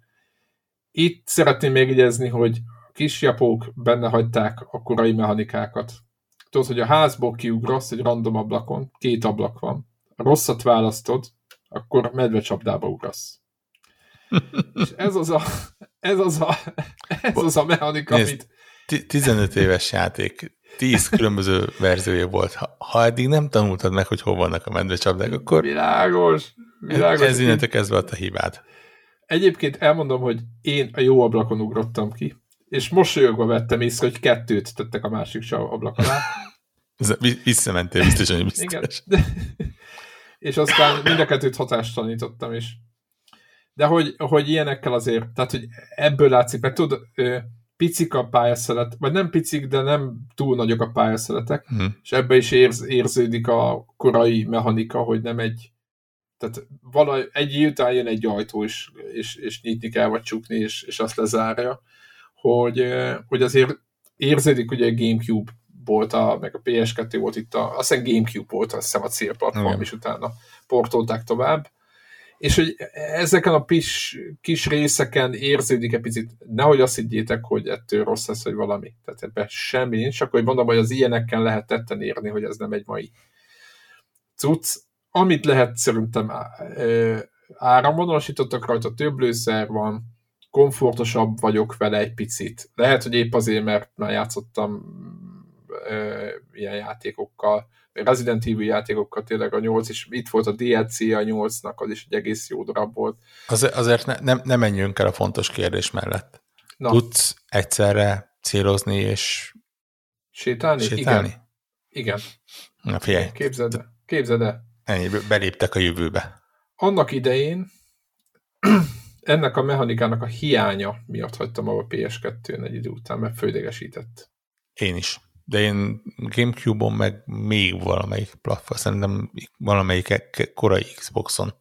itt szeretném megjegyezni, hogy a kis japók benne hagyták a korai mechanikákat. Tudod, hogy a házból kiugrasz egy random ablakon, két ablak van. A rosszat választod, akkor medvecsapdába ugrasz. *laughs* És ez az a, ez az a, ez az a mechanika, Nézd, amit... 15 éves játék, 10 különböző verziója volt. Ha, ha eddig nem tanultad meg, hogy hol vannak a medvecsapdák, akkor... Világos, világos. Ez innentől kezdve a hibád. Egyébként elmondom, hogy én a jó ablakon ugrottam ki, és mosolyogva vettem észre, hogy kettőt tettek a másik ablak alá. *laughs* Visszamentél biztosan, hogy biztos. Igen. *laughs* és aztán mind a kettőt hatástalanítottam is. De hogy, hogy ilyenekkel azért, tehát hogy ebből látszik, mert tudod, picik a pályaszelet, vagy nem picik, de nem túl nagyok a pályaszeletek, hmm. és ebbe is érz, érződik a korai mechanika, hogy nem egy tehát valahogy egy után jön egy ajtó, és, és, és nyitni kell, vagy csukni, és, és azt lezárja, hogy, hogy azért érződik, hogy a Gamecube volt, a, meg a PS2 volt itt, a, azt hiszem Gamecube volt, azt hiszem a célplatform, Igen. és utána portolták tovább, és hogy ezeken a kis, kis részeken érződik egy picit, nehogy azt higgyétek, hogy ettől rossz lesz, hogy valami. Tehát ebben semmi nincs, csak hogy mondom, hogy az ilyenekkel lehet tetten érni, hogy ez nem egy mai cucc, amit lehet szerintem áramvonalasítottak rajta, több lőszer van, komfortosabb vagyok vele egy picit. Lehet, hogy épp azért, mert már játszottam ö, ilyen játékokkal, Resident Evil játékokkal tényleg a 8 is, itt volt a DLC a 8-nak, az is egy egész jó darab volt. Az, azért ne, nem, nem menjünk el a fontos kérdés mellett. Na. Tudsz egyszerre célozni és sétálni? sétálni? Igen. Igen. Na figyelj. Képzeld el. Képzeld el. Ennyi, beléptek a jövőbe. Annak idején *clears throat* ennek a mechanikának a hiánya miatt hagytam a PS2-n egy idő után, mert földégesített. Én is. De én Gamecube-on meg még valamelyik platform, szerintem valamelyik korai Xboxon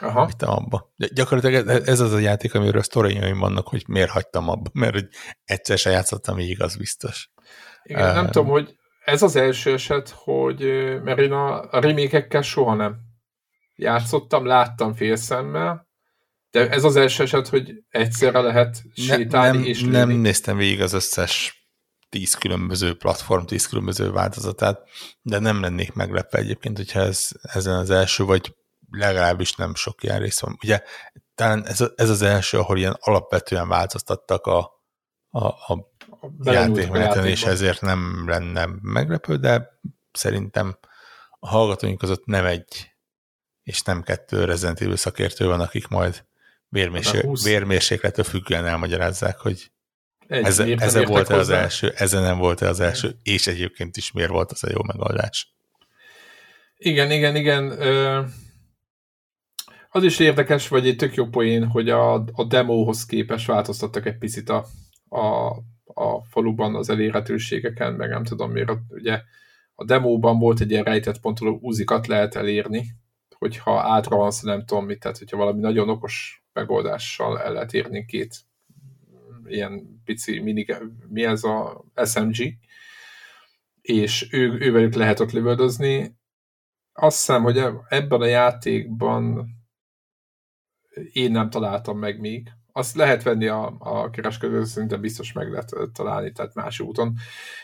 Aha. hagytam abba. De gyakorlatilag ez az a játék, amiről a sztoriaim vannak, hogy miért hagytam abba, mert hogy egyszer se játszottam még, az biztos. Igen, uh, nem tudom, hogy ez az első eset, hogy mert én a, a remékekkel soha nem játszottam, láttam félszemmel, de ez az első eset, hogy egyszerre lehet sétálni ne, nem, és lőni. Nem néztem végig az összes tíz különböző platform, tíz különböző változatát, de nem lennék meglepve egyébként, hogyha ez, ezen az első, vagy legalábbis nem sok ilyen rész van. Ugye talán ez, ez az első, ahol ilyen alapvetően változtattak a, a, a játékmeneten, és ezért nem lenne meglepő, de szerintem a hallgatóink között nem egy és nem kettő Resident Evil szakértő van, akik majd vérmérsé- vérmérséklettől függően elmagyarázzák, hogy egy, ez, ez volt-e az első, ezen nem volt-e az első, és egyébként is miért volt az a jó megoldás. Igen, igen, igen. Az is érdekes, vagy egy tök jó poén, hogy a, a demóhoz képes változtattak egy picit a, a, a faluban az elérhetőségeken, meg nem tudom miért, ugye a demóban volt egy ilyen rejtett pontoló úzikat lehet elérni, hogyha átravansz, nem tudom mit, tehát hogyha valami nagyon okos megoldással el lehet érni két ilyen pici mini, mi ez a SMG, és ő, ővelük lehet ott lövöldözni. Azt hiszem, hogy ebben a játékban én nem találtam meg még. Azt lehet venni a, a kereskedő, szerintem biztos meg lehet találni, tehát más úton.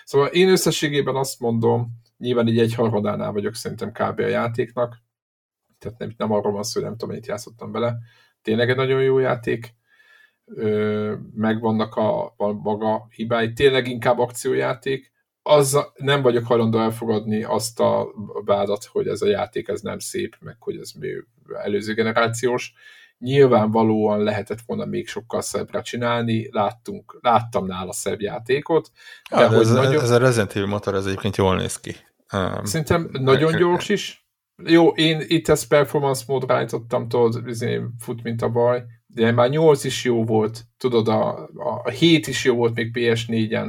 Szóval én összességében azt mondom, nyilván így egy harmadánál vagyok szerintem kb. a játéknak, tehát nem, nem arról van szó, hogy nem tudom, mennyit játszottam bele. Tényleg egy nagyon jó játék, megvannak a, a maga hibái, tényleg inkább akciójáték, az nem vagyok hajlandó elfogadni azt a vádat, hogy ez a játék ez nem szép, meg hogy ez előző generációs. Nyilvánvalóan lehetett volna még sokkal szebbre csinálni, Láttunk, láttam nála szebb játékot. De ja, ez, nagyon... ez a Resident Evil motor ez egyébként jól néz ki. Um, Szerintem nagyon gyors is. Jó, én itt ezt performance módra állítottam, tudod, izé, fut, mint a baj, de már 8 is jó volt, tudod, a, a 7 is jó volt még PS4-en,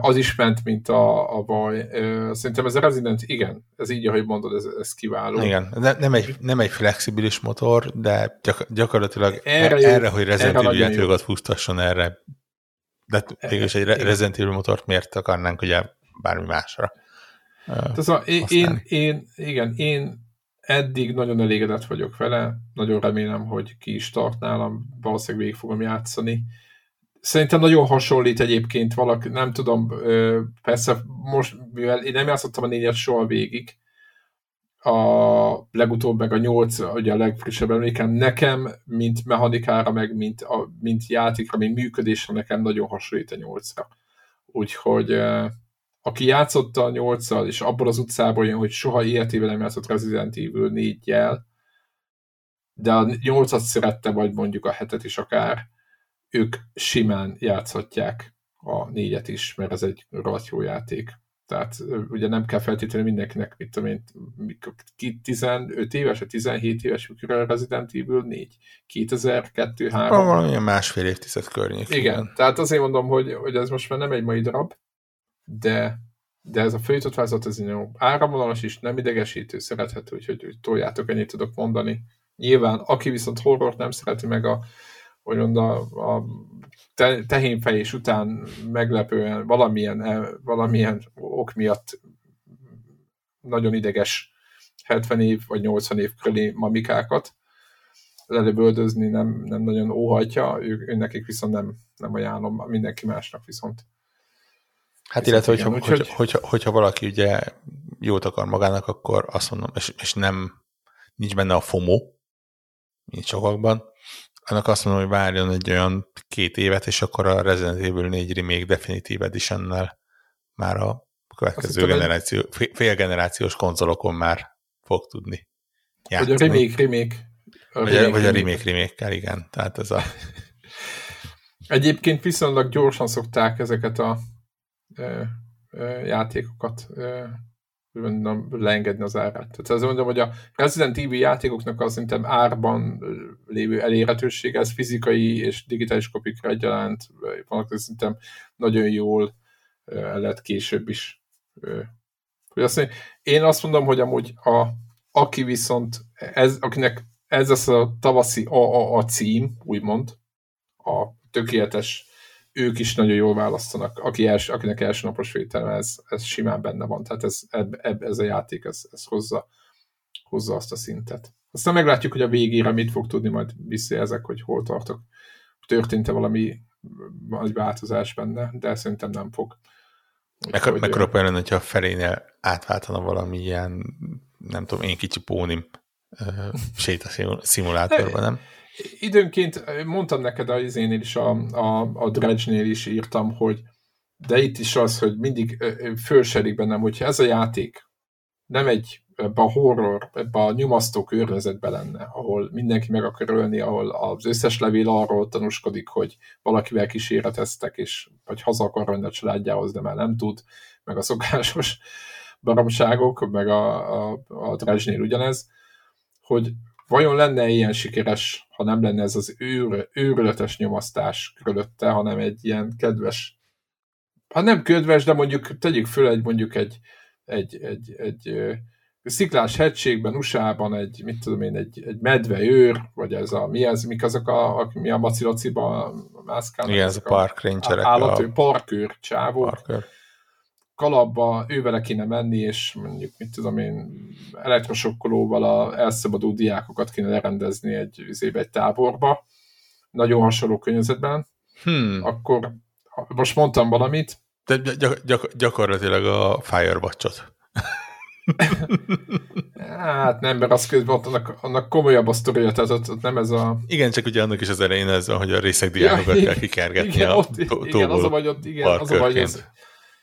az is ment, mint a, a baj. Szerintem ez a Resident, igen, ez így, ahogy mondod, ez, ez kiváló. Igen, ne, nem, egy, nem egy flexibilis motor, de gyak, gyakorlatilag erre, erre, erre hogy Resident Evil játékokat fusstasson erre, de mégis egy Resident Evil motort miért akarnánk ugye bármi másra. Tehát én, én, én, igen, én eddig nagyon elégedett vagyok vele, nagyon remélem, hogy ki is tart nálam, valószínűleg végig fogom játszani. Szerintem nagyon hasonlít egyébként valaki, nem tudom, persze most, mivel én nem játszottam a négyet soha végig, a legutóbb meg a nyolc, ugye a legfrissebb emlékem, nekem, mint mechanikára, meg mint, a, mint játékra, mint működésre, nekem nagyon hasonlít a nyolcra. Úgyhogy aki játszotta a nyolccal, és abból az utcából jön, hogy soha életében nem játszott Resident Evil 4 de a nyolcat szerette, vagy mondjuk a hetet is akár, ők simán játszhatják a négyet is, mert ez egy rohadt jó játék. Tehát ugye nem kell feltétlenül mindenkinek, mit tudom én, 15 éves, vagy 17 éves, mikor a Resident Evil 4, 2002 3 Valamilyen másfél évtized környék. Igen, igen, tehát azért mondom, hogy, hogy ez most már nem egy mai darab, de, de ez a főjutott változat, ez jó áramvonalas is, nem idegesítő, szerethető, úgyhogy hogy toljátok, ennyit tudok mondani. Nyilván, aki viszont horrort nem szereti meg a, hogy a, a te, tehénfejés után meglepően valamilyen, e, valamilyen ok miatt nagyon ideges 70 év vagy 80 év körüli mamikákat lelövöldözni nem, nem nagyon óhajtja, ő, ő nekik viszont nem, nem ajánlom, mindenki másnak viszont. Hát illetve, hogyha, hogyha, hogy... hogyha, hogyha valaki ugye jót akar magának, akkor azt mondom, és, és nem nincs benne a FOMO, mint sokakban, annak azt mondom, hogy várjon egy olyan két évet, és akkor a Resident Evil 4 Remake Definitive edition már a következő generáció, fél generációs konzolokon már fog tudni játszani. Vagy a remake, remake. A vagy, remake, a, vagy a remake, remake igen. Tehát ez a... *laughs* Egyébként viszonylag gyorsan szokták ezeket a ö, ö, játékokat ö, leengedni az árát. Tehát azt mondom, hogy a Resident Evil játékoknak az szerintem árban lévő elérhetősége, ez fizikai és digitális kopikra egyaránt vannak, szerintem nagyon jól el később is. Hogy azt mondja, én azt mondom, hogy amúgy a, aki viszont, ez, akinek ez az a tavaszi AAA cím, úgymond, a tökéletes ők is nagyon jól választanak, aki els, akinek első napos vételme, ez, ez simán benne van, tehát ez, eb, ez a játék, ez, ez hozza, hozza azt a szintet. Aztán meglátjuk, hogy a végére mit fog tudni, majd visszajelzek, hogy hol tartok. Történt-e valami, valami változás benne, de szerintem nem fog. Meg, mekkora olyan hogyha a felénél átváltana valami ilyen, nem tudom, én kicsi pónim sétaszimulátorban, nem? Időnként mondtam neked a izénél is, a, a, a Dredge-nél is írtam, hogy de itt is az, hogy mindig fölserik bennem, hogyha ez a játék nem egy ebbe a horror, ebbe a nyomasztó környezetbe lenne, ahol mindenki meg akar ölni, ahol az összes levél arról tanúskodik, hogy valakivel kíséreteztek, és vagy haza akar menni a családjához, de már nem tud, meg a szokásos baromságok, meg a, a, a ugyanez, hogy vajon lenne ilyen sikeres, ha nem lenne ez az őr, őrületes nyomasztás körülötte, hanem egy ilyen kedves, hát nem kedves, de mondjuk tegyük föl egy mondjuk egy, egy, egy, egy, egy sziklás hegységben, USA-ban egy, mit tudom én, egy, egy medveőr, vagy ez a, mi ez, mik azok a, a mi a macilociba mászkálnak? Igen, ez a park rangerek. Állatő, a... parkőr, csávók. Parkőr. Kalapba ővele kéne menni, és mondjuk, mit tudom én, elektrosokkolóval a elszabadó diákokat kéne lerendezni egy, egy táborba, nagyon hasonló környezetben, hmm. akkor most mondtam valamit. De gyak, gyak, gyakorlatilag a Firewatch-ot. hát nem, mert az közben ott annak, annak komolyabb a sztoria, tehát ott, ott nem ez a... Igen, csak ugye annak is az elején ez hogy a részek diákokat ja, kell kikergetni igen, a ott, igen, az a vagy ott, igen, az a vagy az,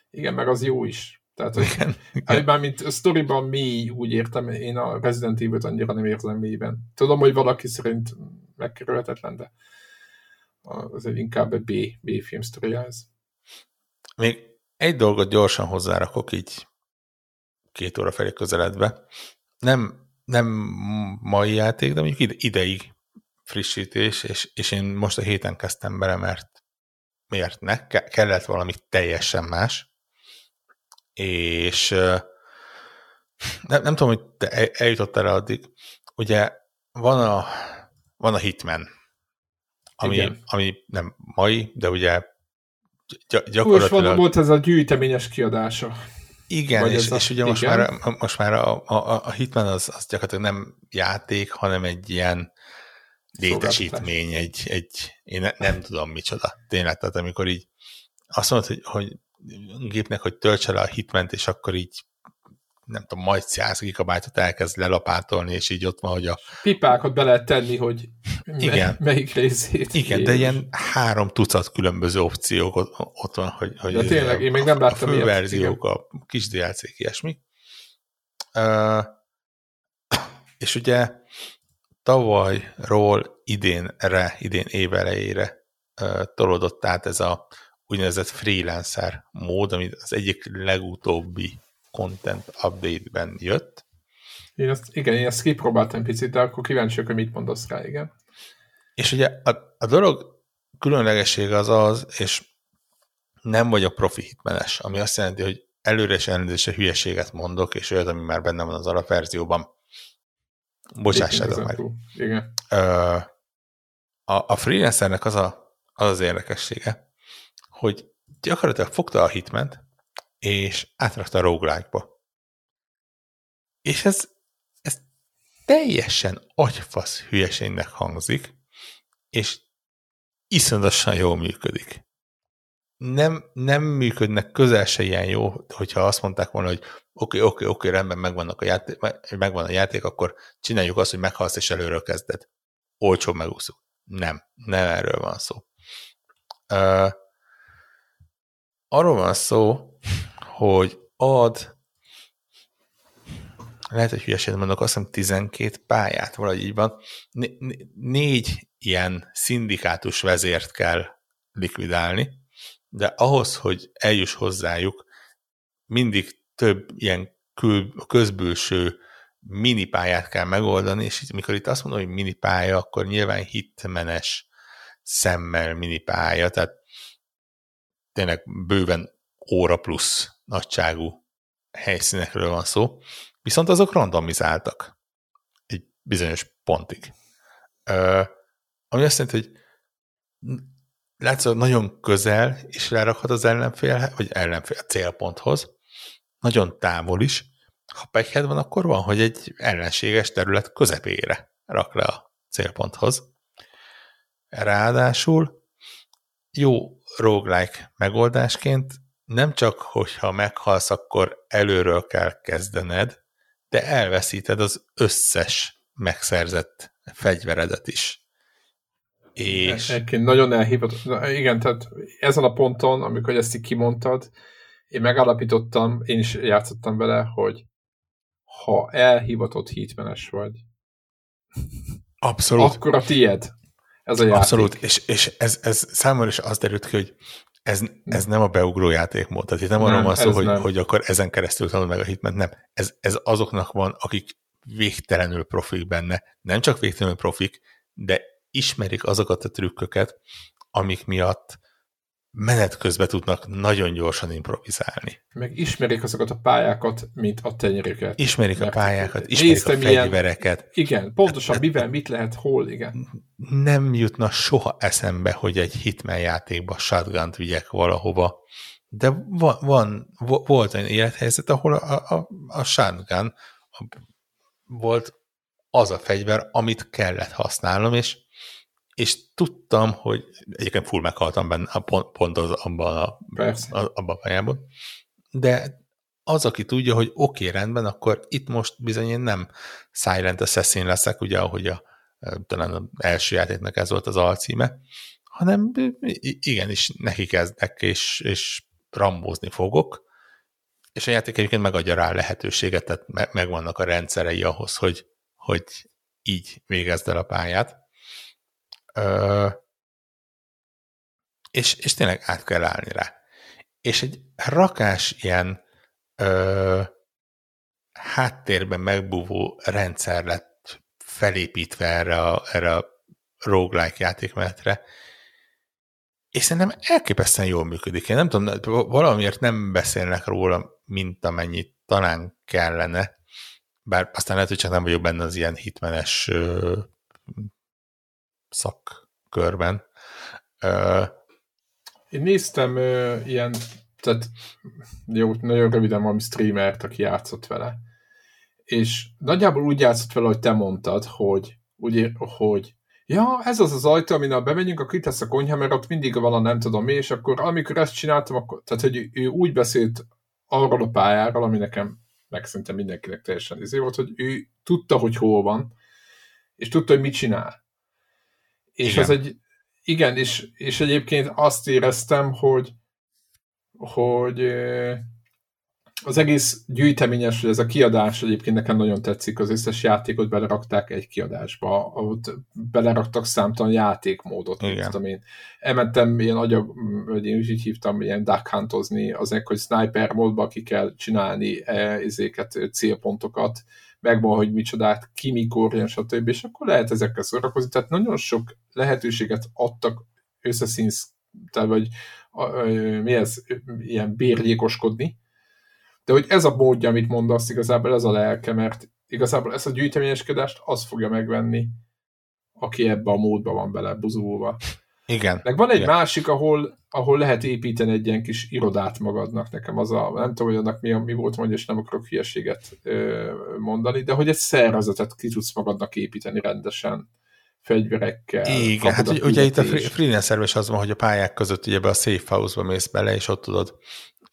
igen, meg az jó is. Tehát, hogy, igen, hát, igen. mint a sztoriban mély, úgy értem, én a Resident Evil-t annyira nem érzem mélyben. Tudom, hogy valaki szerint megkerülhetetlen, de az egy inkább egy B, B film ez. Még egy dolgot gyorsan hozzárakok így két óra felé közeledve. Nem, nem mai játék, de mondjuk ide, ideig frissítés, és, és én most a héten kezdtem bele, mert miért ne? Ke- kellett valami teljesen más, és nem, nem tudom, hogy te eljutottál el addig, ugye van a, van a Hitman, ami, ami nem mai, de ugye gyakorlatilag... Úgy volt ez a gyűjteményes kiadása. Igen, és, és ugye most igen. már, most már a, a, a Hitman az, az gyakorlatilag nem játék, hanem egy ilyen létesítmény, egy, egy én ne, nem tudom micsoda. Tényleg, tehát amikor így azt mondod, hogy, hogy gépnek, hogy töltse le a hitment, és akkor így nem tudom, majd 100 gigabájtot elkezd lelapátolni, és így ott van, hogy a... Pipákat be lehet tenni, hogy igen. melyik részét. Igen, de ilyen három tucat különböző opciók ott, ott van, hogy, hogy de tényleg, én még nem láttam a főverziók, a kis DLC-k, ilyesmi. Uh, és ugye tavalyról idénre, idén évelejére uh, tolódott át ez a úgynevezett freelancer mód, ami az egyik legutóbbi content update-ben jött. Én azt, igen, én ezt kipróbáltam picit, de akkor kíváncsiak, hogy mit mondasz rá, igen. És ugye a, a dolog különlegessége az az, és nem vagyok profi hitmenes, ami azt jelenti, hogy előre és elnézésre hülyeséget mondok, és olyat, ami már benne van az alapverzióban. Bocsássátok meg. Igen. A, a freelancernek az, a, az az érdekessége, hogy gyakorlatilag fogta a hitment, és átrakta a roguelike-ba. És ez, ez teljesen agyfasz hülyeségnek hangzik, és iszonyatosan jól működik. Nem, nem működnek közel se ilyen jó, hogyha azt mondták volna, hogy oké, okay, oké, okay, oké, okay, rendben, megvannak a játék, megvan a játék, akkor csináljuk azt, hogy meghalsz és előről kezded. Olcsó megúszunk. Nem, nem erről van szó. Uh, arról van szó, hogy ad, lehet, hogy hülyeséget mondok, azt hiszem 12 pályát, valahogy így van, négy ilyen szindikátus vezért kell likvidálni, de ahhoz, hogy eljuss hozzájuk, mindig több ilyen kül, közbülső minipályát kell megoldani, és itt, mikor itt azt mondom, hogy minipálya, akkor nyilván hitmenes szemmel minipálya, tehát tényleg bőven óra plusz nagyságú helyszínekről van szó, viszont azok randomizáltak egy bizonyos pontig. Ö, ami azt jelenti, hogy látszólag nagyon közel is lerakhat az ellenfél, vagy ellenfél a célponthoz, nagyon távol is. Ha pekhed van, akkor van, hogy egy ellenséges terület közepére rak le a célponthoz. Ráadásul jó roguelike megoldásként nem csak, hogyha meghalsz, akkor előről kell kezdened, de elveszíted az összes megszerzett fegyveredet is. És... Egyébként nagyon elhívott. Igen, tehát ezen a ponton, amikor ezt így kimondtad, én megállapítottam, én is játszottam vele, hogy ha elhivatott hitmenes vagy, Abszolút. akkor a tied. Ez a játék. Abszolút, és, és ez, ez számomra is az derült ki, hogy ez, ez nem a beugró játékmód. Tehát itt nem, nem arról van szó, hogy, hogy akkor ezen keresztül tanul meg a hitment, nem. Ez, ez azoknak van, akik végtelenül profik benne. Nem csak végtelenül profik, de ismerik azokat a trükköket, amik miatt menet közben tudnak nagyon gyorsan improvizálni. Meg ismerik azokat a pályákat, mint a tenyerüket. Ismerik Mert a pályákat, ismerik a fegyvereket. Ilyen, igen, pontosan mivel, mit lehet, hol, igen. Nem jutna soha eszembe, hogy egy Hitman játékba shotgun vigyek valahova, de van, van volt egy élethelyzet, ahol a, a, a shotgun volt az a fegyver, amit kellett használnom, és és tudtam, hogy egyébként full meghaltam benne, pont, pont az, abban a, a, abban a pályában, de az, aki tudja, hogy oké, okay, rendben, akkor itt most bizony én nem Silent Assassin leszek, ugye, ahogy a, talán az első játéknak ez volt az alcíme, hanem igenis neki kezdek, és, és rambózni fogok, és a játék egyébként megadja rá lehetőséget, tehát megvannak a rendszerei ahhoz, hogy, hogy így végezd el a pályát. Ö, és, és tényleg át kell állni rá. És egy rakás ilyen ö, háttérben megbúvó rendszer lett felépítve erre a, erre a roguelike játékmenetre, és szerintem elképesztően jól működik. Én nem tudom, valamiért nem beszélnek róla, mint amennyit talán kellene, bár aztán lehet, hogy csak nem vagyok benne az ilyen hitmenes szakkörben. Én néztem uh, ilyen, tehát jó, nagyon röviden valami streamert, aki játszott vele, és nagyjából úgy játszott vele, hogy te mondtad, hogy, úgy, hogy ja, ez az az ajtó, amin ha bemegyünk, akkor itt lesz a konyha, mert ott mindig van a nem tudom mi, és akkor amikor ezt csináltam, akkor, tehát hogy ő úgy beszélt arról a pályáról, ami nekem meg szerintem mindenkinek teljesen izé volt, hogy ő tudta, hogy hol van, és tudta, hogy mit csinál. És igen. az egy, igen, és, és egyébként azt éreztem, hogy, hogy az egész gyűjteményes, hogy ez a kiadás egyébként nekem nagyon tetszik, az összes játékot belerakták egy kiadásba, ott beleraktak számtalan játékmódot, Igen. tudom én. Elmentem ilyen agyag, vagy én úgy hívtam, ilyen duck huntozni, azért, hogy sniper módba ki kell csinálni ezéket, célpontokat, megvan, hogy micsodát, ki mikor jön, stb. És akkor lehet ezekkel szórakozni. Tehát nagyon sok lehetőséget adtak összeszínsz, tehát vagy mi ez, ilyen bérgyékoskodni, de hogy ez a módja, amit mondasz, igazából ez a lelke, mert igazából ezt a gyűjteményeskedást az fogja megvenni, aki ebbe a módba van bele buzulva. Igen. Meg van egy Igen. másik, ahol, ahol lehet építeni egy ilyen kis irodát magadnak. Nekem az a, nem tudom, hogy annak mi, mi volt, hogy és nem akarok hülyeséget ö, mondani, de hogy egy szervezetet ki tudsz magadnak építeni rendesen fegyverekkel. Igen, hát ugye, ugye itt a freelancer az van, hogy a pályák között ugye be a safe house-ba mész bele, és ott tudod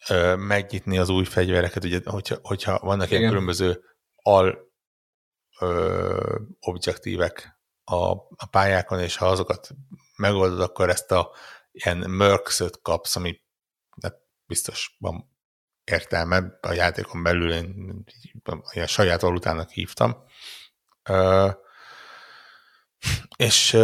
ö, megnyitni az új fegyvereket, ugye, hogyha, hogyha vannak Igen. ilyen különböző al ö, objektívek a, a pályákon, és ha azokat megoldod, akkor ezt a ilyen mercs kapsz, ami hát biztos van értelme, a játékon belül én ilyen saját valutának hívtam. És,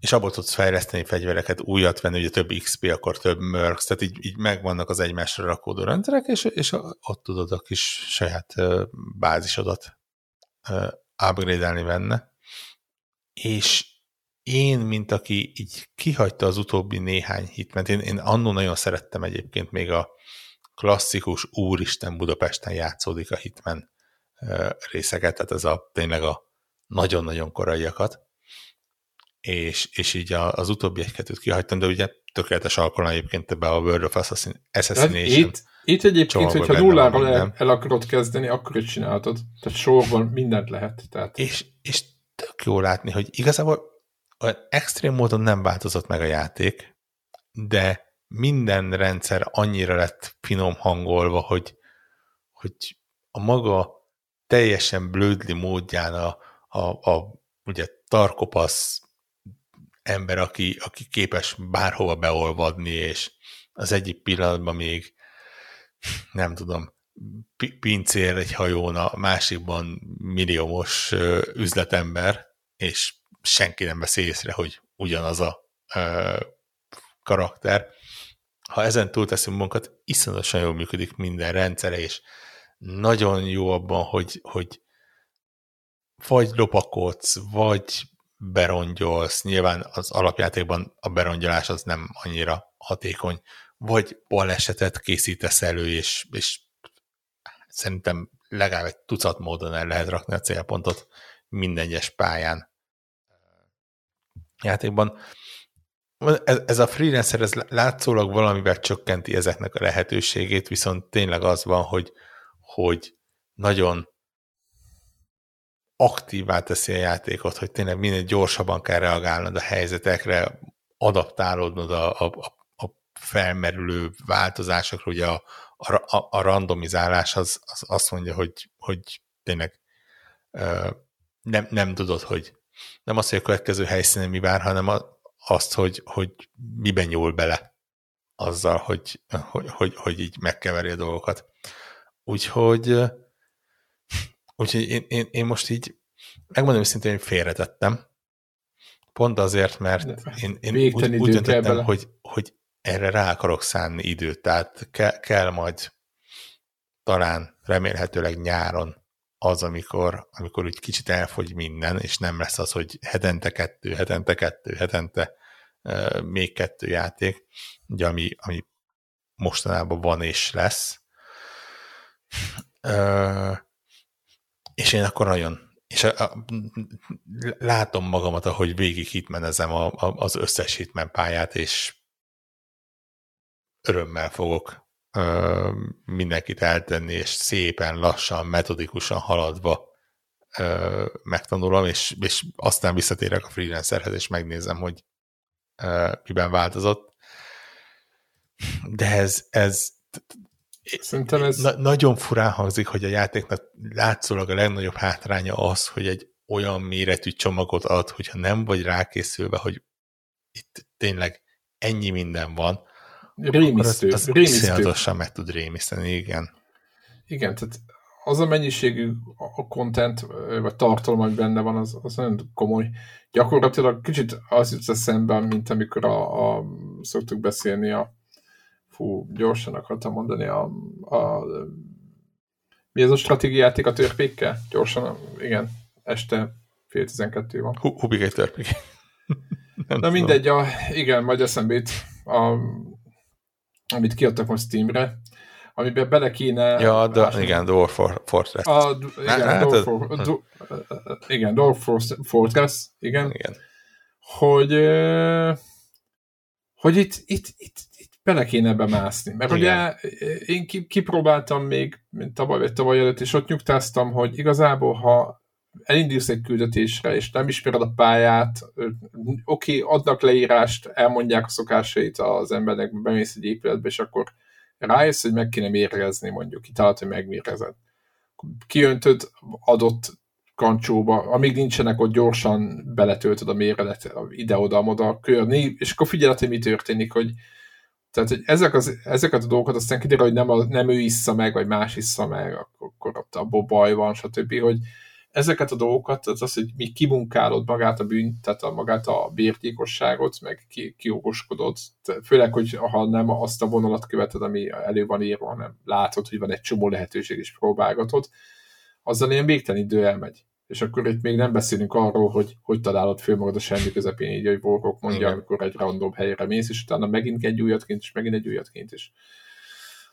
és abból tudsz fejleszteni fegyvereket, újat venni, ugye több XP, akkor több mercs, tehát így, így megvannak az egymásra rakódó rendszerek, és, és ott tudod a kis saját bázisodat upgrade-elni benne. És én, mint aki így kihagyta az utóbbi néhány hitment, én, én annó nagyon szerettem egyébként még a klasszikus Úristen Budapesten játszódik a hitmen részeket, tehát ez a tényleg a nagyon-nagyon koraiakat, és, és így az utóbbi egy-kettőt kihagytam, de ugye tökéletes alkalom egyébként ebbe a World of Assassination itt, itt egyébként, hogyha nulláról el, el akarod kezdeni, akkor is csináltad. Tehát sorban mindent lehet. Tehát. És, és tök jó látni, hogy igazából extrém módon nem változott meg a játék, de minden rendszer annyira lett finom hangolva, hogy, hogy a maga teljesen blödli módján a, a, a ugye tarkopasz ember, aki, aki képes bárhova beolvadni, és az egyik pillanatban még nem tudom, pincér egy hajón, a másikban milliómos üzletember, és senki nem veszi észre, hogy ugyanaz a ö, karakter. Ha ezen túlteszünk munkat, iszonyatosan jól működik minden rendszere, és nagyon jó abban, hogy, hogy vagy lopakodsz, vagy berongyolsz, nyilván az alapjátékban a berongyolás az nem annyira hatékony, vagy balesetet készítesz elő, és, és szerintem legalább egy tucat módon el lehet rakni a célpontot minden egyes pályán játékban. Ez, ez a freelancer, ez látszólag valamivel csökkenti ezeknek a lehetőségét, viszont tényleg az van, hogy, hogy nagyon aktívá teszi a játékot, hogy tényleg minél gyorsabban kell reagálnod a helyzetekre, adaptálódnod a, a, a felmerülő változásokra, ugye a, a, a randomizálás az, az azt mondja, hogy, hogy tényleg nem, nem tudod, hogy nem azt, hogy a következő helyszínen mi vár, hanem azt, hogy, hogy miben nyúl bele azzal, hogy, hogy, hogy, hogy így megkeveri a dolgokat. Úgyhogy, úgyhogy én, én, én most így megmondom őszintén, hogy félretettem. Pont azért, mert én, én úgy, úgy döntöttem, hogy, hogy erre rá akarok szánni időt, tehát ke, kell majd talán remélhetőleg nyáron az, amikor, amikor úgy kicsit elfogy minden, és nem lesz az, hogy hetente kettő, hetente kettő, hetente még kettő játék, ugye, ami, ami mostanában van és lesz. És én akkor nagyon és a, a, látom magamat, ahogy végig hitmenezem a, a, az összes hitmen pályát, és örömmel fogok ö, mindenkit eltenni, és szépen, lassan, metodikusan haladva ö, megtanulom, és, és aztán visszatérek a freelancerhez, és megnézem, hogy ö, miben változott. De ez, ez Szerintem ez... Na, nagyon furán hangzik, hogy a játéknak látszólag a legnagyobb hátránya az, hogy egy olyan méretű csomagot ad, hogyha nem vagy rákészülve, hogy itt tényleg ennyi minden van, rémisztő, az, az rémisztő. meg tud rémiszteni, igen. Igen, tehát az a mennyiségű a content, vagy tartalom, ami benne van, az, az nagyon komoly. Gyakorlatilag kicsit az jut eszembe, mint amikor a, a, szoktuk beszélni a fú, gyorsan akartam mondani a, a mi ez a stratégiáték a törpékkel? Gyorsan, igen, este fél tizenkettő van. Hubik egy törpék. *laughs* Na mindegy, a, igen, majd eszembe a amit kiadtak most Steamre, amiben bele kéne... Ja, de, ásni. igen, Dwarf Fortress. A, igen, hát, Dwarf, for, du, igen, Dwarf Fortress, igen. igen. Hogy, hogy itt, itt, itt, itt bele kéne bemászni. Mert igen. ugye én kipróbáltam még, mint tavaly vagy tavaly előtt, és ott nyugtáztam, hogy igazából, ha elindulsz egy küldetésre, és nem ismered a pályát, oké, okay, adnak leírást, elmondják a szokásait az embernek, bemész egy épületbe, és akkor rájössz, hogy meg kéne mérgezni, mondjuk, kitalálod, hogy megmérgezed. Kiöntöd adott kancsóba, amíg nincsenek ott gyorsan beletöltöd a méredet ide-oda-oda körni, és akkor figyeled, hogy mi történik, hogy tehát, hogy ezek az, ezeket a dolgokat aztán kiderül, hogy nem, a, nem ő issza meg, vagy más issza meg, akkor, akkor ott abból baj van, stb., hogy ezeket a dolgokat, az az, hogy mi kimunkálod magát a bűnt, tehát a, magát a bértékosságot, meg ki, kiokoskodod, főleg, hogy ha nem azt a vonalat követed, ami elő van írva, hanem látod, hogy van egy csomó lehetőség, és próbálgatod, azzal ilyen végtelen idő elmegy. És akkor itt még nem beszélünk arról, hogy hogy találod föl magad a semmi közepén, így, hogy Volkok mondja, Igen. amikor egy random helyre mész, és utána megint egy újatként, és megint egy újatként is.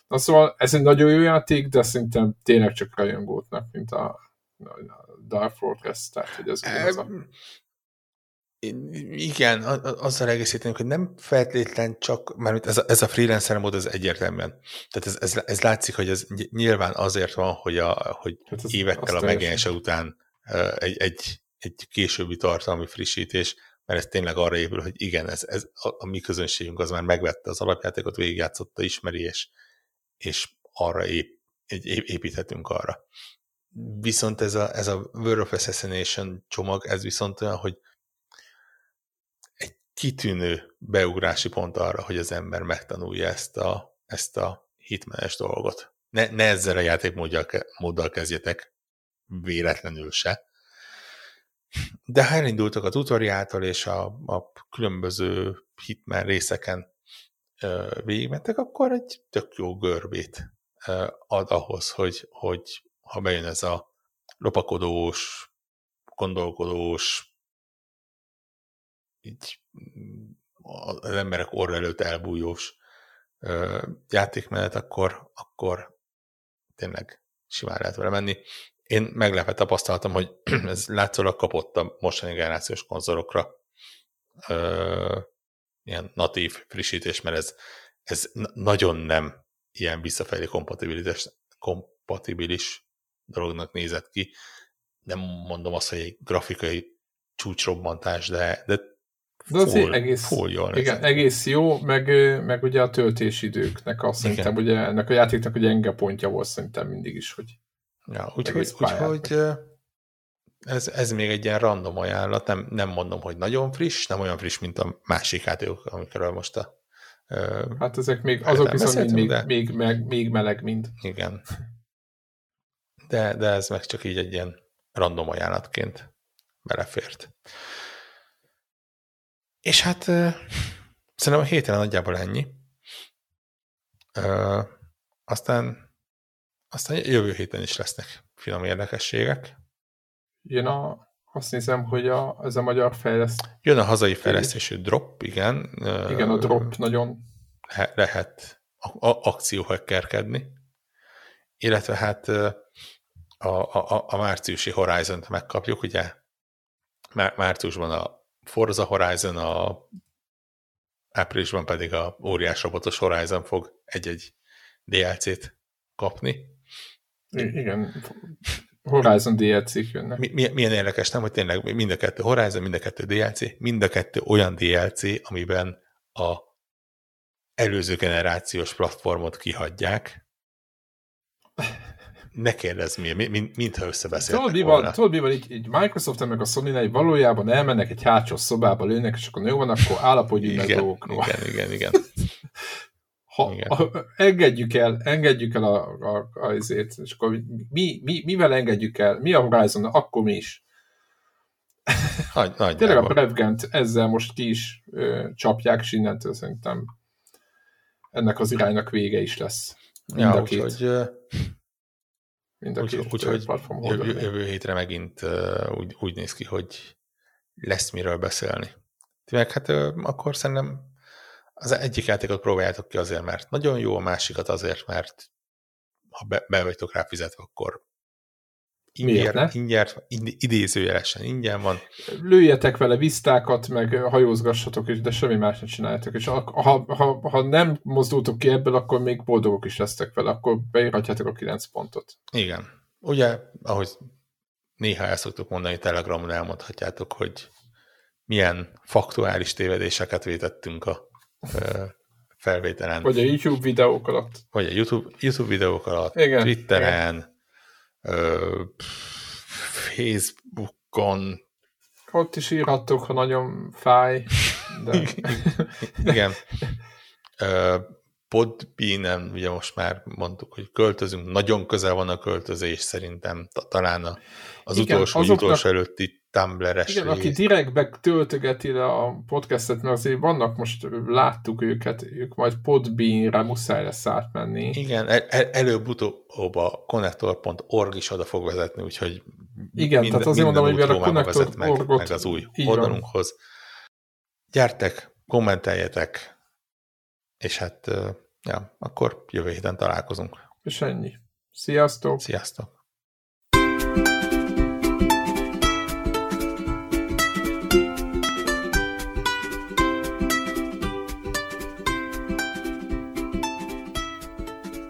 Na szóval ez egy nagyon jó játék, de szerintem tényleg csak rajongótnak, mint a, Dark Fortress, tehát hogy ez az a... Igen, azzal egészítenünk, hogy nem feltétlen csak, mert ez a, ez a freelancer mód az egyértelműen. Tehát ez, ez, ez látszik, hogy ez nyilván azért van, hogy, a, hogy hát évekkel a megjelenése után egy, egy, egy későbbi tartalmi frissítés, mert ez tényleg arra épül, hogy igen, ez, ez a, a mi közönségünk az már megvette az alapjátékot, végigjátszotta, ismeri, és, és arra ép, egy, építhetünk arra. Viszont ez a, ez a World of Assassination csomag, ez viszont olyan, hogy egy kitűnő beugrási pont arra, hogy az ember megtanulja ezt a, ezt a hitmenes dolgot. Ne, ne ezzel a játékmóddal móddal kezdjetek, véletlenül se. De ha elindultak a tutoriától és a, a különböző hitmen részeken végigmentek, akkor egy tök jó görbét ad ahhoz, hogy, hogy ha bejön ez a lopakodós, gondolkodós, így az emberek orra előtt elbújós játékmenet, akkor, akkor tényleg simán lehet vele menni. Én meglepve tapasztaltam, hogy *clears throat* ez látszólag kapott a mostani generációs konzolokra ö, ilyen natív frissítés, mert ez, ez nagyon nem ilyen visszafelé kompatibilis, kompatibilis dolognak nézett ki. Nem mondom azt, hogy egy grafikai csúcsrobbantás, de, de de az full, egész, igen, egész jó, meg, meg ugye a töltésidőknek azt igen. szerintem, ugye ennek a játéknak ugye enge pontja volt szerintem mindig is, hogy Ja, úgyhogy úgy, ez, ez még egy ilyen random ajánlat, nem, nem mondom, hogy nagyon friss, nem olyan friss, mint a másik játékok, amikről most a Hát ezek még, azok viszont még, de... még, még, még meleg mind. Igen. De, de ez meg csak így egy ilyen random ajánlatként belefért. És hát szerintem a héten nagyjából ennyi. Aztán aztán jövő héten is lesznek finom érdekességek. Jön a, azt nézem, hogy a, ez a magyar fejlesztés. Jön a hazai fejlesztésű drop, igen. Igen, a drop nagyon. Lehet akcióhackerkedni. Illetve hát a, a, a márciusi Horizon-t megkapjuk, ugye márciusban a Forza Horizon, a áprilisban pedig a óriás robotos Horizon fog egy-egy DLC-t kapni. Igen, Horizon DLC-k jönnek. Mi, milyen érdekes, nem, hogy tényleg mind a kettő Horizon, mind a kettő DLC, mind a kettő olyan DLC, amiben a előző generációs platformot kihagyják. Ne kérdezz mi, mint, mintha összebeszéltek tudod, mi van, tudod, mi van így, így Microsoft meg a sony valójában elmennek egy hátsó szobába, lőnek, és akkor jó van, akkor állapodjunk meg dolgokról. Igen, igen, igen. *laughs* ha, ha, engedjük el, engedjük el a, a, a, azért, és akkor mi, mi, mivel engedjük el? Mi a Horizon? Akkor mi is. Nagy, nagy *laughs* Tényleg a Prevgent ezzel most ki is ö, csapják, és innentől szerintem ennek az iránynak vége is lesz. Mind ja, a két, úgy, mind a úgy, két úgy, hogy jövő, jövő hétre megint uh, úgy, úgy néz ki, hogy lesz miről beszélni. Meg hát uh, akkor szerintem az egyik játékot próbáljátok ki azért, mert nagyon jó, a másikat azért, mert ha be, be vagytok rá fizetve, akkor ingyen, ingyen, idézőjelesen ingyen van. Lőjetek vele visztákat, meg hajózgassatok, de semmi más nem csináljátok. És ha, ha, ha nem mozdultok ki ebből, akkor még boldogok is lesztek vele, akkor beírhatjátok a 9 pontot. Igen. Ugye, ahogy néha el szoktuk mondani, Telegramon elmondhatjátok, hogy milyen faktuális tévedéseket vétettünk a felvételen. Vagy a YouTube videók alatt. Vagy a YouTube, YouTube videók alatt, igen, Twitteren, igen. Facebookon. Ott is írhattok, ha nagyon fáj. De... *laughs* igen. Podbean-en, ugye most már mondtuk, hogy költözünk, nagyon közel van a költözés szerintem, talán az Igen, utolsó, azoknak, utolsó előtti Tumblr-es Igen, aki direktbe töltögeti le a podcastet, mert azért vannak most, láttuk őket, ők majd Podbean-re muszáj lesz átmenni. Igen, el, el, előbb-utóbb a connector.org is oda fog vezetni, úgyhogy Igen, mind, tehát azért mondom, hogy a connector.org meg, meg az új oldalunkhoz. Gyertek, kommenteljetek, és hát ja, akkor jövő héten találkozunk. És ennyi. Sziasztok! Sziasztok!